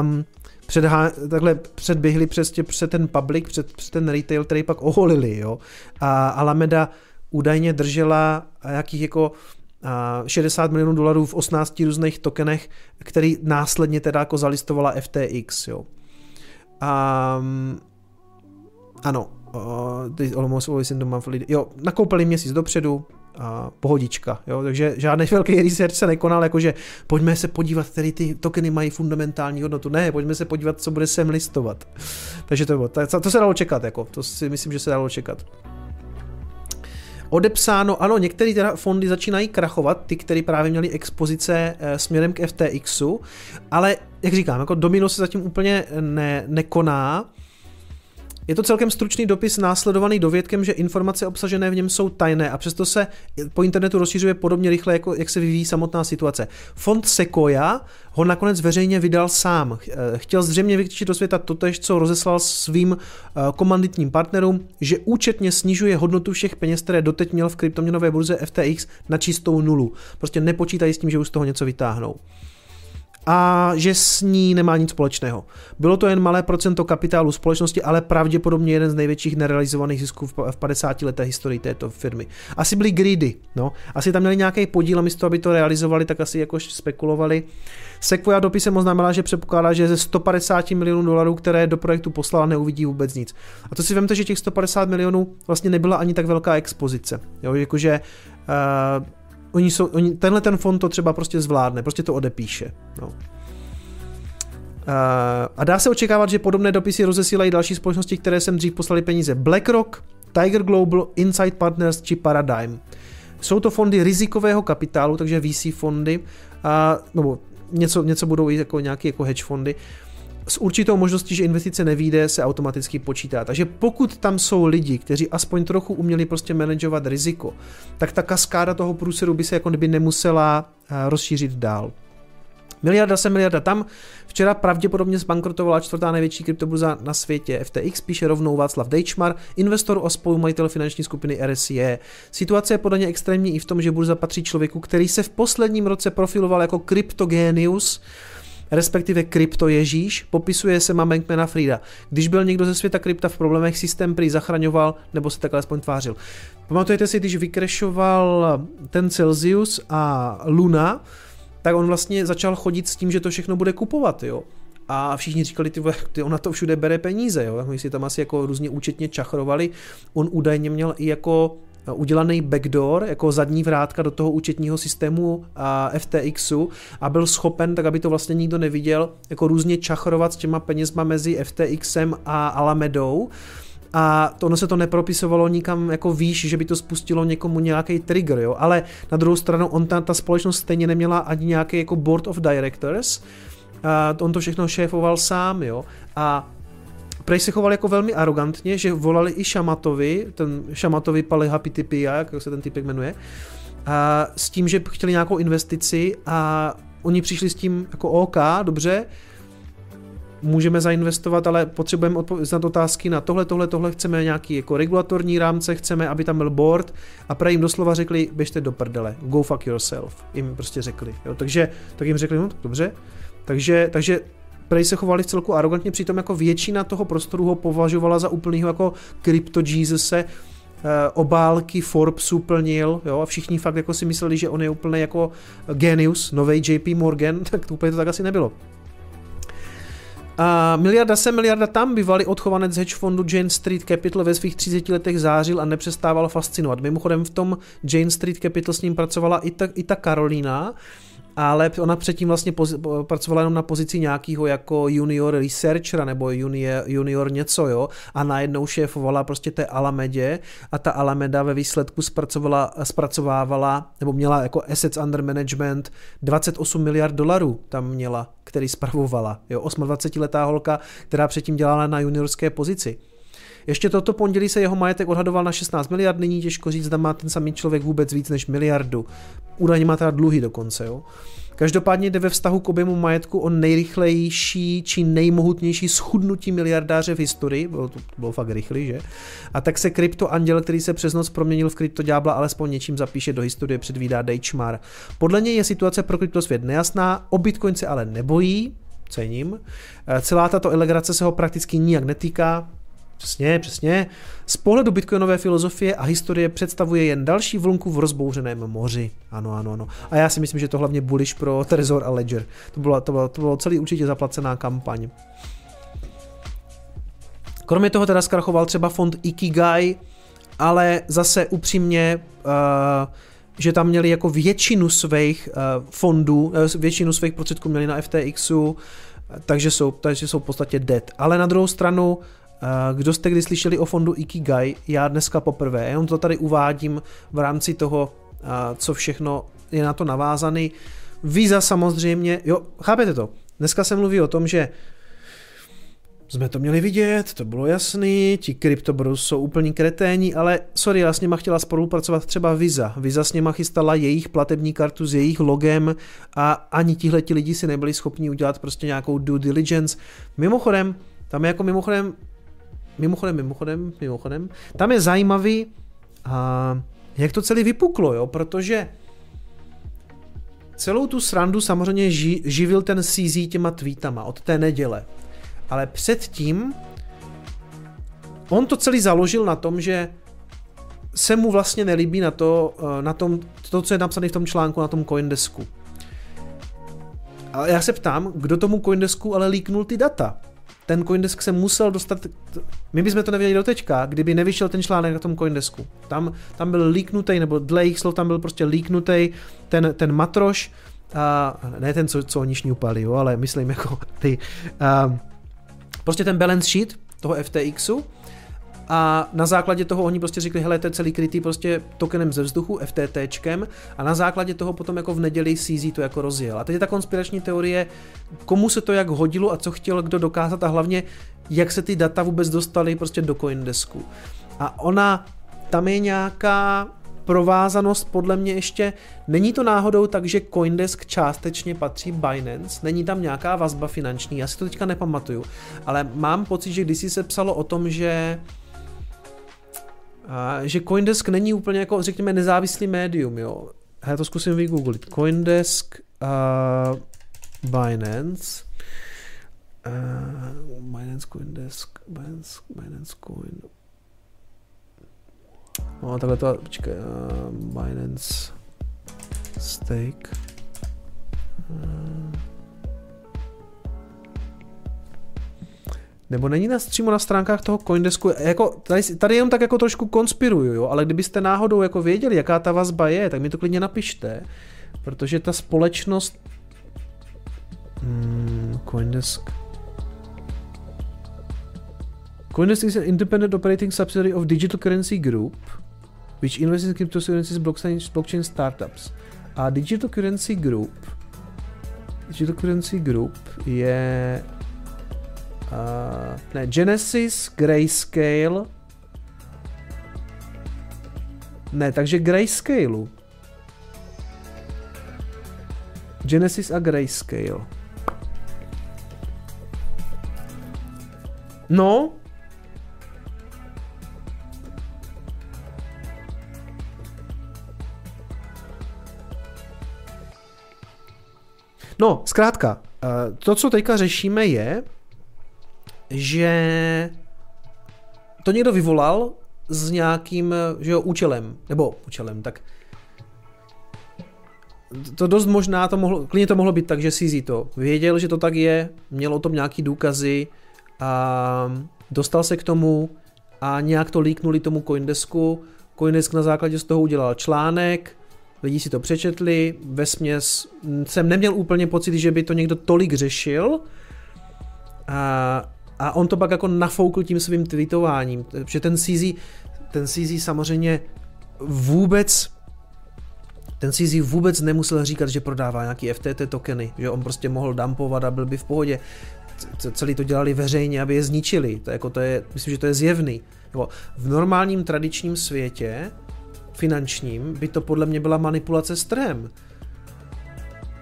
Um, předhá, takhle předběhli přes, tě, přes ten public, před, přes ten retail, který pak oholili, jo. A Alameda údajně držela nějakých jako 60 milionů dolarů v 18 různých tokenech, který následně teda jako zalistovala FTX, jo. A, ano, ty almost the monthly, jo, nakoupili měsíc dopředu, a pohodička, jo, takže žádný velký research se nekonal, jakože pojďme se podívat, který ty tokeny mají fundamentální hodnotu, ne, pojďme se podívat, co bude sem listovat. Takže to bylo, to, to se dalo čekat, jako, to si myslím, že se dalo čekat odepsáno, ano, některé teda fondy začínají krachovat, ty, které právě měly expozice e, směrem k FTXu, ale jak říkám, jako domino se zatím úplně ne, nekoná, je to celkem stručný dopis následovaný dovědkem, že informace obsažené v něm jsou tajné a přesto se po internetu rozšiřuje podobně rychle, jako jak se vyvíjí samotná situace. Fond Sequoia ho nakonec veřejně vydal sám. Chtěl zřejmě vytčit do světa totež, co rozeslal svým eh, komanditním partnerům, že účetně snižuje hodnotu všech peněz, které doteď měl v kryptoměnové burze FTX na čistou nulu. Prostě nepočítají s tím, že už z toho něco vytáhnou. A že s ní nemá nic společného. Bylo to jen malé procento kapitálu společnosti, ale pravděpodobně jeden z největších nerealizovaných zisků v 50 leté historii této firmy. Asi byli greedy, no. Asi tam měli nějaký podíl a místo, aby to realizovali, tak asi jako spekulovali. Sequoia dopisem oznámila, že předpokládá, že ze 150 milionů dolarů, které do projektu poslala, neuvidí vůbec nic. A to si vemte, že těch 150 milionů vlastně nebyla ani tak velká expozice. Jo, jakože uh, oni jsou, oni, tenhle ten fond to třeba prostě zvládne, prostě to odepíše. No. A dá se očekávat, že podobné dopisy rozesílají další společnosti, které sem dřív poslali peníze. BlackRock, Tiger Global, Insight Partners či Paradigm. Jsou to fondy rizikového kapitálu, takže VC fondy, a, nebo něco, něco budou i jako nějaké jako hedge fondy, s určitou možností, že investice nevíde, se automaticky počítá. Takže pokud tam jsou lidi, kteří aspoň trochu uměli prostě manažovat riziko, tak ta kaskáda toho průseru by se jako kdyby nemusela eh, rozšířit dál. Miliarda se miliarda tam. Včera pravděpodobně zbankrotovala čtvrtá největší kryptoburza na světě FTX, píše rovnou Václav Dejčmar, investor a spolumajitel finanční skupiny RSE. Situace je podle ně extrémní i v tom, že burza patří člověku, který se v posledním roce profiloval jako kryptogenius, respektive krypto Ježíš, popisuje se ma Bankmana Frida. Když byl někdo ze světa krypta v problémech, systém prý zachraňoval, nebo se takhle aspoň tvářil. Pamatujete si, když vykrešoval ten Celsius a Luna, tak on vlastně začal chodit s tím, že to všechno bude kupovat, jo. A všichni říkali, ty, ty on na to všude bere peníze, jo. Oni si tam asi jako různě účetně čachrovali. On údajně měl i jako udělaný backdoor, jako zadní vrátka do toho účetního systému FTXu a byl schopen, tak aby to vlastně nikdo neviděl, jako různě čachrovat s těma penězma mezi FTXem a Alamedou. A to ono se to nepropisovalo nikam jako výš, že by to spustilo někomu nějaký trigger, jo, ale na druhou stranu on ta, ta společnost stejně neměla ani nějaký jako board of directors, a on to všechno šéfoval sám, jo, a Prej se choval jako velmi arrogantně, že volali i Šamatovi, ten Šamatovi Palihapitipia, jak se ten typek jmenuje, a s tím, že chtěli nějakou investici a oni přišli s tím jako OK, dobře, můžeme zainvestovat, ale potřebujeme znát otázky na tohle, tohle, tohle, chceme nějaký jako regulatorní rámce, chceme, aby tam byl board a prej jim doslova řekli, běžte do prdele, go fuck yourself, jim prostě řekli. Jo, takže tak jim řekli, no dobře, takže, takže prej se chovali v celku arrogantně, přitom jako většina toho prostoru ho považovala za úplnýho jako Crypto Jesusse, eh, obálky Forbesu plnil, jo, a všichni fakt jako si mysleli, že on je úplně jako genius, nový JP Morgan, tak to úplně to tak asi nebylo. A miliarda se, miliarda tam, bývalý odchovanec hedge fondu Jane Street Capital ve svých 30 letech zářil a nepřestával fascinovat. Mimochodem v tom Jane Street Capital s ním pracovala i ta, i ta Karolína, ale ona předtím vlastně pozi- pracovala jenom na pozici nějakého jako junior researchera nebo junior, junior něco, jo, a najednou šéfovala prostě té Alamedě a ta Alameda ve výsledku zpracovala, zpracovávala, nebo měla jako assets under management 28 miliard dolarů tam měla, který spravovala, jo, 28-letá holka, která předtím dělala na juniorské pozici. Ještě toto pondělí se jeho majetek odhadoval na 16 miliard, nyní těžko říct, zda má ten samý člověk vůbec víc než miliardu. Údajně má teda dluhy dokonce, jo. Každopádně jde ve vztahu k objemu majetku o nejrychlejší či nejmohutnější schudnutí miliardáře v historii, bylo to, bylo fakt rychlý, že? A tak se krypto anděl, který se přes noc proměnil v krypto ďábla, alespoň něčím zapíše do historie, předvídá Dejčmar. Podle něj je situace pro kryptosvět nejasná, o Bitcoin se ale nebojí, cením. Celá tato elegrace se ho prakticky nijak netýká, Přesně, přesně. Z pohledu bitcoinové filozofie a historie představuje jen další vlnku v rozbouřeném moři. Ano, ano, ano. A já si myslím, že to hlavně bullish pro Trezor a Ledger. To bylo, to bylo, to bylo celý určitě zaplacená kampaň. Kromě toho teda zkrachoval třeba fond Ikigai, ale zase upřímně, uh, že tam měli jako většinu svých uh, fondů, uh, většinu svých prostředků měli na FTXu, takže jsou, takže jsou v podstatě dead. Ale na druhou stranu kdo jste kdy slyšeli o fondu Ikigai? Já dneska poprvé. Jenom to tady uvádím v rámci toho, co všechno je na to navázaný. Visa samozřejmě, jo, chápete to? Dneska se mluví o tom, že jsme to měli vidět, to bylo jasný, ti kryptobros jsou úplní kreténi, ale sorry, já s nima chtěla spolupracovat třeba Visa. Visa s nima chystala jejich platební kartu s jejich logem a ani tihle ti lidi si nebyli schopni udělat prostě nějakou due diligence. Mimochodem, tam je jako mimochodem mimochodem, mimochodem, mimochodem, tam je zajímavý, a jak to celé vypuklo, jo, protože celou tu srandu samozřejmě ži, živil ten CZ těma tweetama od té neděle. Ale předtím on to celý založil na tom, že se mu vlastně nelíbí na to, eh, na tom, to, co je napsané v tom článku na tom Coindesku. A já se ptám, kdo tomu Coindesku ale líknul ty data? Ten Coindesk se musel dostat, my bychom to nevěděli do teďka, kdyby nevyšel ten článek na tom Coindesku. Tam, tam byl líknutý, nebo dle jejich slov tam byl prostě líknutý ten, ten matroš, a ne ten, co, co oni šňupali, jo, ale myslím jako ty, a, prostě ten balance sheet toho FTXu, a na základě toho oni prostě řekli, hele, to je celý krytý prostě tokenem ze vzduchu, FTTčkem a na základě toho potom jako v neděli CZ to jako rozjel. A teď je ta konspirační teorie, komu se to jak hodilo a co chtěl kdo dokázat a hlavně jak se ty data vůbec dostaly prostě do Coindesku. A ona, tam je nějaká provázanost podle mě ještě, není to náhodou tak, že Coindesk částečně patří Binance, není tam nějaká vazba finanční, já si to teďka nepamatuju, ale mám pocit, že když se psalo o tom, že že Coindesk není úplně jako, řekněme, nezávislý médium, jo. Já to zkusím vygooglit. Coindesk uh, Binance uh, Binance Coindesk Binance, Binance Coin No takhle to, počkej, uh, Binance Stake uh, Nebo není na přímo na stránkách toho Coindesku, jako tady, tady jenom tak jako trošku konspiruju, jo, ale kdybyste náhodou jako věděli, jaká ta vazba je, tak mi to klidně napište, protože ta společnost hmm, Coindesk Coindesk is an independent operating subsidiary of Digital Currency Group, which invests in cryptocurrencies, blockchain, blockchain startups. A Digital Currency Group Digital Currency Group je Uh, ne, Genesis, Grayscale. Ne, takže Grayscale. Genesis a Grayscale. No. No, zkrátka, to, co teďka řešíme, je, že to někdo vyvolal s nějakým že jo, účelem, nebo účelem, tak to dost možná, to mohlo, klidně to mohlo být tak, že CZ to věděl, že to tak je, měl o tom nějaký důkazy a dostal se k tomu a nějak to líknuli tomu Coindesku. Coindesk na základě z toho udělal článek, lidi si to přečetli, ve směs jsem neměl úplně pocit, že by to někdo tolik řešil, a a on to pak jako nafoukl tím svým tweetováním, že ten CZ, ten CZ samozřejmě vůbec ten CZ vůbec nemusel říkat, že prodává nějaký FTT tokeny, že on prostě mohl dumpovat a byl by v pohodě. Celý to dělali veřejně, aby je zničili. To, jako to je, myslím, že to je zjevný. Nebo v normálním tradičním světě, finančním, by to podle mě byla manipulace s trhem.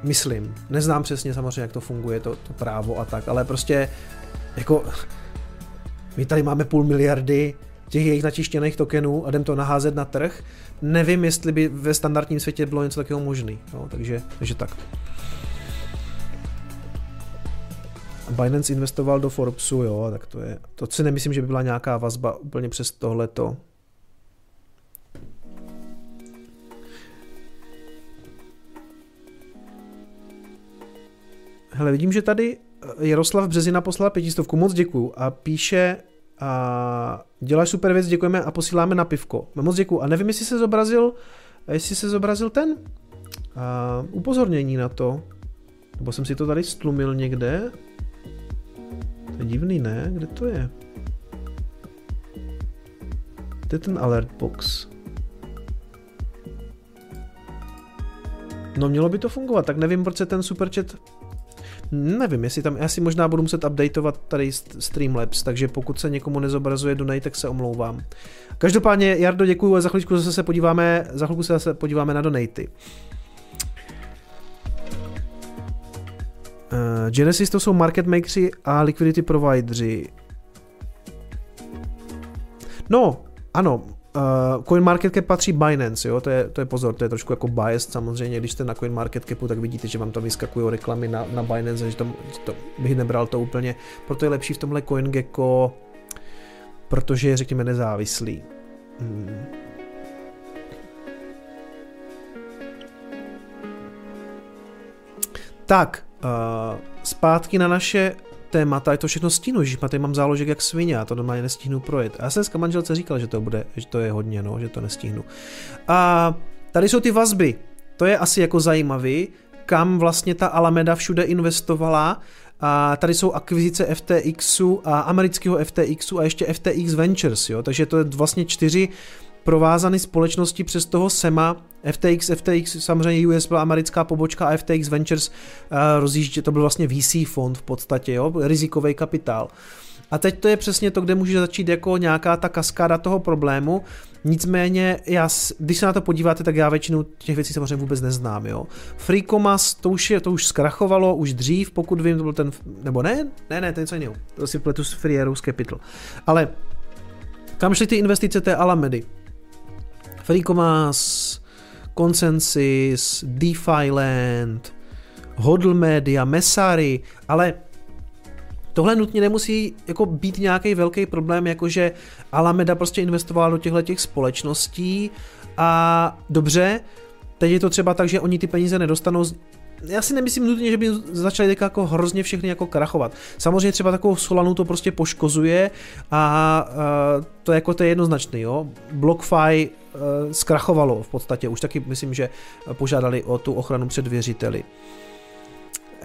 Myslím. Neznám přesně samozřejmě, jak to funguje, to, to právo a tak, ale prostě jako my tady máme půl miliardy těch jejich načištěných tokenů a jdem to naházet na trh. Nevím, jestli by ve standardním světě bylo něco takového možné. No, takže, takže tak. Binance investoval do Forbesu, jo, tak to je, to si nemyslím, že by byla nějaká vazba úplně přes tohleto. Hele, vidím, že tady Jaroslav Březina poslal pětistovku, moc děkuju a píše a děláš super věc, děkujeme a posíláme na pivko. Moc děkuju a nevím, jestli se zobrazil, jestli se zobrazil ten a, upozornění na to, nebo jsem si to tady stlumil někde. To je divný, ne? Kde to je? To je ten alert box. No mělo by to fungovat, tak nevím, proč se ten superchat Nevím, jestli tam, já si možná budu muset updateovat tady Streamlabs, takže pokud se někomu nezobrazuje donate, tak se omlouvám. Každopádně, Jardo, děkuji a za chvíličku zase se podíváme, za chvilku se zase podíváme na donaty. Uh, Genesis to jsou market makersi a liquidity provideři. No, ano, Uh, CoinMarketCap patří Binance, jo? To, je, to je pozor, to je trošku jako bias samozřejmě, když jste na CoinMarketCapu, tak vidíte, že vám tam vyskakují reklamy na, na Binance, že tam to, bych nebral to úplně, proto je lepší v tomhle CoinGecko, protože je řekněme nezávislý. Hmm. Tak, uh, zpátky na naše témata, je to všechno stínu, že tady mám záložek jak svině, a to normálně nestihnu projet. A já jsem dneska manželce říkal, že to bude, že to je hodně, no, že to nestihnu. A tady jsou ty vazby, to je asi jako zajímavý, kam vlastně ta Alameda všude investovala, a tady jsou akvizice FTXu a amerického FTXu a ještě FTX Ventures, jo? takže to je vlastně čtyři provázané společnosti přes toho SEMA, FTX, FTX samozřejmě US byla americká pobočka a FTX Ventures uh, rozjíždě, to byl vlastně VC fond v podstatě, jo, rizikový kapitál. A teď to je přesně to, kde může začít jako nějaká ta kaskáda toho problému. Nicméně, já, když se na to podíváte, tak já většinu těch věcí samozřejmě vůbec neznám. Jo. Freecomas, to už, je, to už zkrachovalo, už dřív, pokud vím, to byl ten, nebo ne, ne, ne, ten co jiného, to si pletu s Free Capital. Ale kam šly ty investice té Alamedy? Freecomas, Consensus, DeFi Land, Hodl Media, Mesary, ale Tohle nutně nemusí jako být nějaký velký problém, jakože Alameda prostě investovala do těchto těch společností. A dobře, teď je to třeba tak, že oni ty peníze nedostanou já si nemyslím nutně, že by začali tak jako hrozně všechny jako krachovat. Samozřejmě třeba takovou Solanu to prostě poškozuje a, a to je jako to je jednoznačný, jo. BlockFi uh, zkrachovalo v podstatě, už taky myslím, že požádali o tu ochranu před věřiteli.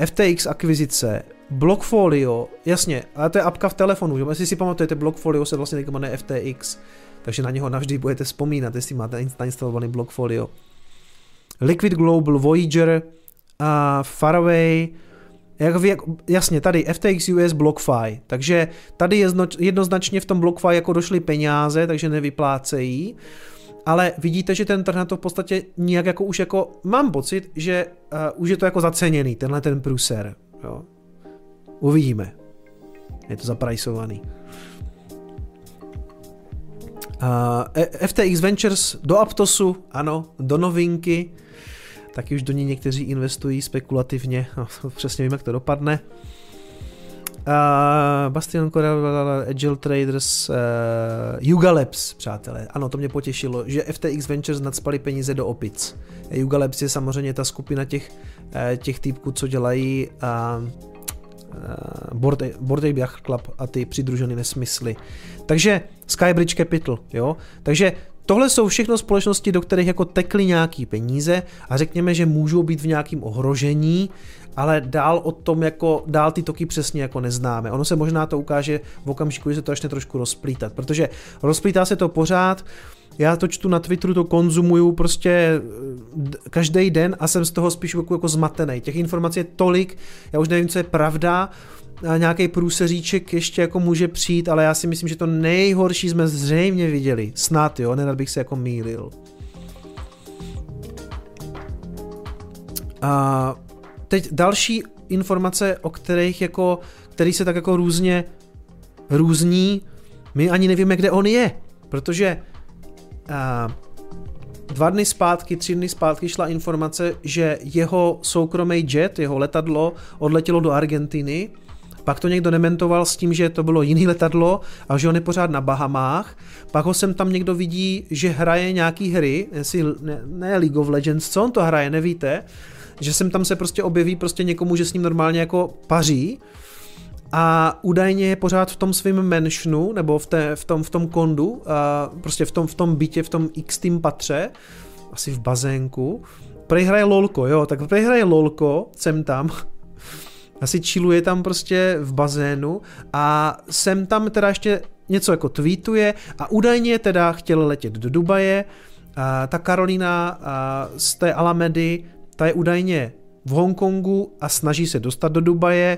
FTX akvizice, Blockfolio, jasně, ale to je apka v telefonu, že? Jestli si pamatujete, Blockfolio se vlastně teďka jmenuje FTX, takže na něho navždy budete vzpomínat, jestli máte nainstalovaný Blockfolio. Liquid Global, Voyager, a Faraway, jak, jak, jasně, tady FTX US BlockFi, takže tady je jednoznačně v tom BlockFi jako došly peníze, takže nevyplácejí, ale vidíte, že ten trh na to v podstatě nijak jako už jako, mám pocit, že uh, už je to jako zaceněný, tenhle ten pruser, jo. Uvidíme. Je to zaprajsovaný. Uh, FTX Ventures do Aptosu, ano, do novinky, taky už do ní někteří investují spekulativně, no, přesně vím, jak to dopadne. Uh, Bastion Corel, Agile Traders, uh, Yuga Labs, přátelé. Ano, to mě potěšilo, že FTX Ventures nadspali peníze do Opic. Yuga Labs je samozřejmě ta skupina těch, uh, těch týpků, co dělají uh, Board, Board Yacht Club a ty přidružené nesmysly. Takže Skybridge Capital, jo. Takže Tohle jsou všechno společnosti, do kterých jako tekly nějaký peníze a řekněme, že můžou být v nějakém ohrožení, ale dál o tom jako, dál ty toky přesně jako neznáme. Ono se možná to ukáže v okamžiku, že se to začne trošku rozplítat, protože rozplítá se to pořád, já to čtu na Twitteru, to konzumuju prostě eh, každý den a jsem z toho spíš jako, jako zmatený. Těch informací je tolik, já už nevím, co je pravda, nějaký průseříček ještě jako může přijít, ale já si myslím, že to nejhorší jsme zřejmě viděli. Snad jo, nenad bych se jako mýlil. A teď další informace, o kterých jako, který se tak jako různě různí, my ani nevíme, kde on je, protože a, dva dny zpátky, tři dny zpátky šla informace, že jeho soukromý jet, jeho letadlo odletělo do Argentiny pak to někdo nementoval s tím, že to bylo jiný letadlo a že on je pořád na Bahamách. Pak ho sem tam někdo vidí, že hraje nějaký hry, jestli, ne, ne League of Legends, co on to hraje, nevíte? Že sem tam se prostě objeví prostě někomu, že s ním normálně jako paří. A údajně je pořád v tom svém mansionu, nebo v, té, v, tom, v tom kondu, a prostě v tom, v tom bytě, v tom x tým patře, asi v bazénku, prej hraje lolko, jo, tak prej hraje lolko, sem tam, asi chilluje tam prostě v bazénu. A sem tam teda ještě něco jako tweetuje a údajně teda chtěl letět do Dubaje. A ta Karolina z té Alamedy, ta je údajně v Hongkongu a snaží se dostat do Dubaje.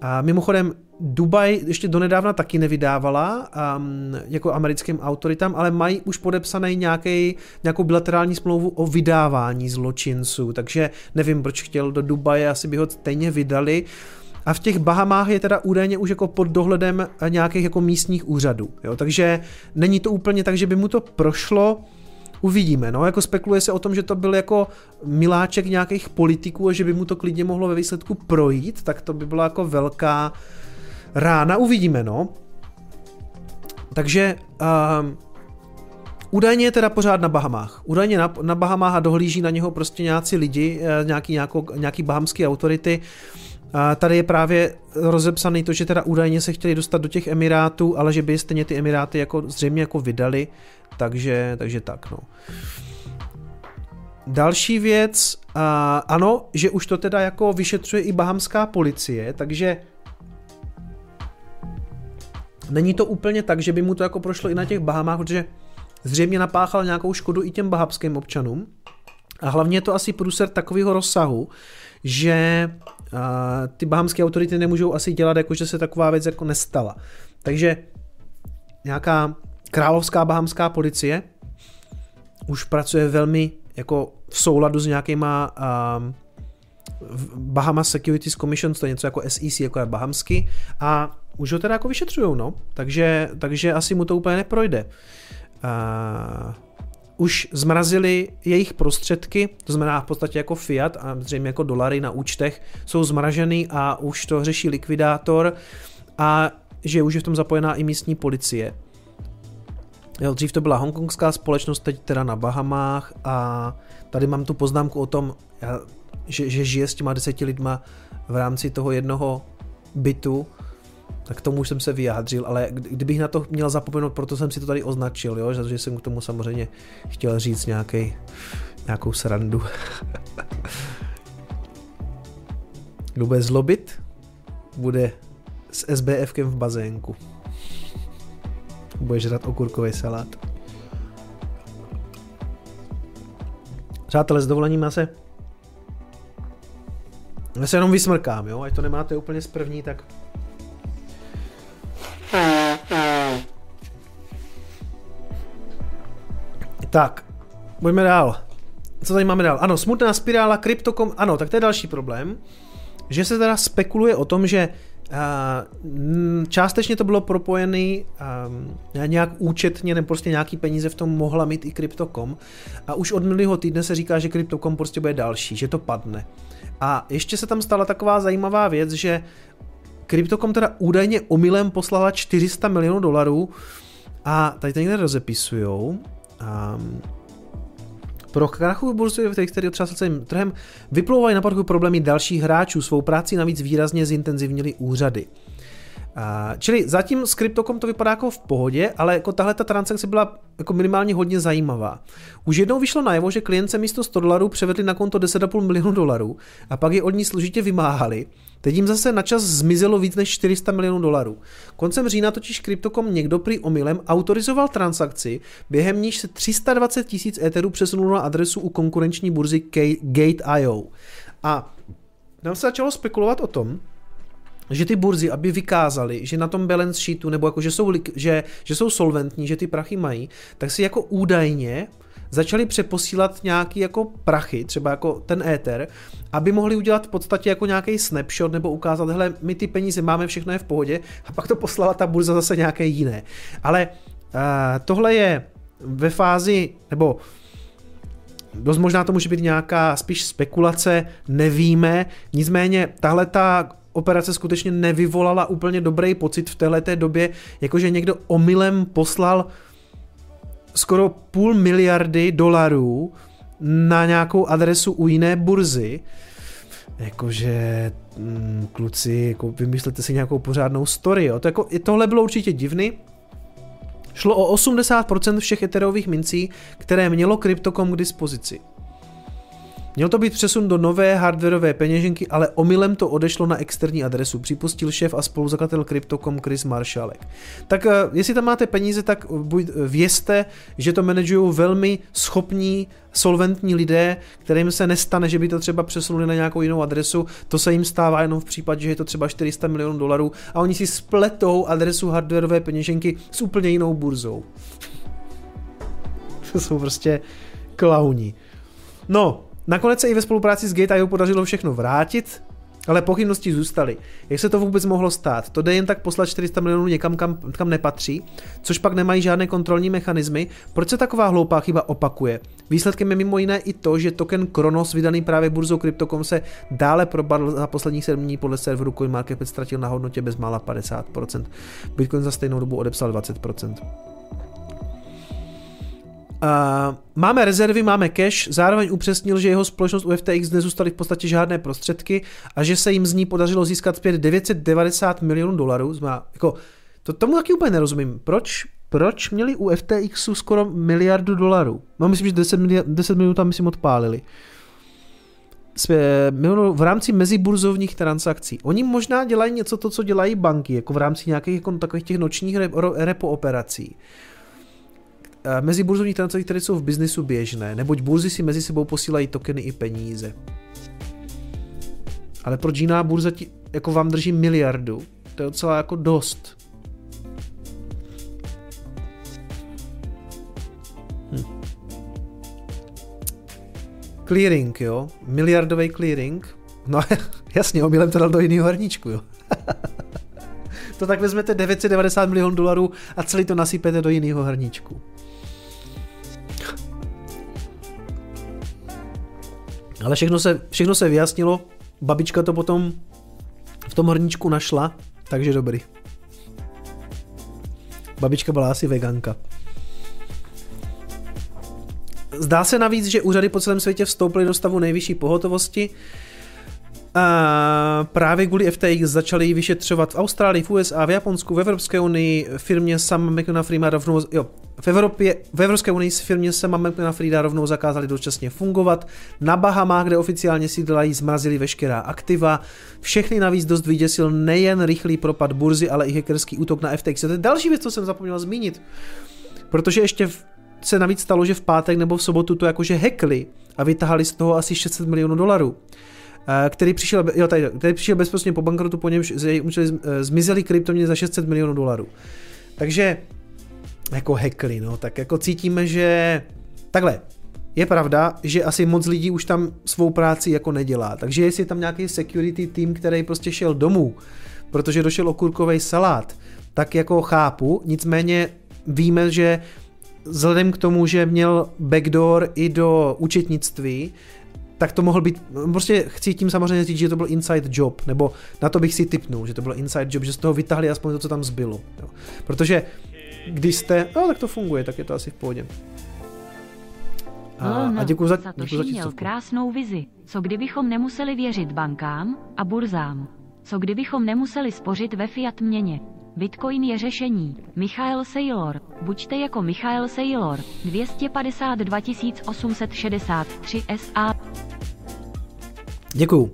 A mimochodem Dubaj ještě donedávna taky nevydávala um, jako americkým autoritám, ale mají už podepsaný nějaký, nějakou bilaterální smlouvu o vydávání zločinců, takže nevím, proč chtěl do Dubaje, asi by ho stejně vydali. a v těch Bahamách je teda údajně už jako pod dohledem nějakých jako místních úřadů. Jo? Takže není to úplně tak, že by mu to prošlo, Uvidíme, no, jako spekuluje se o tom, že to byl jako miláček nějakých politiků a že by mu to klidně mohlo ve výsledku projít, tak to by byla jako velká rána, uvidíme, no. Takže uh, Údajně je teda pořád na Bahamách. Údajně na, na Bahamách a dohlíží na něho prostě nějací lidi, eh, nějaký, nějakou, nějaký bahamské autority. A tady je právě rozepsaný to, že teda údajně se chtěli dostat do těch Emirátů, ale že by stejně ty Emiráty jako zřejmě jako vydali, takže, takže tak no. Další věc, a, ano, že už to teda jako vyšetřuje i bahamská policie, takže není to úplně tak, že by mu to jako prošlo i na těch Bahamách, protože zřejmě napáchal nějakou škodu i těm bahabským občanům. A hlavně je to asi průser takového rozsahu, že uh, ty bahamské autority nemůžou asi dělat, jako že se taková věc jako nestala. Takže nějaká královská bahamská policie už pracuje velmi jako v souladu s nějakýma um, Bahama Securities Commission, to je něco jako SEC, jako je bahamsky, a už ho teda jako vyšetřujou, no. Takže, takže asi mu to úplně neprojde. Uh, už zmrazili jejich prostředky, to znamená v podstatě jako fiat a zřejmě jako dolary na účtech jsou zmražený a už to řeší likvidátor a že už je v tom zapojená i místní policie. Jo, dřív to byla hongkongská společnost, teď teda na Bahamách a tady mám tu poznámku o tom, že, že žije s těma deseti lidma v rámci toho jednoho bytu, tak tomu už jsem se vyjádřil, ale kdybych na to měl zapomenout, proto jsem si to tady označil, jo, že jsem k tomu samozřejmě chtěl říct nějaký, nějakou srandu. Kdo bude zlobit, bude s SBFkem v bazénku. Bude žrat okurkový salát. Přátelé, s dovolením se já se jenom vysmrkám, jo, ať to nemáte úplně z první, tak Tak, pojďme dál. Co tady máme dál? Ano, smutná spirála, kryptokom, ano, tak to je další problém, že se teda spekuluje o tom, že Uh, částečně to bylo propojené uh, nějak účetně, nebo prostě nějaký peníze v tom mohla mít i Crypto.com a už od minulého týdne se říká, že Crypto.com prostě bude další, že to padne. A ještě se tam stala taková zajímavá věc, že Crypto.com teda údajně omylem poslala 400 milionů dolarů a tady to někde rozepisujou. Um, pro krachu burzy, který otřásl celým trhem, vyplouvají na povrchu problémy dalších hráčů. Svou práci navíc výrazně zintenzivnili úřady. Uh, čili zatím s Crypto.com to vypadá jako v pohodě, ale jako tahle ta transakce byla jako minimálně hodně zajímavá. Už jednou vyšlo najevo, že klience místo 100 dolarů převedli na konto 10,5 milionů dolarů a pak je od ní složitě vymáhali. Teď jim zase na čas zmizelo víc než 400 milionů dolarů. Koncem října totiž Crypto.com někdo prý omylem autorizoval transakci, během níž se 320 tisíc Etherů přesunulo na adresu u konkurenční burzy Gate.io. A tam se začalo spekulovat o tom, že ty burzy, aby vykázali, že na tom balance sheetu, nebo jako, že jsou, že, že jsou solventní, že ty prachy mají, tak si jako údajně začali přeposílat nějaký jako prachy, třeba jako ten éter, aby mohli udělat v podstatě jako nějaký snapshot nebo ukázat, hele, my ty peníze máme, všechno je v pohodě a pak to poslala ta burza zase nějaké jiné. Ale uh, tohle je ve fázi, nebo dost možná to může být nějaká spíš spekulace, nevíme, nicméně tahle ta operace skutečně nevyvolala úplně dobrý pocit v této době, jakože někdo omylem poslal skoro půl miliardy dolarů na nějakou adresu u jiné burzy, jakože mm, kluci, jako vymyslete si nějakou pořádnou story, jo. To jako, tohle bylo určitě divný, Šlo o 80% všech eterových mincí, které mělo Crypto.com k dispozici. Měl to být přesun do nové hardwareové peněženky, ale omylem to odešlo na externí adresu, připustil šéf a spoluzakladatel Crypto.com Chris Marshallek. Tak eh, jestli tam máte peníze, tak buď vězte, že to manažují velmi schopní, solventní lidé, kterým se nestane, že by to třeba přesunuli na nějakou jinou adresu. To se jim stává jenom v případě, že je to třeba 400 milionů dolarů a oni si spletou adresu hardwareové peněženky s úplně jinou burzou. to jsou prostě klauni. No, Nakonec se i ve spolupráci s Gate.io podařilo všechno vrátit, Ale pochybnosti zůstaly. Jak se to vůbec mohlo stát? To jde jen tak poslat 400 milionů někam, kam, kam nepatří, což pak nemají žádné kontrolní mechanismy. Proč se taková hloupá chyba opakuje? Výsledkem je mimo jiné i to, že token Kronos, vydaný právě burzou Crypto.com, se dále probadl za posledních 7 dní podle serveru CoinMarketCap ztratil na hodnotě bezmála 50%. Bitcoin za stejnou dobu odepsal 20%. Uh, máme rezervy, máme cash, zároveň upřesnil, že jeho společnost u FTX nezůstaly v podstatě žádné prostředky a že se jim z ní podařilo získat zpět 990 milionů dolarů. Zma, jako, to tomu taky úplně nerozumím. Proč, proč měli u FTXu skoro miliardu dolarů? No myslím, že 10, miliard, 10 milionů tam myslím odpálili. V rámci meziburzovních transakcí. Oni možná dělají něco to, co dělají banky, jako v rámci nějakých jako takových těch nočních repo operací meziburzovní transakce, které jsou v biznisu běžné, neboť burzy si mezi sebou posílají tokeny i peníze. Ale proč jiná burza ti, jako vám drží miliardu? To je docela jako dost. Hm. Clearing, jo? Miliardový clearing. No jasně, omylem to dal do jiného hrníčku, jo? to tak vezmete 990 milionů dolarů a celý to nasypete do jiného hrníčku. Ale všechno se, všechno se vyjasnilo, babička to potom v tom hrníčku našla, takže dobrý. Babička byla asi veganka. Zdá se navíc, že úřady po celém světě vstoupily do stavu nejvyšší pohotovosti. A právě kvůli FTX začali vyšetřovat v Austrálii, v USA, v Japonsku, v Evropské unii, firmě Sam McNafee má rovnou, jo, v, Evropě, v Evropské unii s firmě Sama McNafrida rovnou zakázali dočasně fungovat. Na Bahamách, kde oficiálně sídlají, zmrazili veškerá aktiva. Všechny navíc dost vyděsil nejen rychlý propad burzy, ale i hackerský útok na FTX. To je další věc, co jsem zapomněl zmínit. Protože ještě v, se navíc stalo, že v pátek nebo v sobotu to jakože hackli a vytahali z toho asi 600 milionů dolarů který přišel, jo, tady, který přišel bezprostředně po bankrotu, po němž eh, zmizely kryptoměny za 600 milionů dolarů. Takže jako hackli, no, tak jako cítíme, že takhle, je pravda, že asi moc lidí už tam svou práci jako nedělá, takže jestli je tam nějaký security tým, který prostě šel domů, protože došel okurkový salát, tak jako chápu, nicméně víme, že vzhledem k tomu, že měl backdoor i do účetnictví, tak to mohl být, prostě chci tím samozřejmě říct, že to byl inside job, nebo na to bych si typnul, že to byl inside job, že z toho vytahli aspoň to, co tam zbylo. Jo. Protože když jste, no tak to funguje, tak je to asi v pohodě. A, a děkuji za, děkuji za měl krásnou vizi. Co kdybychom nemuseli věřit bankám a burzám? Co kdybychom nemuseli spořit ve fiat měně? Bitcoin je řešení. Michael Saylor. Buďte jako Michael Saylor. 252 863 SA. Děkuju.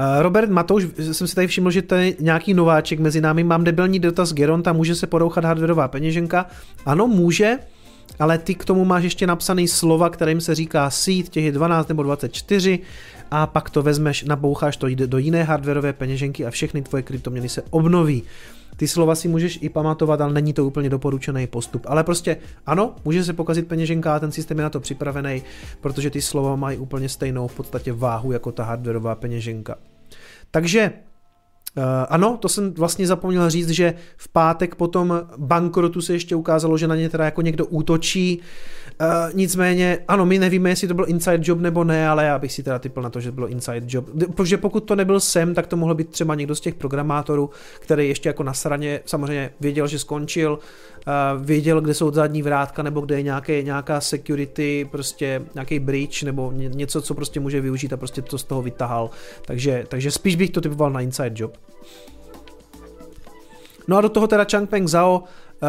Eh, Robert Matouš, jsem si tady všiml, že to je nějaký nováček mezi námi. Mám debilní dotaz Geronta, může se porouchat hardwareová peněženka? Ano, může, ale ty k tomu máš ještě napsaný slova, kterým se říká seed, těch je 12 nebo 24 a pak to vezmeš, naboucháš to do jiné hardwareové peněženky a všechny tvoje kryptoměny se obnoví. Ty slova si můžeš i pamatovat, ale není to úplně doporučený postup. Ale prostě ano, může se pokazit peněženka a ten systém je na to připravený, protože ty slova mají úplně stejnou v podstatě váhu jako ta hardwareová peněženka. Takže Uh, ano, to jsem vlastně zapomněl říct, že v pátek potom bankrotu se ještě ukázalo, že na ně teda jako někdo útočí. Uh, nicméně, ano, my nevíme, jestli to byl inside job nebo ne, ale já bych si teda typl na to, že to bylo inside job. Protože pokud to nebyl sem, tak to mohlo být třeba někdo z těch programátorů, který ještě jako na straně samozřejmě věděl, že skončil, uh, věděl, kde jsou zadní vrátka, nebo kde je nějaké, nějaká security, prostě nějaký bridge, nebo něco, co prostě může využít a prostě to z toho vytahal. Takže, takže spíš bych to typoval na inside job. No a do toho teda Changpeng Zhao uh,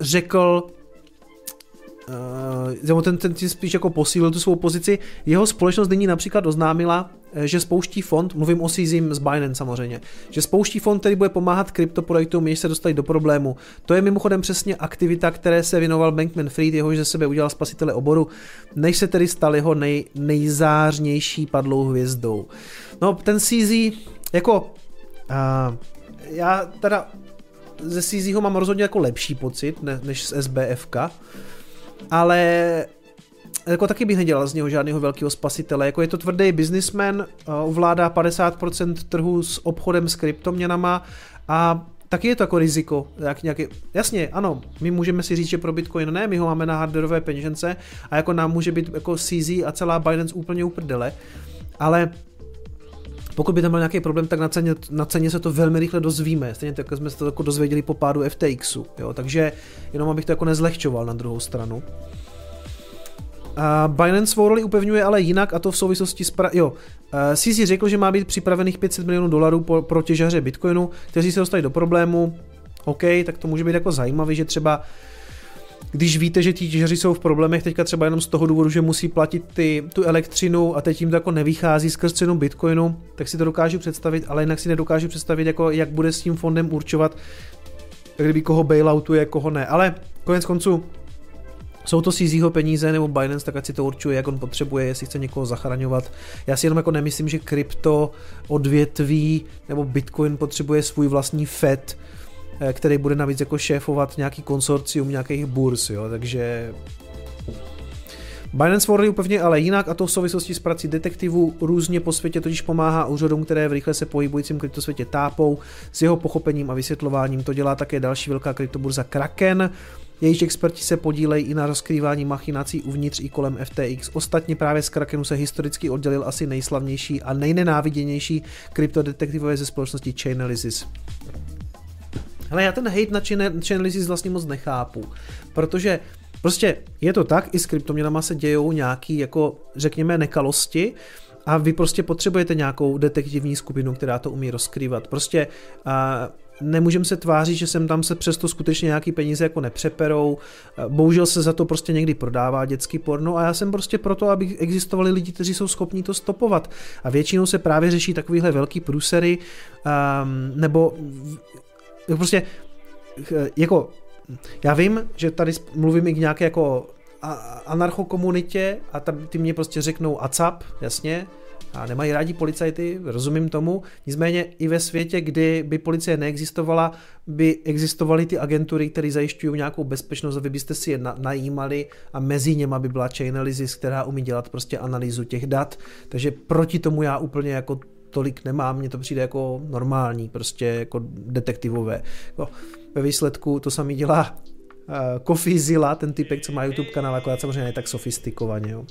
řekl, uh, ten, ten spíš jako posílil tu svou pozici. Jeho společnost nyní například oznámila, eh, že spouští fond, mluvím o Seizim z Binance samozřejmě, že spouští fond, který bude pomáhat kryptoprojektům, jež se dostali do problému. To je mimochodem přesně aktivita, které se věnoval Bankman Fried, jehož ze sebe udělal spasitele oboru, než se tedy stal jeho nej, nejzářnější padlou hvězdou. No, ten CZ, jako, uh, já teda ze CZho mám rozhodně jako lepší pocit ne, než z SBFK, ale jako taky bych nedělal z něho žádného velkého spasitele. Jako je to tvrdý businessman, ovládá 50% trhu s obchodem s kryptoměnama a taky je to jako riziko. Jak nějaký, jasně, ano, my můžeme si říct, že pro Bitcoin ne, my ho máme na hardwareové peněžence a jako nám může být jako CZ a celá Binance úplně uprdele, ale pokud by tam byl nějaký problém, tak na ceně, na ceně se to velmi rychle dozvíme. Stejně tak jsme se to jako dozvěděli po pádu FTXu. Jo? Takže jenom abych to jako nezlehčoval na druhou stranu. A Binance svou roli upevňuje ale jinak a to v souvislosti s... Pra- jo, CZ řekl, že má být připravených 500 milionů dolarů pro, pro těžaře Bitcoinu, kteří se dostali do problému. OK, tak to může být jako zajímavý, že třeba když víte, že ti těžaři jsou v problémech teďka třeba jenom z toho důvodu, že musí platit ty, tu elektřinu a teď jim to jako nevychází skrz cenu Bitcoinu, tak si to dokážu představit, ale jinak si nedokážu představit, jako jak bude s tím fondem určovat, kdyby koho bailoutuje, koho ne. Ale konec konců jsou to CZho peníze nebo Binance, tak ať si to určuje, jak on potřebuje, jestli chce někoho zachraňovat. Já si jenom jako nemyslím, že krypto odvětví nebo Bitcoin potřebuje svůj vlastní FED, který bude navíc jako šéfovat nějaký konsorcium nějakých burs, jo, takže Binance World upevně ale jinak a to v souvislosti s prací detektivů různě po světě totiž pomáhá úřadům, které v rychle se pohybujícím kryptosvětě tápou. S jeho pochopením a vysvětlováním to dělá také další velká kryptoburza Kraken, Jejíž experti se podílejí i na rozkrývání machinací uvnitř i kolem FTX. Ostatně právě z Krakenu se historicky oddělil asi nejslavnější a nejnenáviděnější kryptodetektivové ze společnosti Chainalysis. Ale já ten hate na Chainalysis vlastně moc nechápu, protože prostě je to tak, i s kryptoměnama se dějou nějaký, jako řekněme, nekalosti, a vy prostě potřebujete nějakou detektivní skupinu, která to umí rozkrývat. Prostě a nemůžeme se tvářit, že sem tam se přesto skutečně nějaký peníze jako nepřeperou. Bohužel se za to prostě někdy prodává dětský porno a já jsem prostě proto, aby existovali lidi, kteří jsou schopní to stopovat. A většinou se právě řeší takovýhle velký průsery, um, nebo prostě jako já vím, že tady mluvím i k nějaké jako anarchokomunitě a tam ty mě prostě řeknou ACAP, jasně, a nemají rádi policajty, rozumím tomu. Nicméně i ve světě, kdy by policie neexistovala, by existovaly ty agentury, které zajišťují nějakou bezpečnost a vy byste si je na, najímali a mezi něma by byla Chainalysis, která umí dělat prostě analýzu těch dat. Takže proti tomu já úplně jako tolik nemám, mně to přijde jako normální, prostě jako detektivové. Jako ve výsledku to samý dělá uh, Kofi Zilla, ten typek, co má YouTube kanál, jako samozřejmě ne tak sofistikovaně. Jo.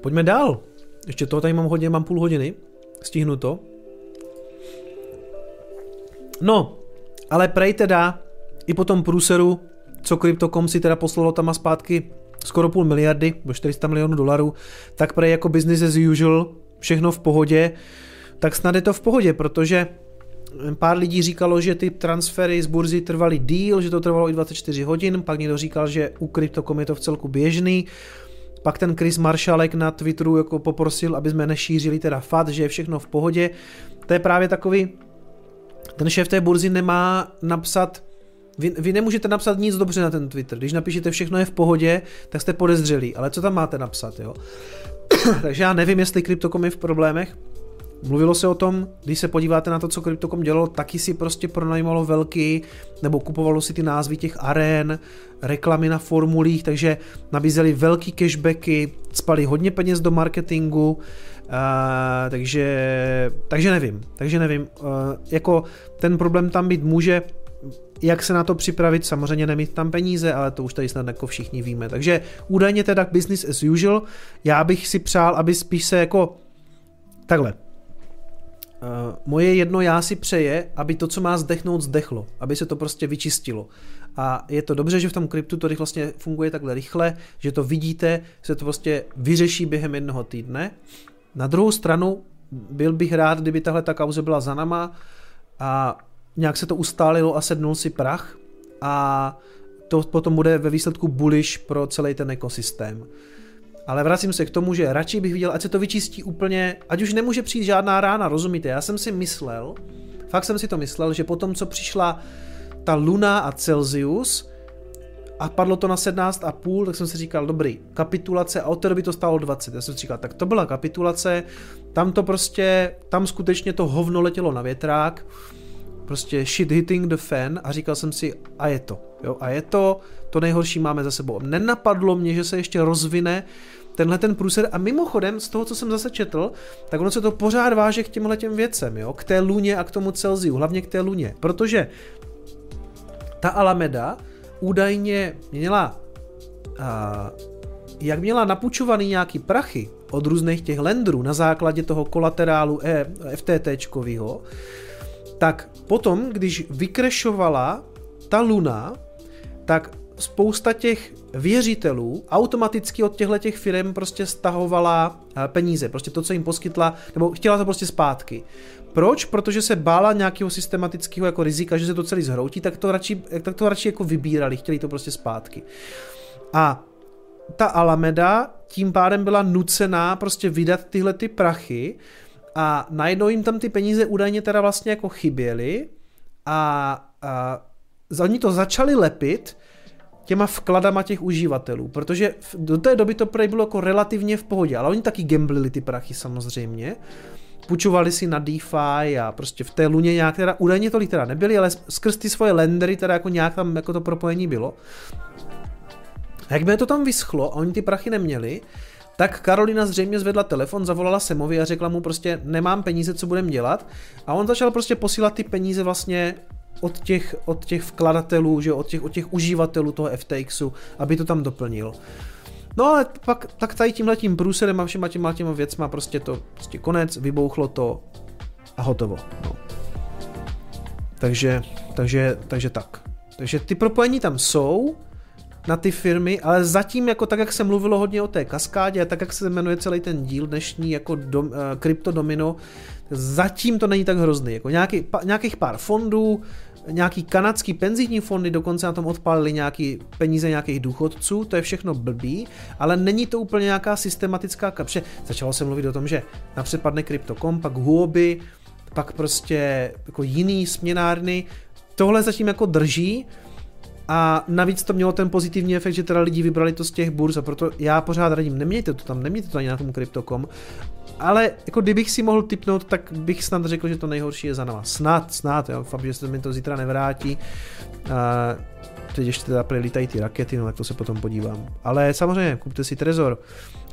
Pojďme dál. Ještě toho tady mám hodně, mám půl hodiny. Stihnu to. No, ale prej teda i po tom průseru, co Crypto.com si teda poslalo tam a zpátky skoro půl miliardy, bo 400 milionů dolarů, tak prej jako business as usual, všechno v pohodě, tak snad je to v pohodě, protože pár lidí říkalo, že ty transfery z burzy trvaly díl, že to trvalo i 24 hodin, pak někdo říkal, že u Crypto.com je to v celku běžný, pak ten Chris Marshallek na Twitteru jako poprosil, aby jsme nešířili teda fat, že je všechno v pohodě. To je právě takový, ten šéf té burzy nemá napsat vy, vy nemůžete napsat nic dobře na ten Twitter. Když napíšete všechno je v pohodě, tak jste podezřelí. Ale co tam máte napsat, jo? Takže já nevím, jestli Crypto.com je v problémech. Mluvilo se o tom, když se podíváte na to, co Crypto.com dělalo, taky si prostě pronajímalo velký, nebo kupovalo si ty názvy těch arén, reklamy na formulích, takže nabízeli velký cashbacky, spali hodně peněz do marketingu, uh, takže, takže nevím, takže nevím, uh, jako ten problém tam být může, jak se na to připravit, samozřejmě nemít tam peníze, ale to už tady snad jako všichni víme. Takže údajně teda business as usual, já bych si přál, aby spíš se jako takhle, Uh, moje jedno já si přeje, aby to, co má zdechnout, zdechlo, aby se to prostě vyčistilo. A je to dobře, že v tom kryptu to vlastně funguje takhle rychle, že to vidíte, se to prostě vyřeší během jednoho týdne. Na druhou stranu byl bych rád, kdyby tahle ta kauze byla za nama a nějak se to ustálilo a sednul si prach a to potom bude ve výsledku bullish pro celý ten ekosystém. Ale vracím se k tomu, že radši bych viděl, ať se to vyčistí úplně, ať už nemůže přijít žádná rána, rozumíte? Já jsem si myslel, fakt jsem si to myslel, že potom, co přišla ta Luna a Celsius, a padlo to na 17,5, tak jsem si říkal, dobrý, kapitulace a od té doby to stálo 20. Já jsem si říkal, tak to byla kapitulace, tam to prostě, tam skutečně to hovno letělo na větrák, prostě shit hitting the fan a říkal jsem si, a je to, jo, a je to, to nejhorší máme za sebou. Nenapadlo mě, že se ještě rozvine tenhle ten průser a mimochodem z toho, co jsem zase četl, tak ono se to pořád váže k těmhle těm věcem, jo, k té luně a k tomu Celziu, hlavně k té luně, protože ta Alameda údajně měla a, jak měla napučovaný nějaký prachy od různých těch lendrů na základě toho kolaterálu e, FTTčkovýho, tak potom, když vykrešovala ta luna, tak spousta těch věřitelů automaticky od těchto těch firm prostě stahovala eh, peníze, prostě to, co jim poskytla, nebo chtěla to prostě zpátky. Proč? Protože se bála nějakého systematického jako rizika, že se to celý zhroutí, tak to radši, tak to radši jako vybírali, chtěli to prostě zpátky. A ta Alameda tím pádem byla nucená prostě vydat tyhle ty prachy a najednou jim tam ty peníze údajně teda vlastně jako chyběly a, a oni to začali lepit těma vkladama těch uživatelů, protože do té doby to prej bylo jako relativně v pohodě, ale oni taky gamblili ty prachy samozřejmě, půjčovali si na DeFi a prostě v té luně nějak, teda údajně tolik teda nebyli, ale skrz ty svoje lendery teda jako nějak tam jako to propojení bylo. A jak by to tam vyschlo a oni ty prachy neměli, tak Karolina zřejmě zvedla telefon, zavolala Semovi a řekla mu prostě nemám peníze, co budem dělat. A on začal prostě posílat ty peníze vlastně od těch, od těch vkladatelů, že od těch, od těch uživatelů toho FTXu, aby to tam doplnil. No ale pak tak tady tímhletím průserem a všema těma těma věcma prostě to prostě konec, vybouchlo to a hotovo. No. Takže, takže, takže tak. Takže ty propojení tam jsou, na ty firmy, ale zatím jako tak, jak se mluvilo hodně o té kaskádě a tak, jak se jmenuje celý ten díl dnešní jako dom, uh, Crypto Domino, zatím to není tak hrozný. Jako nějaký, pa, nějakých pár fondů, nějaký kanadský penzijní fondy dokonce na tom odpálili nějaký peníze nějakých důchodců, to je všechno blbý, ale není to úplně nějaká systematická kapře. Začalo se mluvit o tom, že napřed padne Crypto.com, pak Huobi, pak prostě jako jiný směnárny, tohle zatím jako drží, a navíc to mělo ten pozitivní efekt, že teda lidi vybrali to z těch burz a proto já pořád radím, nemějte to tam, nemějte to ani na tom Crypto.com, ale jako kdybych si mohl typnout, tak bych snad řekl, že to nejhorší je za náma. Snad, snad, jo, fakt, že se mi to zítra nevrátí. A teď ještě teda lítají ty rakety, no tak to se potom podívám. Ale samozřejmě, kupte si Trezor.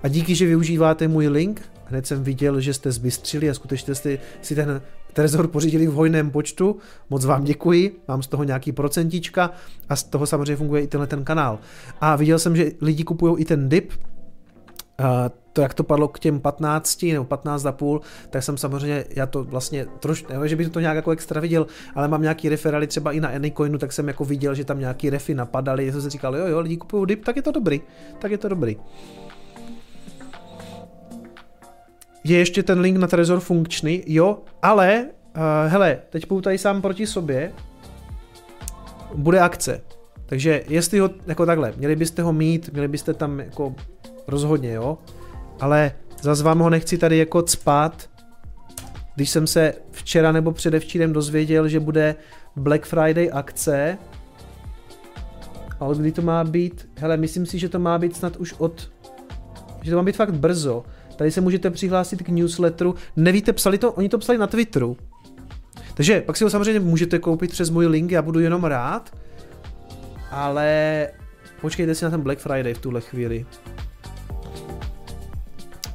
A díky, že využíváte můj link, hned jsem viděl, že jste zbystřili a skutečně jste si ten Trezor pořídili v hojném počtu. Moc vám děkuji, mám z toho nějaký procentička a z toho samozřejmě funguje i tenhle ten kanál. A viděl jsem, že lidi kupují i ten dip, to, jak to padlo k těm 15 nebo 15 a půl, tak jsem samozřejmě, já to vlastně trošku, ne, že bych to nějak jako extra viděl, ale mám nějaký referály třeba i na Anycoinu, tak jsem jako viděl, že tam nějaký refy napadaly, jsem si říkal, jo, jo, lidi kupují dip, tak je to dobrý, tak je to dobrý. Je ještě ten link na Trezor funkčný, jo, ale, uh, hele, teď půjdu tady sám proti sobě, bude akce, takže jestli ho, jako takhle, měli byste ho mít, měli byste tam jako rozhodně, jo, ale zase vám ho nechci tady jako cpat, když jsem se včera nebo předevčírem dozvěděl, že bude Black Friday akce, ale kdy to má být, hele, myslím si, že to má být snad už od, že to má být fakt brzo. Tady se můžete přihlásit k newsletteru. Nevíte, psali to, oni to psali na Twitteru. Takže pak si ho samozřejmě můžete koupit přes můj link, já budu jenom rád. Ale počkejte si na ten Black Friday v tuhle chvíli.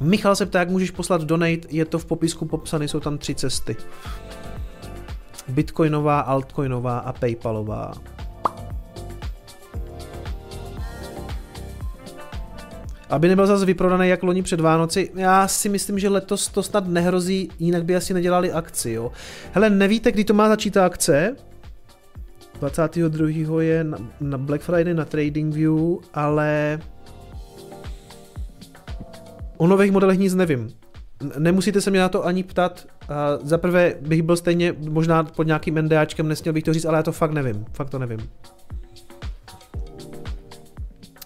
Michal se ptá, jak můžeš poslat donate, je to v popisku popsané, jsou tam tři cesty. Bitcoinová, altcoinová a paypalová. Aby nebyl zase vyprodaný jak loni před Vánoci, já si myslím, že letos to snad nehrozí, jinak by asi nedělali akci, jo. Hele, nevíte, kdy to má začít ta akce? 22. je na, Black Friday na TradingView, ale O nových modelech nic nevím. Nemusíte se mě na to ani ptat. Za prvé bych byl stejně možná pod nějakým NDAčkem, nesměl bych to říct, ale já to fakt nevím. Fakt to nevím.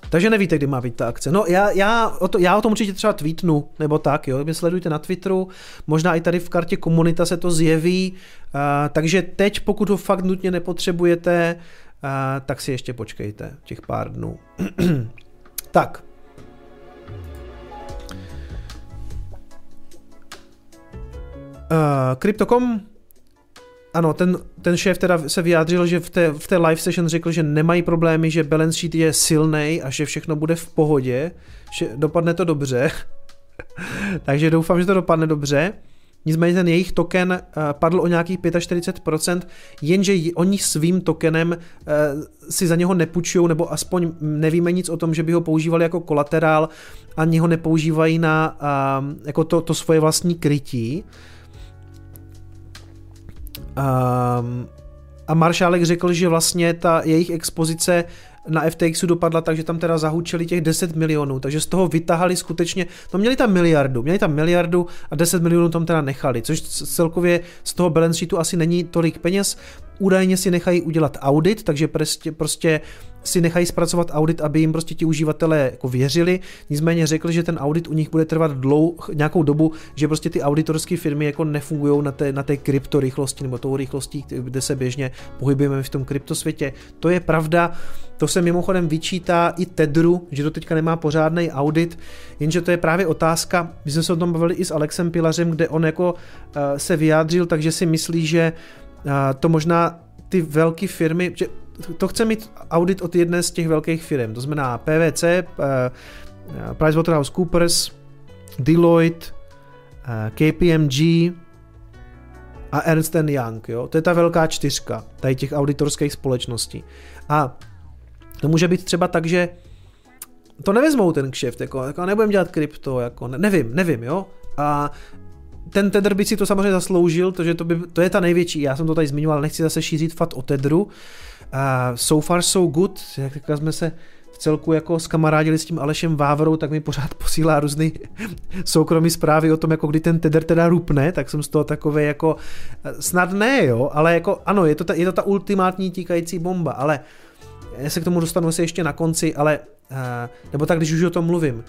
Takže nevíte, kdy má být ta akce. No já, já, o to, já o tom určitě třeba tweetnu, nebo tak, jo, mě sledujte na Twitteru, možná i tady v kartě komunita se to zjeví, uh, takže teď, pokud ho fakt nutně nepotřebujete, tak si ještě počkejte těch pár dnů. tak. Uh, Crypto.com ano, ten, ten šéf teda se vyjádřil, že v té, v té live session řekl, že nemají problémy, že balance sheet je silný a že všechno bude v pohodě, že dopadne to dobře. Takže doufám, že to dopadne dobře. Nicméně ten jejich token uh, padl o nějakých 45%, jenže oni svým tokenem uh, si za něho nepůjčují, nebo aspoň nevíme nic o tom, že by ho používali jako kolaterál, ani ho nepoužívají na uh, jako to, to svoje vlastní krytí. Um, a Maršálek řekl, že vlastně ta jejich expozice na FTXu dopadla tak, že tam teda zahučeli těch 10 milionů, takže z toho vytahali skutečně, no měli tam miliardu, měli tam miliardu a 10 milionů tam teda nechali, což celkově z toho balance sheetu asi není tolik peněz, údajně si nechají udělat audit, takže prostě, prostě si nechají zpracovat audit, aby jim prostě ti uživatelé jako věřili. Nicméně řekl, že ten audit u nich bude trvat dlou, nějakou dobu, že prostě ty auditorské firmy jako nefungují na té, na té kryptorychlosti nebo tou rychlostí, kde se běžně pohybujeme v tom kryptosvětě. To je pravda, to se mimochodem vyčítá i Tedru, že to teďka nemá pořádný audit, jenže to je právě otázka, my jsme se o tom bavili i s Alexem Pilařem, kde on jako uh, se vyjádřil, takže si myslí, že uh, to možná ty velké firmy, že to chce mít audit od jedné z těch velkých firm, to znamená PVC, uh, eh, PricewaterhouseCoopers, Deloitte, uh, KPMG a Ernst Young, jo? to je ta velká čtyřka tady těch auditorských společností. A to může být třeba tak, že to nevezmou ten kšeft, jako, jako nebudem dělat krypto, jako, ne, nevím, nevím, jo. A ten Tether by si to samozřejmě zasloužil, to, že to, by, to je ta největší, já jsem to tady zmiňoval, nechci zase šířit fat o Tedru. Uh, so far so good, jak jsme se v celku jako skamarádili s tím Alešem Vávrou, tak mi pořád posílá různý soukromý zprávy o tom, jako kdy ten Tether teda rupne, tak jsem z toho takové jako, snad ne, jo, ale jako ano, je to ta, je to ta ultimátní tíkající bomba, ale já se k tomu dostanu se ještě na konci, ale, uh, nebo tak, když už o tom mluvím,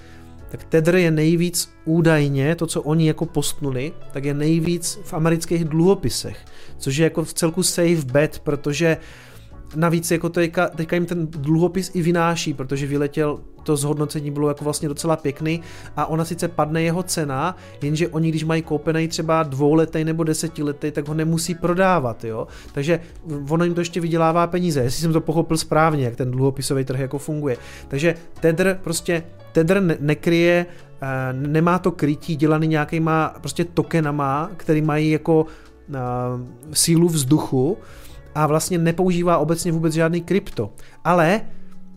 tak Tether je nejvíc údajně, to, co oni jako postnuli, tak je nejvíc v amerických dluhopisech, což je jako v celku safe bet, protože navíc jako teďka, teďka jim ten dluhopis i vynáší, protože vyletěl to zhodnocení bylo jako vlastně docela pěkný a ona sice padne jeho cena, jenže oni, když mají koupený třeba dvouletý nebo desetiletý, tak ho nemusí prodávat, jo. Takže ono jim to ještě vydělává peníze, jestli jsem to pochopil správně, jak ten dluhopisový trh jako funguje. Takže Tether prostě Tether ne- nekryje, uh, nemá to krytí dělaný nějakýma prostě tokenama, který mají jako uh, sílu vzduchu a vlastně nepoužívá obecně vůbec žádný krypto. Ale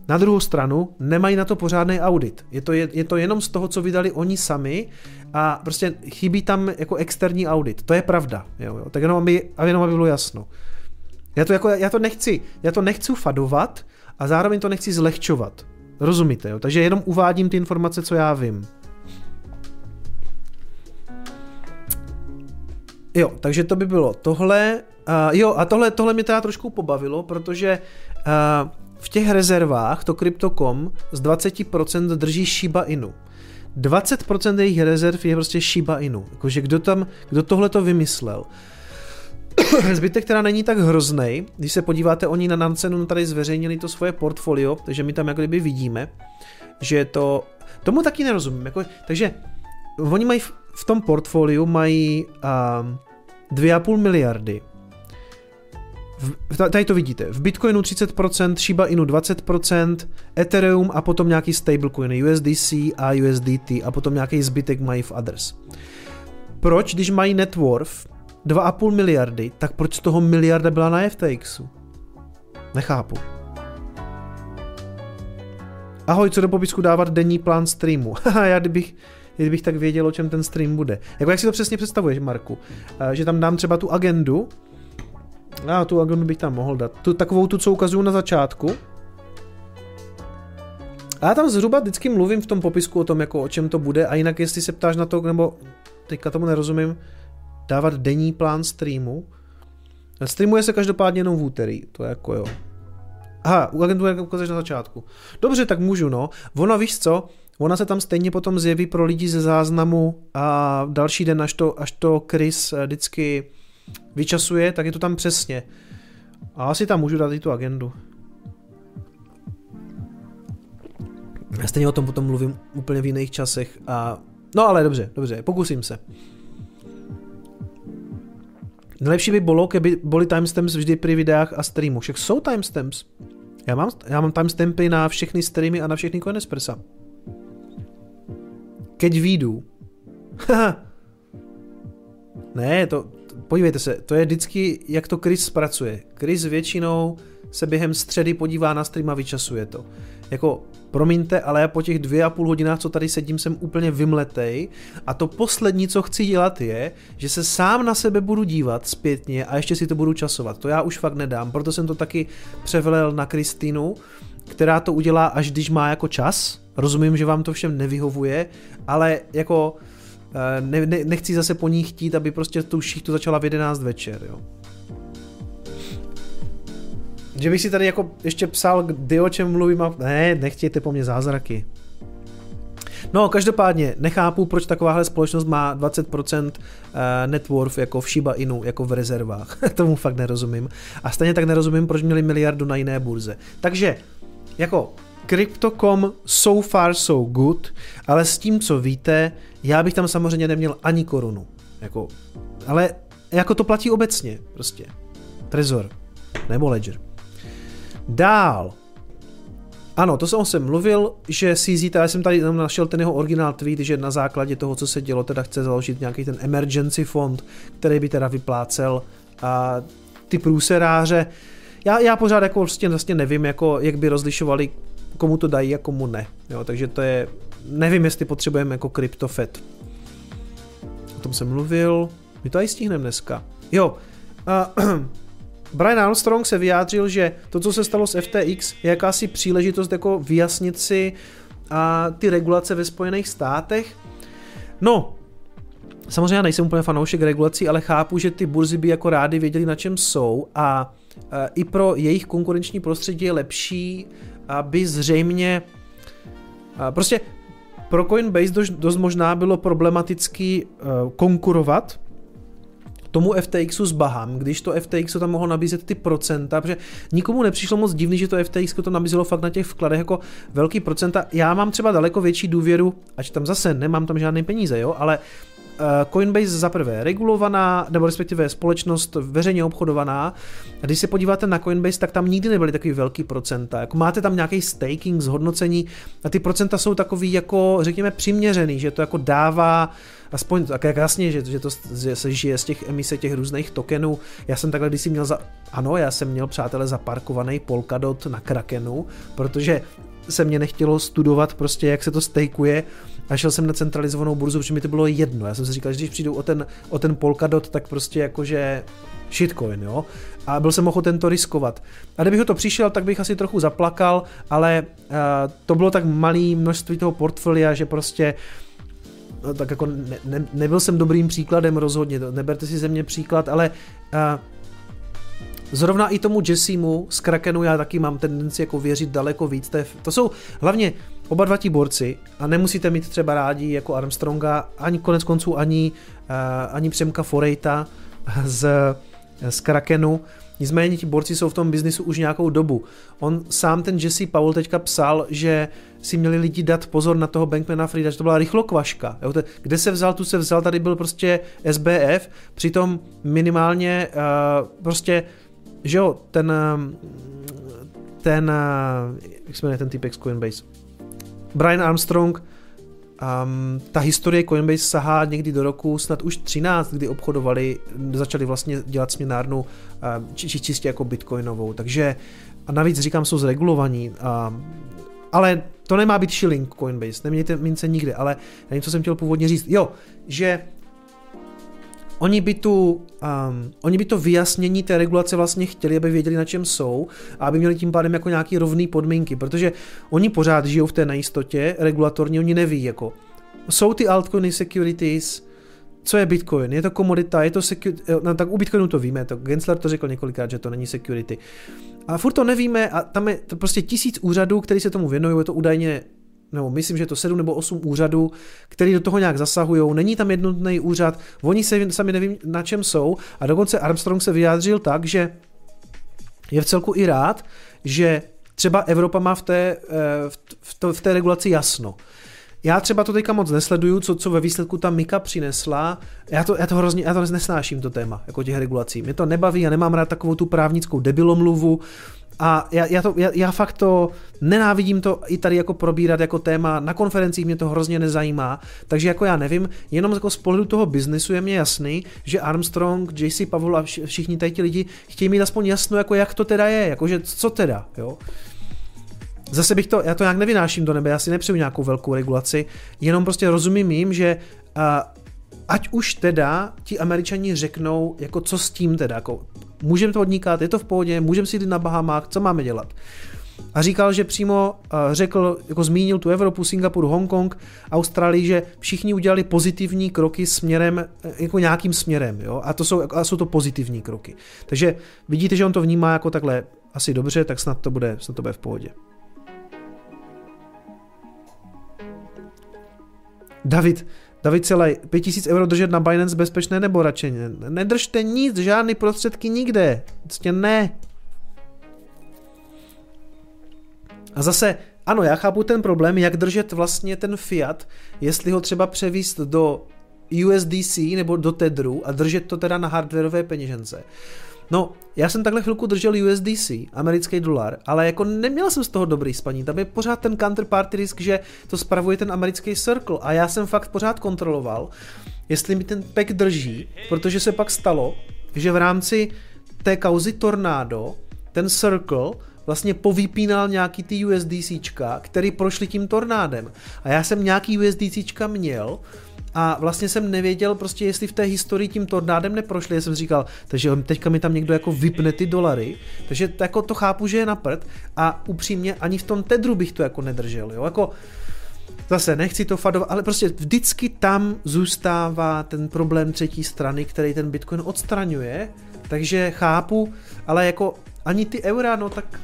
na druhou stranu nemají na to pořádný audit. Je to, je, je to jenom z toho, co vydali oni sami a prostě chybí tam jako externí audit. To je pravda. Jo, jo. Tak jenom aby, jenom aby bylo jasno. Já to, jako, já to nechci, já to nechci fadovat a zároveň to nechci zlehčovat. Rozumíte, jo? Takže jenom uvádím ty informace, co já vím. Jo, takže to by bylo tohle. Uh, jo, a tohle, tohle mě teda trošku pobavilo, protože uh, v těch rezervách to Crypto.com z 20% drží Shiba Inu. 20% jejich rezerv je prostě Shiba Inu. Jakože kdo tam, kdo tohle to vymyslel. Zbytek teda není tak hrozný, když se podíváte, oni na Nancenu tady zveřejnili to svoje portfolio, takže my tam jako kdyby vidíme, že to, tomu taky nerozumím, jako, takže oni mají v, v tom portfoliu mají um, 2,5 miliardy v, tady to vidíte, v Bitcoinu 30%, Shiba Inu 20%, Ethereum a potom nějaký stablecoiny, USDC a USDT a potom nějaký zbytek mají v others. Proč, když mají net worth 2,5 miliardy, tak proč z toho miliarda byla na FTXu? Nechápu. Ahoj, co do popisku dávat denní plán streamu? já kdybych, kdybych tak věděl, o čem ten stream bude. Jako jak si to přesně představuješ, Marku? Že tam dám třeba tu agendu, já tu agendu bych tam mohl dát. Tu, takovou tu, co ukazuju na začátku. A já tam zhruba vždycky mluvím v tom popisku o tom, jako o čem to bude a jinak jestli se ptáš na to, nebo teďka tomu nerozumím, dávat denní plán streamu. Streamuje se každopádně jenom v úterý, to je jako jo. Aha, u agentury ukazuješ na začátku. Dobře, tak můžu, no. Ona, víš co, ona se tam stejně potom zjeví pro lidi ze záznamu a další den, až to, až to Chris eh, vždycky vyčasuje, tak je to tam přesně. A asi tam můžu dát i tu agendu. Já stejně o tom potom mluvím úplně v jiných časech a... No ale dobře, dobře, pokusím se. Nejlepší by bylo, kdyby byly timestamps vždy při videách a streamu. Však jsou timestamps. Já mám, já mám timestampy na všechny streamy a na všechny konec prsa. Keď výjdu. ne, to, podívejte se, to je vždycky, jak to Chris zpracuje. Chris většinou se během středy podívá na stream a vyčasuje to. Jako, promiňte, ale já po těch dvě a půl hodinách, co tady sedím, jsem úplně vymletej a to poslední, co chci dělat je, že se sám na sebe budu dívat zpětně a ještě si to budu časovat. To já už fakt nedám, proto jsem to taky převelel na Kristýnu, která to udělá až když má jako čas. Rozumím, že vám to všem nevyhovuje, ale jako ne, ne, nechci zase po ní chtít, aby prostě tu šichtu začala v 11 večer, jo. Že bych si tady jako ještě psal, kdy o čem mluvím a... Ne, nechtějte po mně zázraky. No, každopádně nechápu, proč takováhle společnost má 20% eh, net worth jako v Shiba Inu, jako v rezervách. Tomu fakt nerozumím. A stejně tak nerozumím, proč měli miliardu na jiné burze. Takže, jako Crypto.com so far so good, ale s tím, co víte, já bych tam samozřejmě neměl ani korunu. Jako, ale jako to platí obecně, prostě. Trezor, nebo Ledger. Dál. Ano, to jsem jsem mluvil, že CZ, já jsem tady našel ten jeho originál tweet, že na základě toho, co se dělo, teda chce založit nějaký ten emergency fond, který by teda vyplácel a ty průseráře. Já, já pořád jako vlastně, vlastně nevím, jako, jak by rozlišovali, komu to dají a komu ne. Jo, takže to je, nevím, jestli potřebujeme jako CryptoFed. O tom jsem mluvil, my to i stihneme dneska. Jo, uh, Brian Armstrong se vyjádřil, že to, co se stalo s FTX, je jakási příležitost jako vyjasnit si a ty regulace ve Spojených státech. No, samozřejmě já nejsem úplně fanoušek regulací, ale chápu, že ty burzy by jako rádi věděli, na čem jsou a i pro jejich konkurenční prostředí je lepší, aby zřejmě prostě pro Coinbase dost, dost možná bylo problematický konkurovat tomu FTXu s Baham, když to FTX tam mohlo nabízet ty procenta, protože nikomu nepřišlo moc divný, že to FTX to nabízelo fakt na těch vkladech jako velký procenta. Já mám třeba daleko větší důvěru, ať tam zase nemám tam žádné peníze, jo, ale Eh, Coinbase za prvé regulovaná, nebo respektive společnost veřejně obchodovaná. Když se podíváte na Coinbase, tak tam nikdy nebyly takový velký procenta. Jako máte tam nějaký staking, zhodnocení a ty procenta jsou takový jako, řekněme, přiměřený, že to jako dává aspoň tak jak jasně, že, že to že se žije z těch emise těch různých tokenů. Já jsem takhle když si měl za, ano, já jsem měl přátelé zaparkovaný Polkadot na Krakenu, protože se mě nechtělo studovat prostě, jak se to stejkuje a šel jsem na centralizovanou burzu, protože mi to bylo jedno. Já jsem si říkal, že když přijdu o ten, o ten Polkadot, tak prostě jakože shitcoin, jo. A byl jsem ochoten to riskovat. A kdybych ho to přišel, tak bych asi trochu zaplakal, ale uh, to bylo tak malé množství toho portfolia, že prostě no, tak jako ne, ne, nebyl jsem dobrým příkladem rozhodně, neberte si ze mě příklad, ale uh, Zrovna i tomu Jessimu z Krakenu já taky mám tendenci jako věřit daleko víc. To jsou hlavně oba dva ti borci a nemusíte mít třeba rádi jako Armstronga, ani konec konců ani, uh, ani Přemka Forejta z, z Krakenu. Nicméně ti borci jsou v tom biznisu už nějakou dobu. On sám ten Jesse Powell teďka psal, že si měli lidi dát pozor na toho Bankmana Frida, že to byla rychlokvaška. Jo, to, kde se vzal, tu se vzal, tady byl prostě SBF, přitom minimálně uh, prostě že jo, ten, ten, jak se jmenuje ten typek z Coinbase? Brian Armstrong, um, ta historie Coinbase sahá někdy do roku snad už 13, kdy obchodovali, začali vlastně dělat směnárnu či, či čistě jako bitcoinovou, takže a navíc říkám, jsou zregulovaní, um, ale to nemá být shilling Coinbase, nemějte mince nikde, ale nevím, co jsem chtěl původně říct. Jo, že Oni by, tu, um, oni by to vyjasnění té regulace vlastně chtěli, aby věděli, na čem jsou a aby měli tím pádem jako nějaký rovný podmínky, protože oni pořád žijou v té nejistotě, regulatorně oni neví, jako jsou ty altcoiny securities, co je Bitcoin? Je to komodita, je to security, eh, no, tak u Bitcoinu to víme, to Gensler to řekl několikrát, že to není security. A furt to nevíme a tam je to prostě tisíc úřadů, který se tomu věnují, je to údajně nebo myslím, že to sedm nebo osm úřadů, který do toho nějak zasahují. Není tam jednotný úřad, oni se sami nevím, na čem jsou. A dokonce Armstrong se vyjádřil tak, že je v celku i rád, že třeba Evropa má v té, eh, v, to, v té regulaci jasno. Já třeba to teďka moc nesleduju, co, co ve výsledku ta Mika přinesla. Já to, já to hrozně, já to nesnáším, to téma, jako těch regulací. Mě to nebaví, já nemám rád takovou tu právnickou debilomluvu, a já, já, to, já, já fakt to nenávidím to i tady jako probírat jako téma, na konferencích mě to hrozně nezajímá, takže jako já nevím, jenom jako z pohledu toho biznesu je mě jasný, že Armstrong, JC Pavel a všichni tady ti lidi chtějí mít aspoň jasno, jako jak to teda je, jakože co teda, jo. Zase bych to, já to nějak nevynáším do nebe, já si nepřeju nějakou velkou regulaci, jenom prostě rozumím jim, že uh, ať už teda ti američani řeknou, jako co s tím teda, jako můžeme to odnikat, je to v pohodě, můžeme si jít na Bahamách, co máme dělat. A říkal, že přímo uh, řekl, jako zmínil tu Evropu, Singapur, Hongkong, Austrálii, že všichni udělali pozitivní kroky směrem, jako nějakým směrem, jo? A to jsou, a jsou to pozitivní kroky. Takže vidíte, že on to vnímá jako takhle asi dobře, tak snad to bude, snad to bude v pohodě. David, David Celaj, 5000 euro držet na Binance bezpečné nebo radši ne? Nedržte nic, žádný prostředky nikde. Prostě ne. A zase, ano, já chápu ten problém, jak držet vlastně ten fiat, jestli ho třeba převíst do USDC nebo do Tedru a držet to teda na hardwareové peněžence. No, já jsem takhle chvilku držel USDC, americký dolar, ale jako neměl jsem z toho dobrý spaní. Tam je pořád ten counterparty risk, že to spravuje ten americký circle a já jsem fakt pořád kontroloval, jestli mi ten pek drží, protože se pak stalo, že v rámci té kauzy Tornado ten circle vlastně povypínal nějaký ty USDCčka, který prošli tím tornádem. A já jsem nějaký USDCčka měl, a vlastně jsem nevěděl prostě, jestli v té historii tím tornádem neprošli, já jsem říkal, takže teďka mi tam někdo jako vypne ty dolary, takže to, jako to chápu, že je na prd a upřímně ani v tom tedru bych to jako nedržel, jo, jako zase nechci to fadovat, ale prostě vždycky tam zůstává ten problém třetí strany, který ten Bitcoin odstraňuje, takže chápu, ale jako ani ty eura, no tak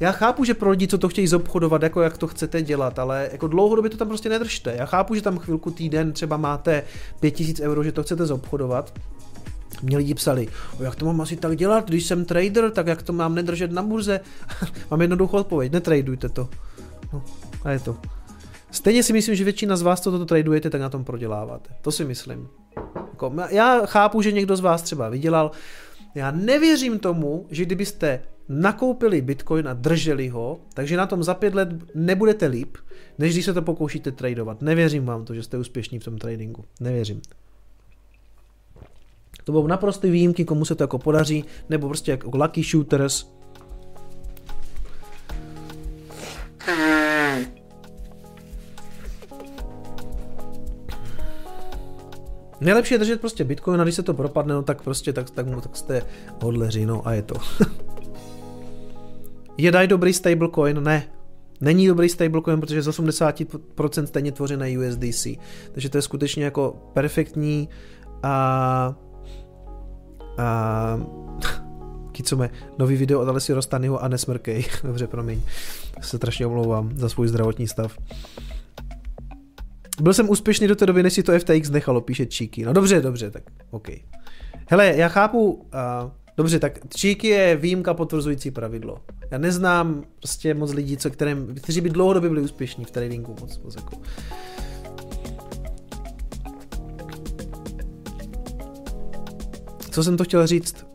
já chápu, že pro lidi, co to chtějí zobchodovat, jako jak to chcete dělat, ale jako dlouhodobě to tam prostě nedržte. Já chápu, že tam chvilku týden třeba máte 5000 euro, že to chcete zobchodovat, mě lidi psali, o, jak to mám asi tak dělat, když jsem trader, tak jak to mám nedržet na burze? mám jednoduchou odpověď, netradujte to. No, a je to. Stejně si myslím, že většina z vás, co toto tradujete, tak na tom proděláváte. To si myslím. Jako, já chápu, že někdo z vás třeba vydělal. Já nevěřím tomu, že kdybyste nakoupili Bitcoin a drželi ho, takže na tom za pět let nebudete líp, než když se to pokoušíte tradovat. Nevěřím vám to, že jste úspěšní v tom tradingu. Nevěřím. To budou naprosté výjimky, komu se to jako podaří, nebo prostě jako lucky shooters. Nejlepší je držet prostě Bitcoin a když se to propadne, no tak prostě tak, tak, tak jste hodleři, no a je to. Je DAI dobrý stablecoin? Ne. Není dobrý stablecoin, protože z 80% stejně tvořené USDC. Takže to je skutečně jako perfektní a, a Kicome, nový video od Alessi Rostanyho a nesmrkej. Dobře, promiň. Se strašně omlouvám za svůj zdravotní stav. Byl jsem úspěšný do té doby, než si to FTX nechalo, píše Číky. No dobře, dobře, tak OK. Hele, já chápu, uh, Dobře, tak Číky je výjimka potvrzující pravidlo. Já neznám prostě moc lidí, co, kterým, kteří by dlouhodobě byli úspěšní v tradingu. Moc, moc jako. Co jsem to chtěl říct?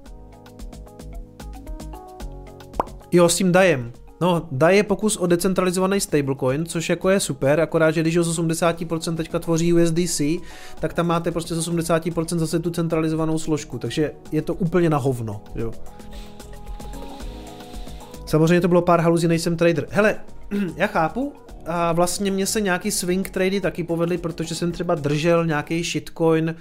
Jo, s tím dajem. No, DAI je pokus o decentralizovaný stablecoin, což jako je super, akorát, že když ho z 80% teďka tvoří USDC, tak tam máte prostě z 80% zase tu centralizovanou složku, takže je to úplně na hovno, jo. Samozřejmě to bylo pár haluzí, nejsem trader. Hele, já chápu, a vlastně mě se nějaký swing trady taky povedly, protože jsem třeba držel nějaký shitcoin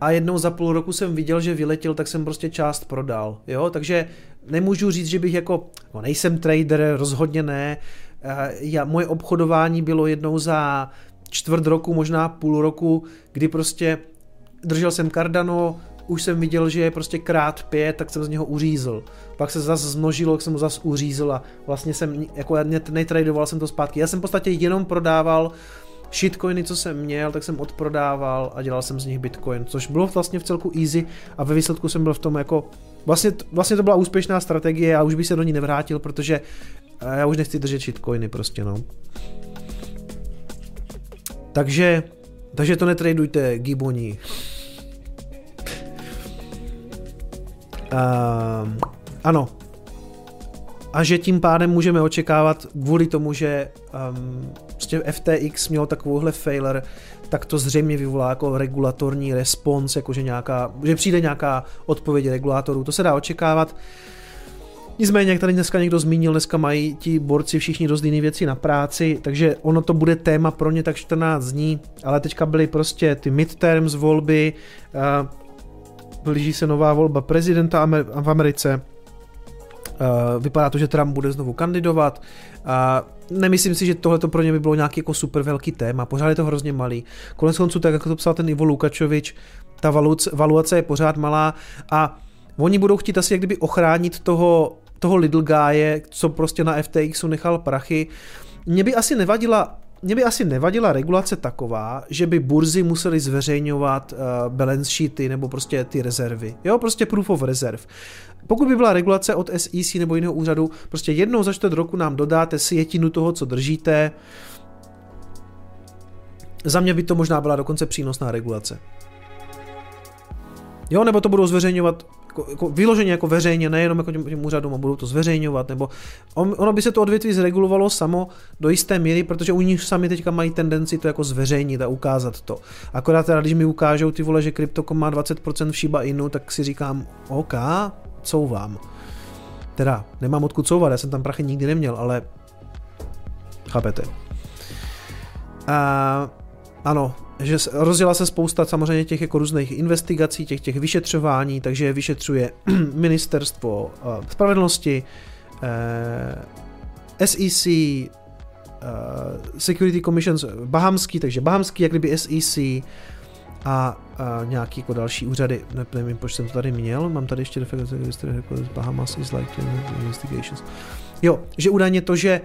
a jednou za půl roku jsem viděl, že vyletěl, tak jsem prostě část prodal, jo, takže nemůžu říct, že bych jako, no nejsem trader, rozhodně ne, eh, já, moje obchodování bylo jednou za čtvrt roku, možná půl roku, kdy prostě držel jsem Cardano, už jsem viděl, že je prostě krát pět, tak jsem z něho uřízl. Pak se zase zmnožilo, tak jsem ho zase uřízl a vlastně jsem, jako netradoval jsem to zpátky. Já jsem v podstatě jenom prodával shitcoiny, co jsem měl, tak jsem odprodával a dělal jsem z nich bitcoin, což bylo vlastně v celku easy a ve výsledku jsem byl v tom jako Vlastně, vlastně to byla úspěšná strategie a už bych se do ní nevrátil, protože eh, já už nechci držet shitcoiny prostě, no. Takže, takže to netradujte, giboni. Uh, ano. A že tím pádem můžeme očekávat, kvůli tomu, že um, prostě FTX mělo takovouhle failure, tak to zřejmě vyvolá jako regulatorní respons, jakože nějaká, že přijde nějaká odpověď regulátorů. To se dá očekávat. Nicméně, jak tady dneska někdo zmínil, dneska mají ti borci všichni dost jiné věci na práci, takže ono to bude téma pro ně tak 14 dní, ale teďka byly prostě ty midterms volby, blíží se nová volba prezidenta v Americe, vypadá to, že Trump bude znovu kandidovat. A nemyslím si, že tohle pro ně by bylo nějaký jako super velký téma, pořád je to hrozně malý. Konec konců, tak jako to psal ten Ivo Lukačovič, ta valuace je pořád malá a oni budou chtít asi jak kdyby ochránit toho toho little guye, co prostě na FTXu nechal prachy. Mě by asi nevadila mě by asi nevadila regulace taková, že by burzy museli zveřejňovat uh, balance sheety nebo prostě ty rezervy. Jo, prostě proof of reserve. Pokud by byla regulace od SEC nebo jiného úřadu, prostě jednou za čtvrt roku nám dodáte sjetinu toho, co držíte. Za mě by to možná byla dokonce přínosná regulace. Jo, nebo to budou zveřejňovat jako, jako vyloženě jako veřejně, nejenom jako těm, těm úřadům a budou to zveřejňovat, nebo on, ono by se to odvětví zregulovalo samo do jisté míry, protože u nich sami teďka mají tendenci to jako zveřejnit a ukázat to. Akorát teda, když mi ukážou ty vole, že Crypto.com má 20% v Shiba Inu, tak si říkám, OK, couvám. Teda, nemám odkud couvat, já jsem tam prachy nikdy neměl, ale chápete. A, ano, že rozjela se spousta samozřejmě těch jako různých investigací, těch těch vyšetřování, takže vyšetřuje ministerstvo uh, spravedlnosti, uh, SEC, uh, Security Commissions bahamský, takže bahamský, jak kdyby SEC a uh, nějaký jako další úřady, ne, nevím, proč jsem to tady měl, mám tady ještě defekce, Bahamas is like investigations. Jo, že údajně to, že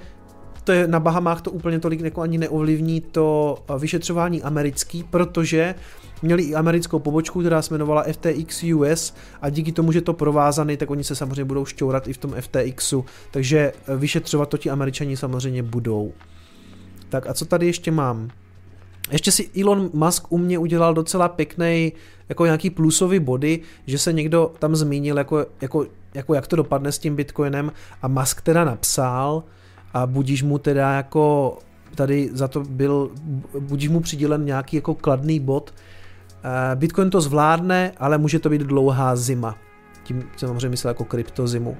to je na Bahamách to úplně tolik jako ani neovlivní to eh, vyšetřování americký, protože měli i americkou pobočku, která se jmenovala FTX US a díky tomu, že to provázaný, tak oni se samozřejmě budou šťourat i v tom FTXu, takže eh, vyšetřovat to ti američani samozřejmě budou. Tak a co tady ještě mám? Ještě si Elon Musk u mě udělal docela pěkný jako nějaký plusový body, že se někdo tam zmínil, jako, jako, jako jak to dopadne s tím Bitcoinem a Musk teda napsal, a budíš mu teda jako tady za to byl, budíš mu přidělen nějaký jako kladný bod. Eh, Bitcoin to zvládne, ale může to být dlouhá zima. Tím samozřejmě myslel jako kryptozimu.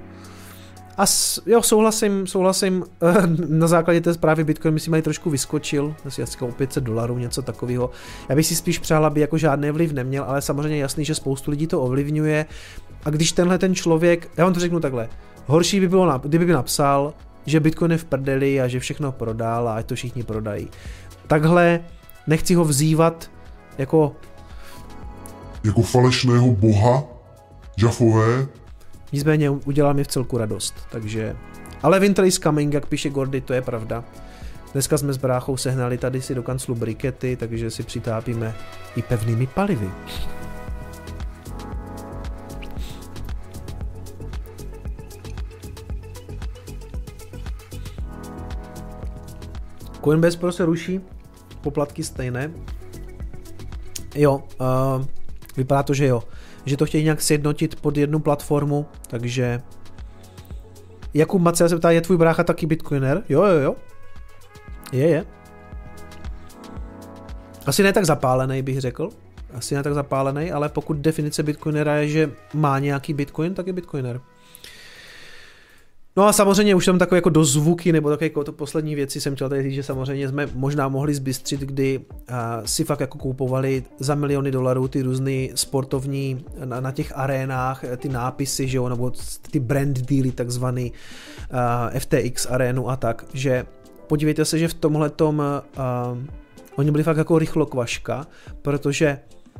A s, jo, souhlasím, souhlasím, eh, na základě té zprávy Bitcoin myslím mají trošku vyskočil, asi asi o 500 dolarů, něco takového. Já bych si spíš přál, aby jako žádný vliv neměl, ale samozřejmě jasný, že spoustu lidí to ovlivňuje. A když tenhle ten člověk, já vám to řeknu takhle, horší by bylo, kdyby by napsal, že Bitcoin je v prdeli a že všechno prodal a ať to všichni prodají. Takhle nechci ho vzývat jako... Jako falešného boha? Jafové? Nicméně udělá mi v celku radost, takže... Ale winter is coming, jak píše Gordy, to je pravda. Dneska jsme s bráchou sehnali tady si do kanclu brikety, takže si přitápíme i pevnými palivy. Coinbase Pro se ruší, poplatky stejné. Jo, uh, vypadá to, že jo. Že to chtějí nějak sjednotit pod jednu platformu, takže... Jakub Mace se ptá, je tvůj brácha taky bitcoiner? Jo, jo, jo. Je, je. Asi ne tak zapálený, bych řekl. Asi ne tak zapálený, ale pokud definice bitcoinera je, že má nějaký bitcoin, tak je bitcoiner. No a samozřejmě už tam takové jako dozvuky, nebo takové jako to poslední věci jsem chtěl tady říct, že samozřejmě jsme možná mohli zbystřit, kdy uh, si fakt jako koupovali za miliony dolarů ty různé sportovní na, na těch arénách, ty nápisy, že jo, nebo ty brand dealy takzvaný uh, FTX arénu a tak, že podívejte se, že v tomhle tom uh, oni byli fakt jako rychlo kvaška, protože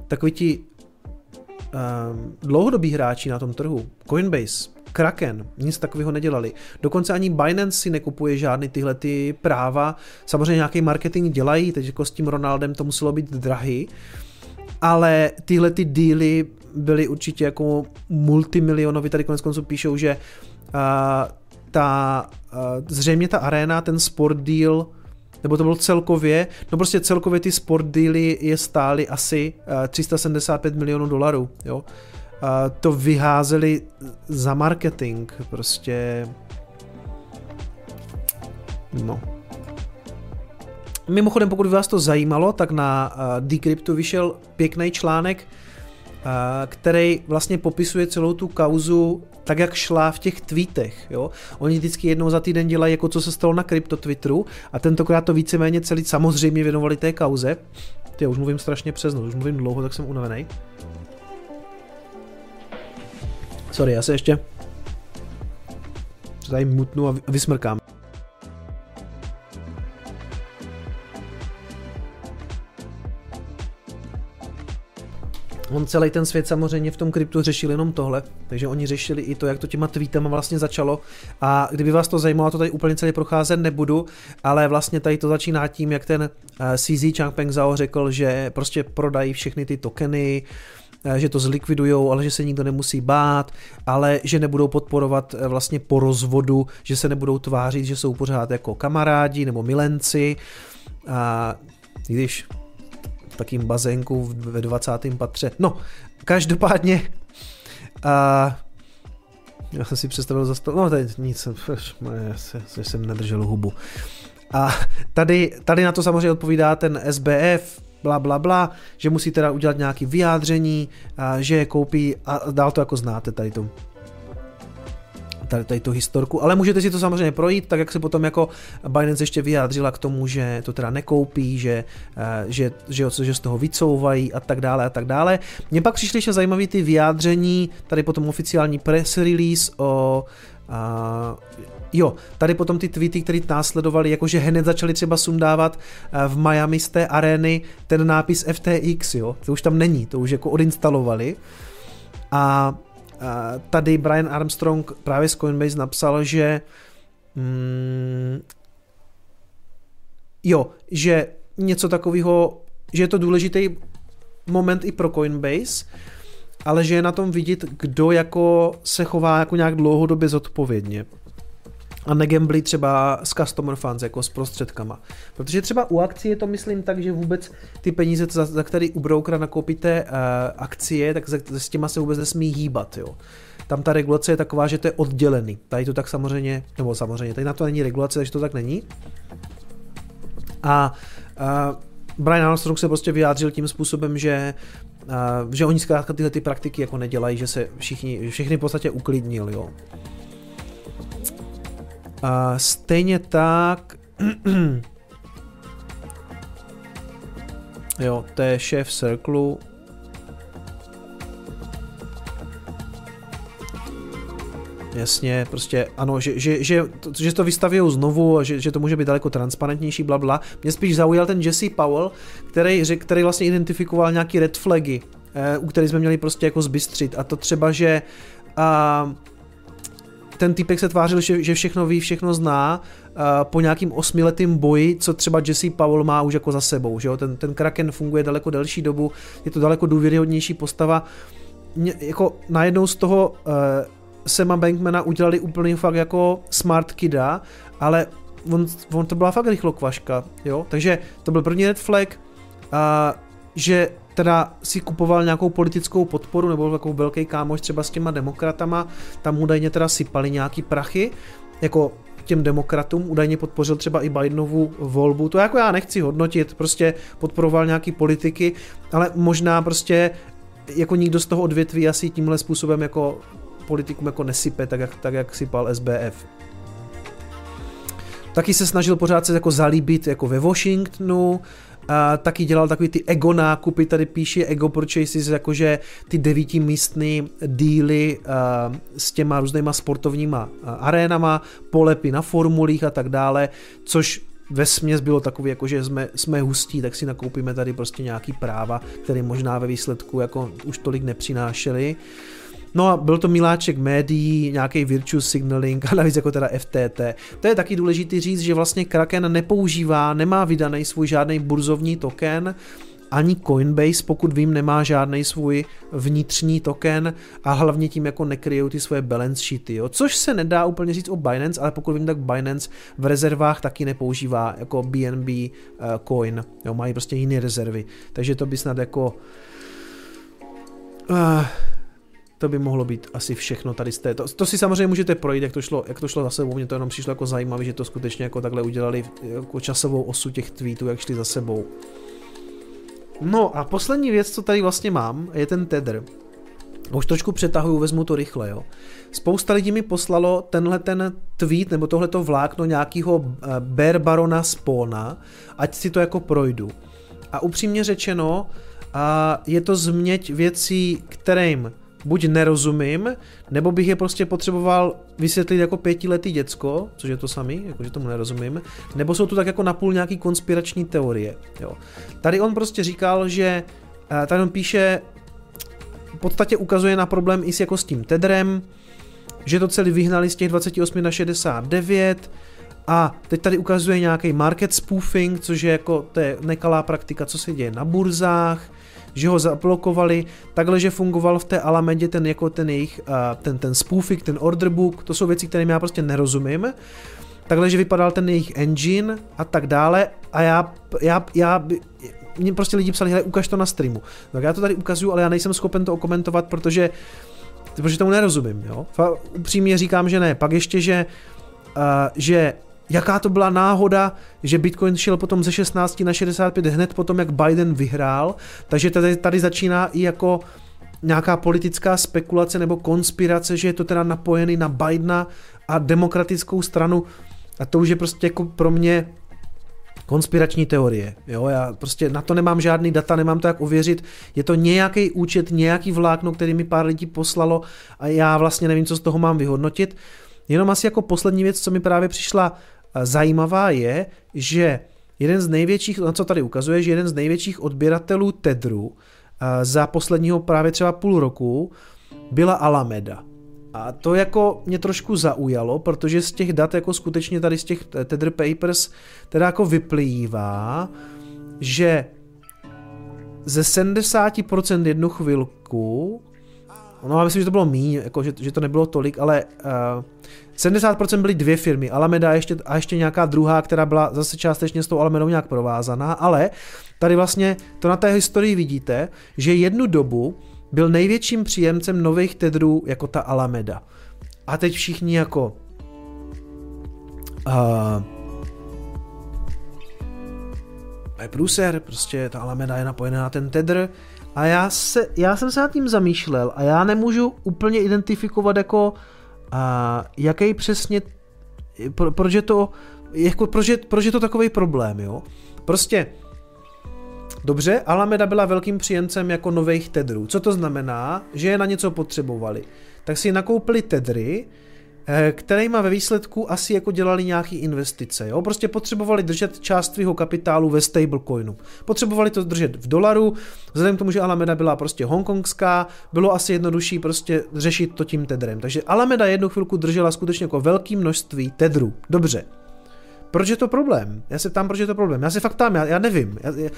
takový ti uh, dlouhodobí hráči na tom trhu, Coinbase, Kraken, nic takového nedělali. Dokonce ani Binance si nekupuje žádný tyhle ty práva. Samozřejmě nějaký marketing dělají, teď jako s tím Ronaldem to muselo být drahý, ale tyhle ty díly byli určitě jako multimilionoví, tady konec konců píšou, že uh, ta, uh, zřejmě ta arena, ten sport deal, nebo to bylo celkově, no prostě celkově ty sport dealy je stály asi uh, 375 milionů dolarů, jo. Uh, to vyházeli za marketing, prostě no. Mimochodem, pokud vás to zajímalo, tak na Decryptu vyšel pěkný článek, který vlastně popisuje celou tu kauzu tak, jak šla v těch tweetech. Jo? Oni vždycky jednou za týden dělají, jako co se stalo na krypto Twitteru a tentokrát to víceméně celý samozřejmě věnovali té kauze. Ty, už mluvím strašně přes noc, už mluvím dlouho, tak jsem unavený. Sorry, já se ještě tady mutnu a vysmrkám. On celý ten svět samozřejmě v tom kryptu řešil jenom tohle, takže oni řešili i to, jak to těma tweetama vlastně začalo a kdyby vás to zajímalo, to tady úplně celý procházet nebudu, ale vlastně tady to začíná tím, jak ten eh, CZ Changpeng Zhao řekl, že prostě prodají všechny ty tokeny, eh, že to zlikvidujou, ale že se nikdo nemusí bát, ale že nebudou podporovat eh, vlastně po rozvodu, že se nebudou tvářit, že jsou pořád jako kamarádi nebo milenci. A když takým bazénku ve 20. patře. No, každopádně a já jsem si představil za stol, no tady nic, já jsem nedržel hubu. A tady, tady na to samozřejmě odpovídá ten SBF, bla, bla, bla, že musí teda udělat nějaké vyjádření, že je koupí a dál to jako znáte tady tu tady, tady tu historku, ale můžete si to samozřejmě projít, tak jak se potom jako Binance ještě vyjádřila k tomu, že to teda nekoupí, že, že, že, že z toho vycouvají a tak dále a tak dále. Mně pak přišly ještě zajímavé ty vyjádření, tady potom oficiální press release o a, jo, tady potom ty tweety, které následovaly, jakože hned začali třeba sundávat eh, v Miami z té arény ten nápis FTX, jo, to už tam není, to už jako odinstalovali. A tady Brian Armstrong právě z Coinbase napsal, že mm, jo, že něco takového, že je to důležitý moment i pro Coinbase, ale že je na tom vidět, kdo jako se chová jako nějak dlouhodobě zodpovědně a negamblí třeba s customer funds, jako s prostředkama. Protože třeba u akcí je to myslím tak, že vůbec ty peníze, za, za které u brokera nakoupíte uh, akcie, tak s těma se vůbec nesmí hýbat. Jo. Tam ta regulace je taková, že to je oddělený. Tady to tak samozřejmě, nebo samozřejmě, tady na to není regulace, takže to tak není. A uh, Brian Armstrong se prostě vyjádřil tím způsobem, že uh, že oni zkrátka tyhle ty praktiky jako nedělají, že se všichni, všechny v podstatě uklidnil, jo. A stejně tak... jo, to je šéf Circle. Jasně, prostě ano, že, že, že, to, že to vystavují znovu a že, že to může být daleko transparentnější, bla, bla. Mě spíš zaujal ten Jesse Powell, který, který vlastně identifikoval nějaký red flagy, eh, u kterých jsme měli prostě jako zbystřit. A to třeba, že uh, ten typek se tvářil, že, že všechno ví, všechno zná, uh, po nějakým osmiletým boji, co třeba Jesse Powell má už jako za sebou, že jo? Ten, ten Kraken funguje daleko delší dobu, je to daleko důvěryhodnější postava. Mě, jako najednou z toho uh, Sema Bankmana udělali úplně fakt jako smart kida, ale on, on to byla fakt rychlokvaška, jo? Takže to byl první red flag, a že teda si kupoval nějakou politickou podporu nebo takovou velký kámoš třeba s těma demokratama, tam údajně teda sypali nějaký prachy, jako těm demokratům, údajně podpořil třeba i Bidenovu volbu, to jako já nechci hodnotit, prostě podporoval nějaký politiky, ale možná prostě jako nikdo z toho odvětví asi tímhle způsobem jako politikům jako nesype, tak jak, tak jak sypal SBF. Taky se snažil pořád se jako zalíbit jako ve Washingtonu, a taky dělal takový ty ego nákupy, tady píše ego purchases, jakože ty devítimístný díly uh, s těma různýma sportovníma uh, arénama, polepy na formulích a tak dále, což ve směs bylo takový, jako že jsme, jsme hustí, tak si nakoupíme tady prostě nějaký práva, které možná ve výsledku jako už tolik nepřinášely. No a byl to miláček médií, nějaký virtuous signaling a navíc jako teda FTT. To je taky důležitý říct, že vlastně Kraken nepoužívá, nemá vydaný svůj žádný burzovní token, ani Coinbase, pokud vím, nemá žádný svůj vnitřní token a hlavně tím jako nekryjou ty svoje balance sheety, jo? což se nedá úplně říct o Binance, ale pokud vím, tak Binance v rezervách taky nepoužívá jako BNB uh, coin, jo? mají prostě jiné rezervy, takže to by snad jako uh, to by mohlo být asi všechno tady z té. To, to si samozřejmě můžete projít, jak to šlo, jak to šlo za sebou. Mně to jenom přišlo jako zajímavé, že to skutečně jako takhle udělali jako časovou osu těch tweetů, jak šli za sebou. No a poslední věc, co tady vlastně mám, je ten Tether. Už trošku přetahuju, vezmu to rychle, jo. Spousta lidí mi poslalo tenhle ten tweet nebo tohleto vlákno nějakého eh, Bear Barona Spona, ať si to jako projdu. A upřímně řečeno, a je to změť věcí, kterým buď nerozumím, nebo bych je prostě potřeboval vysvětlit jako pětiletý děcko, což je to samý, jakože tomu nerozumím, nebo jsou tu tak jako napůl nějaký konspirační teorie. Jo. Tady on prostě říkal, že eh, tady on píše, v podstatě ukazuje na problém i s, jako s tím Tedrem, že to celý vyhnali z těch 28 na 69, a teď tady ukazuje nějaký market spoofing, což je jako to je nekalá praktika, co se děje na burzách, že ho zablokovali, takhle, že fungoval v té Alamedě ten jako ten jejich, ten, ten spoofing, ten order book, to jsou věci, kterým já prostě nerozumím. Takhle, že vypadal ten jejich engine a tak dále a já, já, já mě prostě lidi psali, hele, ukaž to na streamu. Tak já to tady ukazuju, ale já nejsem schopen to okomentovat, protože protože tomu nerozumím, jo. Upřímně říkám, že ne. Pak ještě, že, uh, že jaká to byla náhoda, že Bitcoin šel potom ze 16 na 65 hned potom, jak Biden vyhrál, takže tady, tady začíná i jako nějaká politická spekulace nebo konspirace, že je to teda napojený na Bidena a demokratickou stranu a to už je prostě jako pro mě konspirační teorie. Jo, já prostě na to nemám žádný data, nemám to jak ověřit. Je to nějaký účet, nějaký vlákno, který mi pár lidí poslalo a já vlastně nevím, co z toho mám vyhodnotit. Jenom asi jako poslední věc, co mi právě přišla zajímavá je, že jeden z největších, na co tady ukazuje, že jeden z největších odběratelů Tedru za posledního právě třeba půl roku byla Alameda. A to jako mě trošku zaujalo, protože z těch dat jako skutečně tady z těch Tether Papers teda jako vyplývá, že ze 70% jednu chvilku, no já myslím, že to bylo míň, jako že, že to nebylo tolik, ale uh, 70% byly dvě firmy, Alameda a ještě, a ještě nějaká druhá, která byla zase částečně s tou Alamedou nějak provázaná, ale tady vlastně to na té historii vidíte, že jednu dobu byl největším příjemcem nových tedrů jako ta Alameda. A teď všichni jako uh, je průser, prostě ta Alameda je napojená na ten tedr a já, se, já jsem se nad tím zamýšlel a já nemůžu úplně identifikovat jako a jaký přesně, pro, proč je to, jako, proč je, proč je to takový problém, jo? Prostě, dobře, Alameda byla velkým příjemcem jako nových tedrů. Co to znamená? Že je na něco potřebovali. Tak si nakoupili tedry, Eh, kterýma ve výsledku asi jako dělali nějaký investice. Jo? Prostě potřebovali držet část svého kapitálu ve stablecoinu. Potřebovali to držet v dolaru, vzhledem k tomu, že Alameda byla prostě hongkongská, bylo asi jednodušší prostě řešit to tím tedrem. Takže Alameda jednu chvilku držela skutečně jako velké množství tedru. Dobře. Proč je to problém? Já se ptám, proč je to problém. Já se fakt ptám, já, já nevím. Já, já,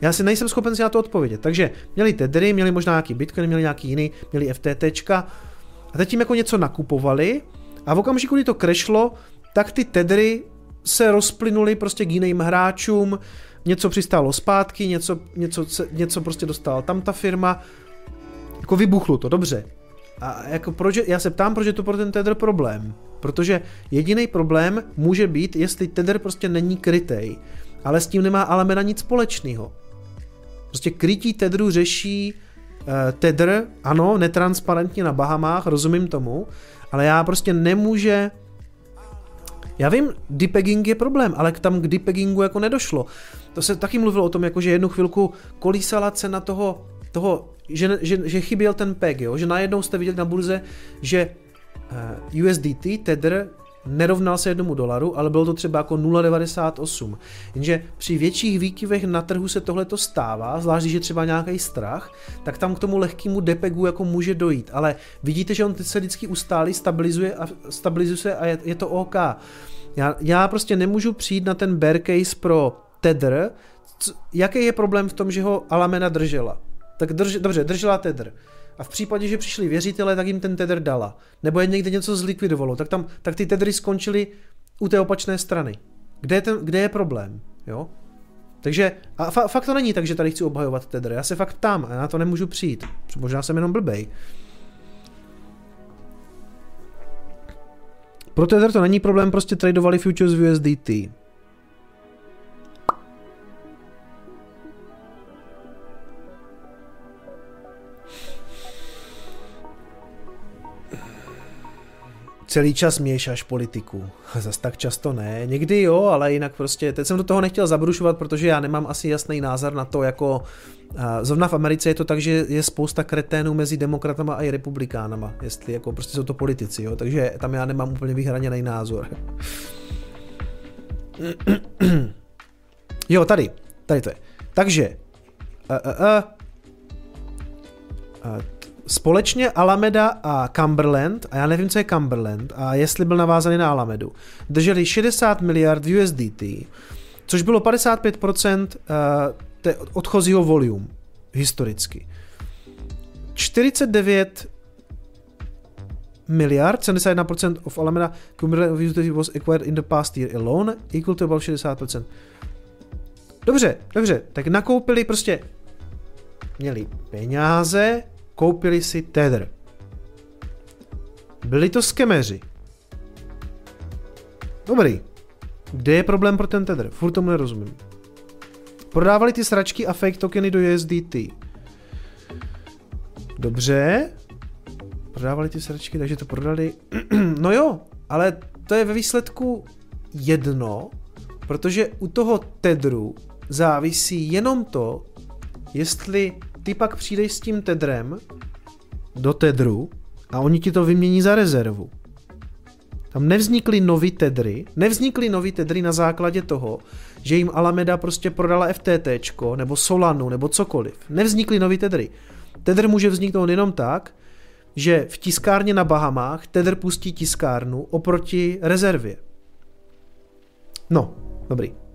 já si nejsem schopen si na to odpovědět. Takže měli tedry, měli možná nějaký bitcoin, měli nějaký jiný, měli FTTčka a teď tím jako něco nakupovali a v okamžiku, kdy to krešlo, tak ty tedry se rozplynuly prostě k jiným hráčům, něco přistálo zpátky, něco, něco, něco prostě dostala tam ta firma, jako vybuchlo to, dobře. A jako proč, já se ptám, proč je to pro ten tether problém. Protože jediný problém může být, jestli tether prostě není krytej. Ale s tím nemá Alameda nic společného. Prostě krytí tedru řeší uh, tether, ano, netransparentně na Bahamách, rozumím tomu, ale já prostě nemůže... Já vím, depegging je problém, ale tam k depeggingu jako nedošlo. To se taky mluvilo o tom, jako že jednu chvilku kolísala cena toho, toho že, že, že chyběl ten peg, jo? že najednou jste viděli na burze, že eh, USDT, Tether, nerovnal se jednomu dolaru, ale bylo to třeba jako 0,98. Jenže při větších výkyvech na trhu se tohle to stává, zvlášť když je třeba nějaký strach, tak tam k tomu lehkému depegu jako může dojít. Ale vidíte, že on se vždycky ustálí, stabilizuje, a, stabilizuje se a je, je to OK. Já, já prostě nemůžu přijít na ten bear case pro Tether, jaký je problém v tom, že ho Alameda držela? Tak drž, dobře, držela Tether. A v případě, že přišli věřitelé, tak jim ten Tether dala. Nebo je někde něco zlikvidovalo, tak, tam, tak ty Tethery skončily u té opačné strany. Kde je, ten, kde je problém? Jo? Takže a fa, fakt to není tak, že tady chci obhajovat Tether. Já se fakt ptám a na to nemůžu přijít. Možná jsem jenom blbej. Pro Tether to není problém, prostě tradovali futures v USDT. Celý čas měšáš politiku. Zas tak často ne. Někdy jo, ale jinak prostě, teď jsem do toho nechtěl zabrušovat, protože já nemám asi jasný názor na to, jako zrovna v Americe je to tak, že je spousta kreténů mezi demokratama a i republikánama, jestli jako prostě jsou to politici, jo, takže tam já nemám úplně vyhraněný názor. jo, tady, tady to je. Takže, uh, uh, uh, společně Alameda a Cumberland, a já nevím, co je Cumberland, a jestli byl navázaný na Alamedu, drželi 60 miliard USDT, což bylo 55% té odchozího volume historicky. 49 miliard, 71% of Alameda Cumberland USDT was acquired in the past year alone, equal to about 60%. Dobře, dobře, tak nakoupili prostě, měli peníze, koupili si Tether. Byli to skemeři. Dobrý. Kde je problém pro ten Tether? Furt tomu nerozumím. Prodávali ty sračky a fake tokeny do USDT. Dobře. Prodávali ty sračky, takže to prodali. no jo, ale to je ve výsledku jedno, protože u toho Tedru závisí jenom to, jestli ty pak přijdeš s tím tedrem do tedru a oni ti to vymění za rezervu. Tam nevznikly nový tedry, nevznikly nový tedry na základě toho, že jim Alameda prostě prodala FTT, nebo Solanu, nebo cokoliv. Nevznikly nový tedry. Tedr může vzniknout jenom tak, že v tiskárně na Bahamách Tedr pustí tiskárnu oproti rezervě. No, dobrý.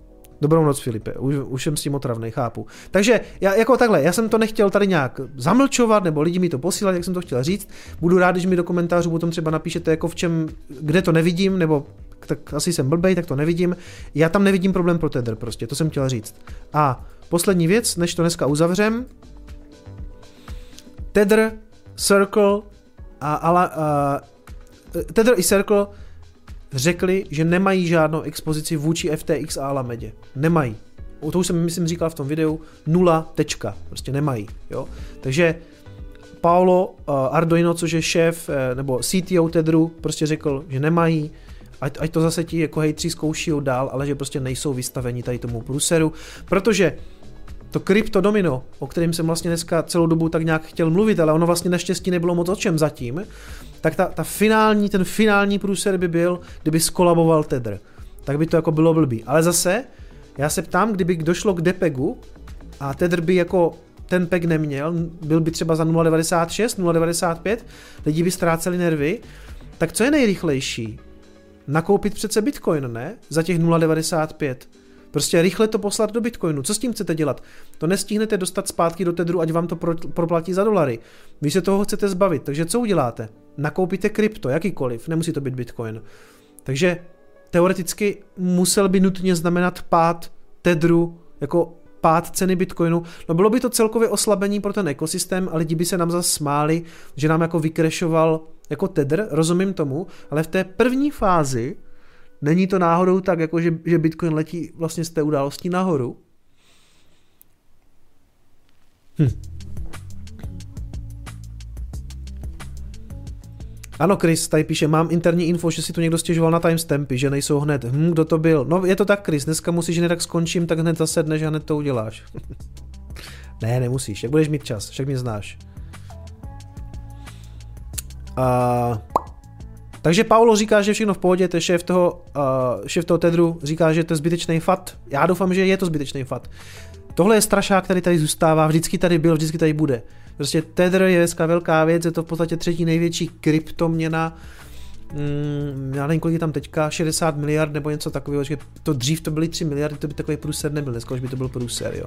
Dobrou noc, Filipe, už, už jsem s tím otravný, chápu. Takže já jako takhle, já jsem to nechtěl tady nějak zamlčovat, nebo lidi mi to posílat, jak jsem to chtěl říct. Budu rád, když mi do komentářů potom třeba napíšete, jako v čem, kde to nevidím, nebo tak asi jsem blbej, tak to nevidím. Já tam nevidím problém pro Tether prostě, to jsem chtěl říct. A poslední věc, než to dneska uzavřem. Tether, Circle a, a, a Tether i Circle řekli, že nemají žádnou expozici vůči FTX a Alamedě. Nemají. O to už jsem, myslím, říkal v tom videu, nula tečka. Prostě nemají. Jo? Takže Paolo uh, Arduino, což je šéf uh, nebo CTO Tedru, prostě řekl, že nemají, ať, ať to zase ti jako hejtři zkouší dál, ale že prostě nejsou vystaveni tady tomu průseru, protože to krypto domino, o kterém jsem vlastně dneska celou dobu tak nějak chtěl mluvit, ale ono vlastně naštěstí nebylo moc o čem zatím, tak ta, ta finální, ten finální průser by byl, kdyby skolaboval Tether. Tak by to jako bylo blbý. Ale zase, já se ptám, kdyby došlo k depegu a Tether by jako ten peg neměl, byl by třeba za 0,96, 0,95, lidi by ztráceli nervy, tak co je nejrychlejší? Nakoupit přece Bitcoin, ne? Za těch 0,95. Prostě rychle to poslat do Bitcoinu. Co s tím chcete dělat? To nestihnete dostat zpátky do Tedru, ať vám to pro, proplatí za dolary. Vy se toho chcete zbavit, takže co uděláte? Nakoupíte krypto, jakýkoliv, nemusí to být Bitcoin. Takže teoreticky musel by nutně znamenat pád Tedru, jako pád ceny Bitcoinu. No bylo by to celkově oslabení pro ten ekosystém a lidi by se nám zase smáli, že nám jako vykrešoval jako Tether, rozumím tomu, ale v té první fázi Není to náhodou tak, jako že, že Bitcoin letí vlastně z té události nahoru? Hm. Ano, Chris tady píše, mám interní info, že si tu někdo stěžoval na timestampy, že nejsou hned. Hm, kdo to byl? No je to tak, Chris, dneska musíš hned tak skončím, tak hned zasedneš a hned to uděláš. ne, nemusíš, jak budeš mít čas, však mě znáš. Uh, takže Paulo říká, že všechno v pohodě, to je šéf toho, uh, šéf toho Tedru, říká, že to je zbytečný fat. Já doufám, že je to zbytečný fat. Tohle je strašák, který tady zůstává, vždycky tady byl, vždycky tady bude. Prostě Tether je dneska velká věc, je to v podstatě třetí největší kryptoměna mm, já nevím, kolik je tam teďka, 60 miliard nebo něco takového, že to dřív to byly 3 miliardy, to by takový průser nebyl, dneska už by to byl průser, jo.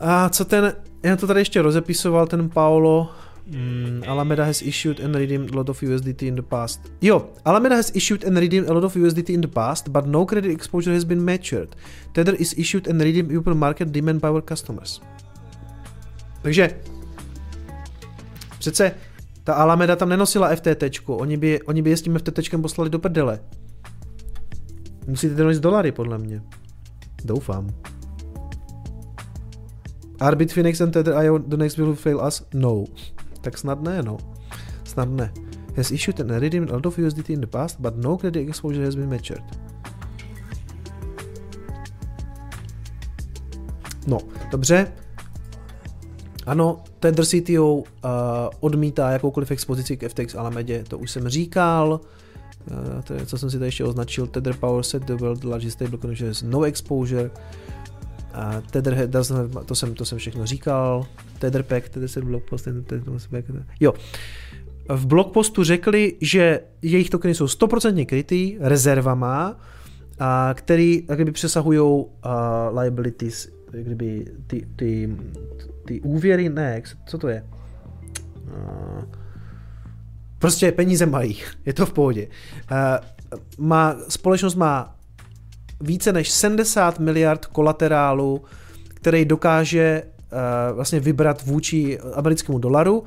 A co ten, já to tady ještě rozepisoval, ten Paolo, Mm, Alameda has issued and redeemed a lot of USDT in the past. Jo, Alameda has issued and redeemed a lot of USDT in the past, but no credit exposure has been matured. Tether is issued and redeemed open market demand by our customers. Takže přece ta Alameda tam nenosila FTT, oni by, oni by je s tím FTT poslali do prdele. Musíte donést dolary, podle mě. Doufám. Are Bitfinex and Tether IO the next will fail us? No. Tak snad ne, no. Snad ne. Has issued and redeemed lot of USDT in the past, but no credit exposure has been matured. No, dobře. Ano, Tether CTO uh, odmítá jakoukoliv expozici k FTX Alamedě, to už jsem říkal. Uh, to je, co jsem si tady ještě označil. Tether Power said the world largest stable has no exposure. Uh, Tether have, to jsem, to jsem všechno říkal. Tetherpack, Tether se blogpost, Tetherpack, jo. V blogpostu řekli, že jejich tokeny jsou 100% krytý rezervama, a který kdyby přesahují uh, liabilities, kdyby ty, ty, ty úvěry, ne, co to je? Uh, prostě peníze mají, je to v pohodě. Uh, má, společnost má více než 70 miliard kolaterálu, který dokáže uh, vlastně vybrat vůči americkému dolaru.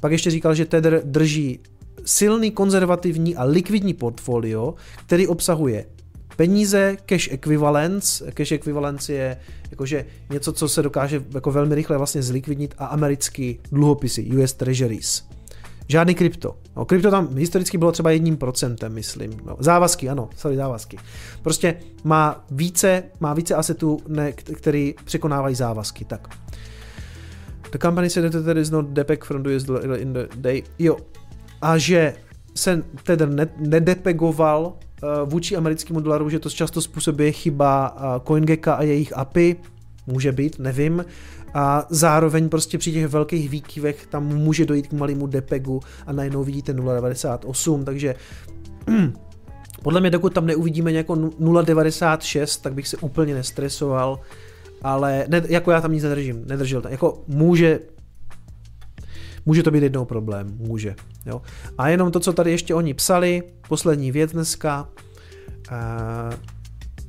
Pak ještě říkal, že Tether drží silný konzervativní a likvidní portfolio, který obsahuje peníze, cash equivalence, cash equivalence je jakože něco, co se dokáže jako velmi rychle vlastně zlikvidnit a americký dluhopisy, US Treasuries. Žádný krypto. No, krypto tam historicky bylo třeba jedním procentem, myslím. No, závazky, ano, sorry, závazky. Prostě má více, má více asetů, ne, který překonávají závazky. Tak. The company said that there is no depeg from the US in the day. Jo. A že se tedy nedepegoval vůči americkému dolaru, že to často způsobuje chyba uh, CoinGecka a jejich API, může být, nevím. A zároveň prostě při těch velkých výkyvech tam může dojít k malému depegu a najednou vidíte 0,98, takže podle mě dokud tam neuvidíme jako 0,96, tak bych se úplně nestresoval, ale ne, jako já tam nic nedržím, nedržel. Jako může Může to být jednou problém, může. Jo. A jenom to, co tady ještě oni psali, poslední věc dneska, uh,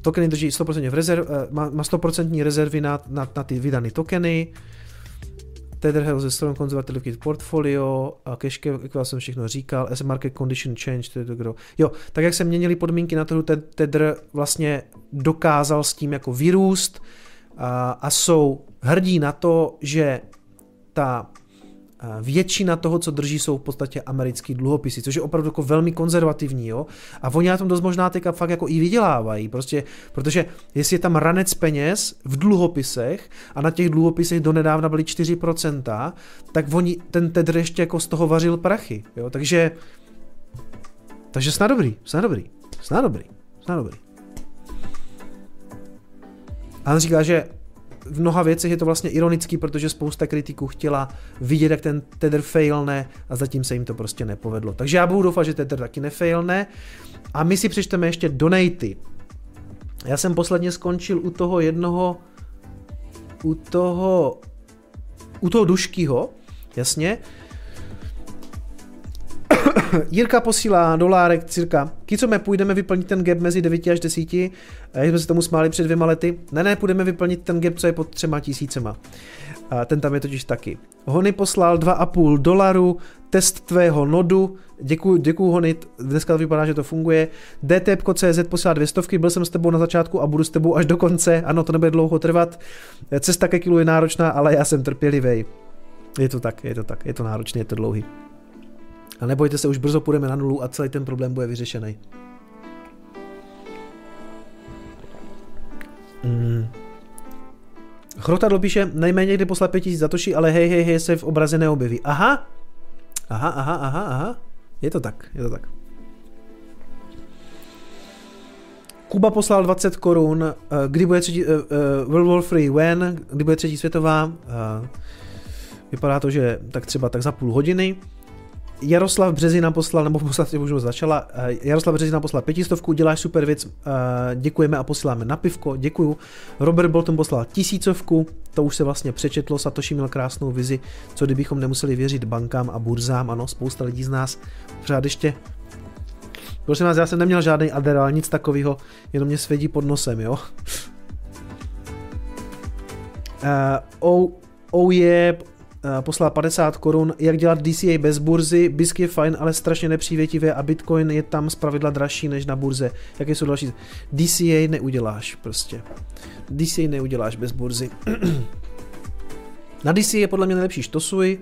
Tokeny drží 100% v rezerv, eh, má, má 100% rezervy na, na, na ty vydané tokeny. Tether a strong conservative portfolio a cash jak jsem všechno říkal, a market condition change, to je to kdo. Jo, tak jak se měnily podmínky na trhu, Tether vlastně dokázal s tím jako vyrůst a, a jsou hrdí na to, že ta většina toho, co drží, jsou v podstatě americký dluhopisy, což je opravdu jako velmi konzervativní, jo. A oni na tom dost možná teďka fakt jako i vydělávají, prostě, protože jestli je tam ranec peněz v dluhopisech a na těch dluhopisech donedávna byly 4%, tak oni, ten Tedr ještě jako z toho vařil prachy, jo. Takže, takže snad dobrý, snad dobrý, snad dobrý, snad dobrý. A on říká, že v mnoha věcech je to vlastně ironický, protože spousta kritiků chtěla vidět, jak ten Tether failne a zatím se jim to prostě nepovedlo. Takže já budu doufat, že Tether taky nefailne. A my si přečteme ještě donaty. Já jsem posledně skončil u toho jednoho, u toho, u toho Duškyho, jasně, Jirka posílá dolárek cirka. Kicome, půjdeme vyplnit ten gap mezi 9 až 10. Jak jsme se tomu smáli před dvěma lety. Ne, ne, půjdeme vyplnit ten gap, co je pod třema tisícema. A ten tam je totiž taky. Hony poslal 2,5 dolaru, test tvého nodu, děkuju, děkuju Hony, dneska to vypadá, že to funguje. DTP.cz posílá dvě stovky, byl jsem s tebou na začátku a budu s tebou až do konce, ano, to nebude dlouho trvat. Cesta ke kilu je náročná, ale já jsem trpělivý. Je to tak, je to tak, je to náročné, je to dlouhý. A nebojte se, už brzo půjdeme na nulu a celý ten problém bude vyřešený. Mm. Chrotadlo píše, nejméně kdy poslat 5000 zatoší, ale hej, hej, hej se v obraze neobjeví. Aha, aha, aha, aha, aha. Je to tak, je to tak. Kuba poslal 20 korun, eh, kdy bude třetí, uh, uh, World War Free when, kdy bude třetí světová. Uh, vypadá to, že tak třeba tak za půl hodiny. Jaroslav Březina poslal, nebo poslat už začala, uh, Jaroslav Březina poslal pětistovku, děláš super věc, uh, děkujeme a posíláme na pivko, děkuju. Robert Bolton poslal tisícovku, to už se vlastně přečetlo, Satoshi měl krásnou vizi, co kdybychom nemuseli věřit bankám a burzám, ano, spousta lidí z nás pořád ještě Prosím vás, já jsem neměl žádný Adderall, nic takového, jenom mě svědí pod nosem, jo. Uh, oh, oh je poslal 50 korun, jak dělat DCA bez burzy, BISK je fajn, ale strašně nepřívětivé a Bitcoin je tam zpravidla dražší než na burze. Jaké jsou další? DCA neuděláš prostě. DCA neuděláš bez burzy. na DCA je podle mě nejlepší štosuj,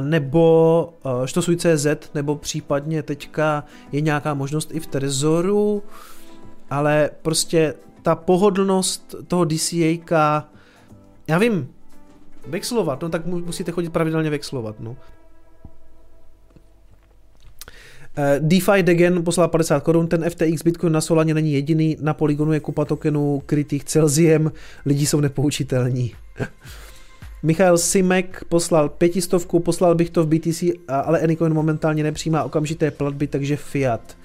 nebo štosuj.cz, nebo případně teďka je nějaká možnost i v Trezoru, ale prostě ta pohodlnost toho DCA, já vím, vexlovat, no tak musíte chodit pravidelně vexlovat, no. DeFi Degen poslal 50 korun, ten FTX Bitcoin na Solaně není jediný, na Polygonu je kupa tokenů krytých Celziem, lidi jsou nepoučitelní. Michal Simek poslal pětistovku, poslal bych to v BTC, ale Anycoin momentálně nepřijímá okamžité platby, takže fiat.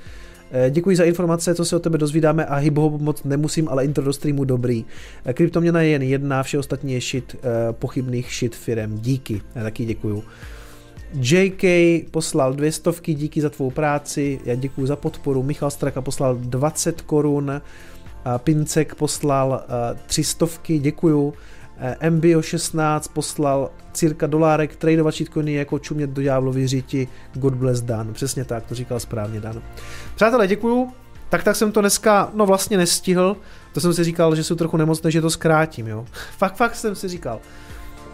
Eh, děkuji za informace, co se o tebe dozvídáme a hyboho moc nemusím, ale intro do streamu dobrý. Eh, kryptoměna je jen jedna, vše ostatní je shit eh, pochybných shit firem. Díky, já taky děkuju. JK poslal dvě stovky, díky za tvou práci, já děkuji za podporu. Michal Straka poslal 20 korun, Pincek poslal tři stovky, děkuju. Eh, MBO 16 poslal cirka dolárek, tradovat shitcoiny jako čumět do ďáblovy říti, God bless Dan. Přesně tak, to říkal správně Dan. Přátelé, děkuju. Tak tak jsem to dneska, no vlastně nestihl. To jsem si říkal, že jsou trochu nemocné, že to zkrátím, jo. fakt, fakt jsem si říkal.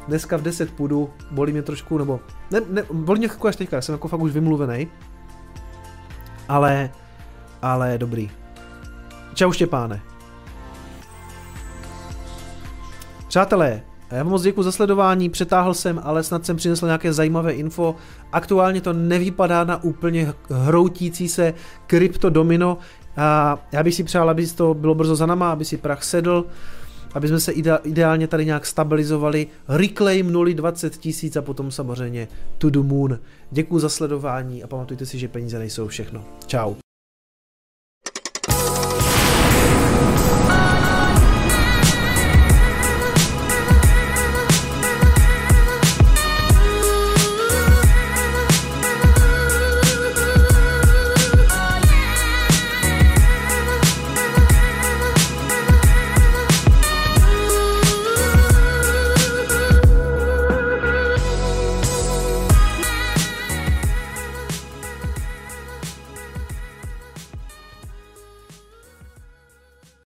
Dneska v 10 půjdu, bolí mě trošku, nebo ne, ne bolí mě jako až teďka, jsem jako fakt už vymluvený. Ale, ale dobrý. Čau Štěpáne. Přátelé, já vám moc děkuji za sledování, přetáhl jsem, ale snad jsem přinesl nějaké zajímavé info. Aktuálně to nevypadá na úplně hroutící se kryptodomino. A já bych si přál, aby to bylo brzo za náma, aby si prach sedl, aby jsme se ideálně tady nějak stabilizovali. Reclaim 0,20 tisíc a potom samozřejmě to the moon. Děkuji za sledování a pamatujte si, že peníze nejsou všechno. Ciao.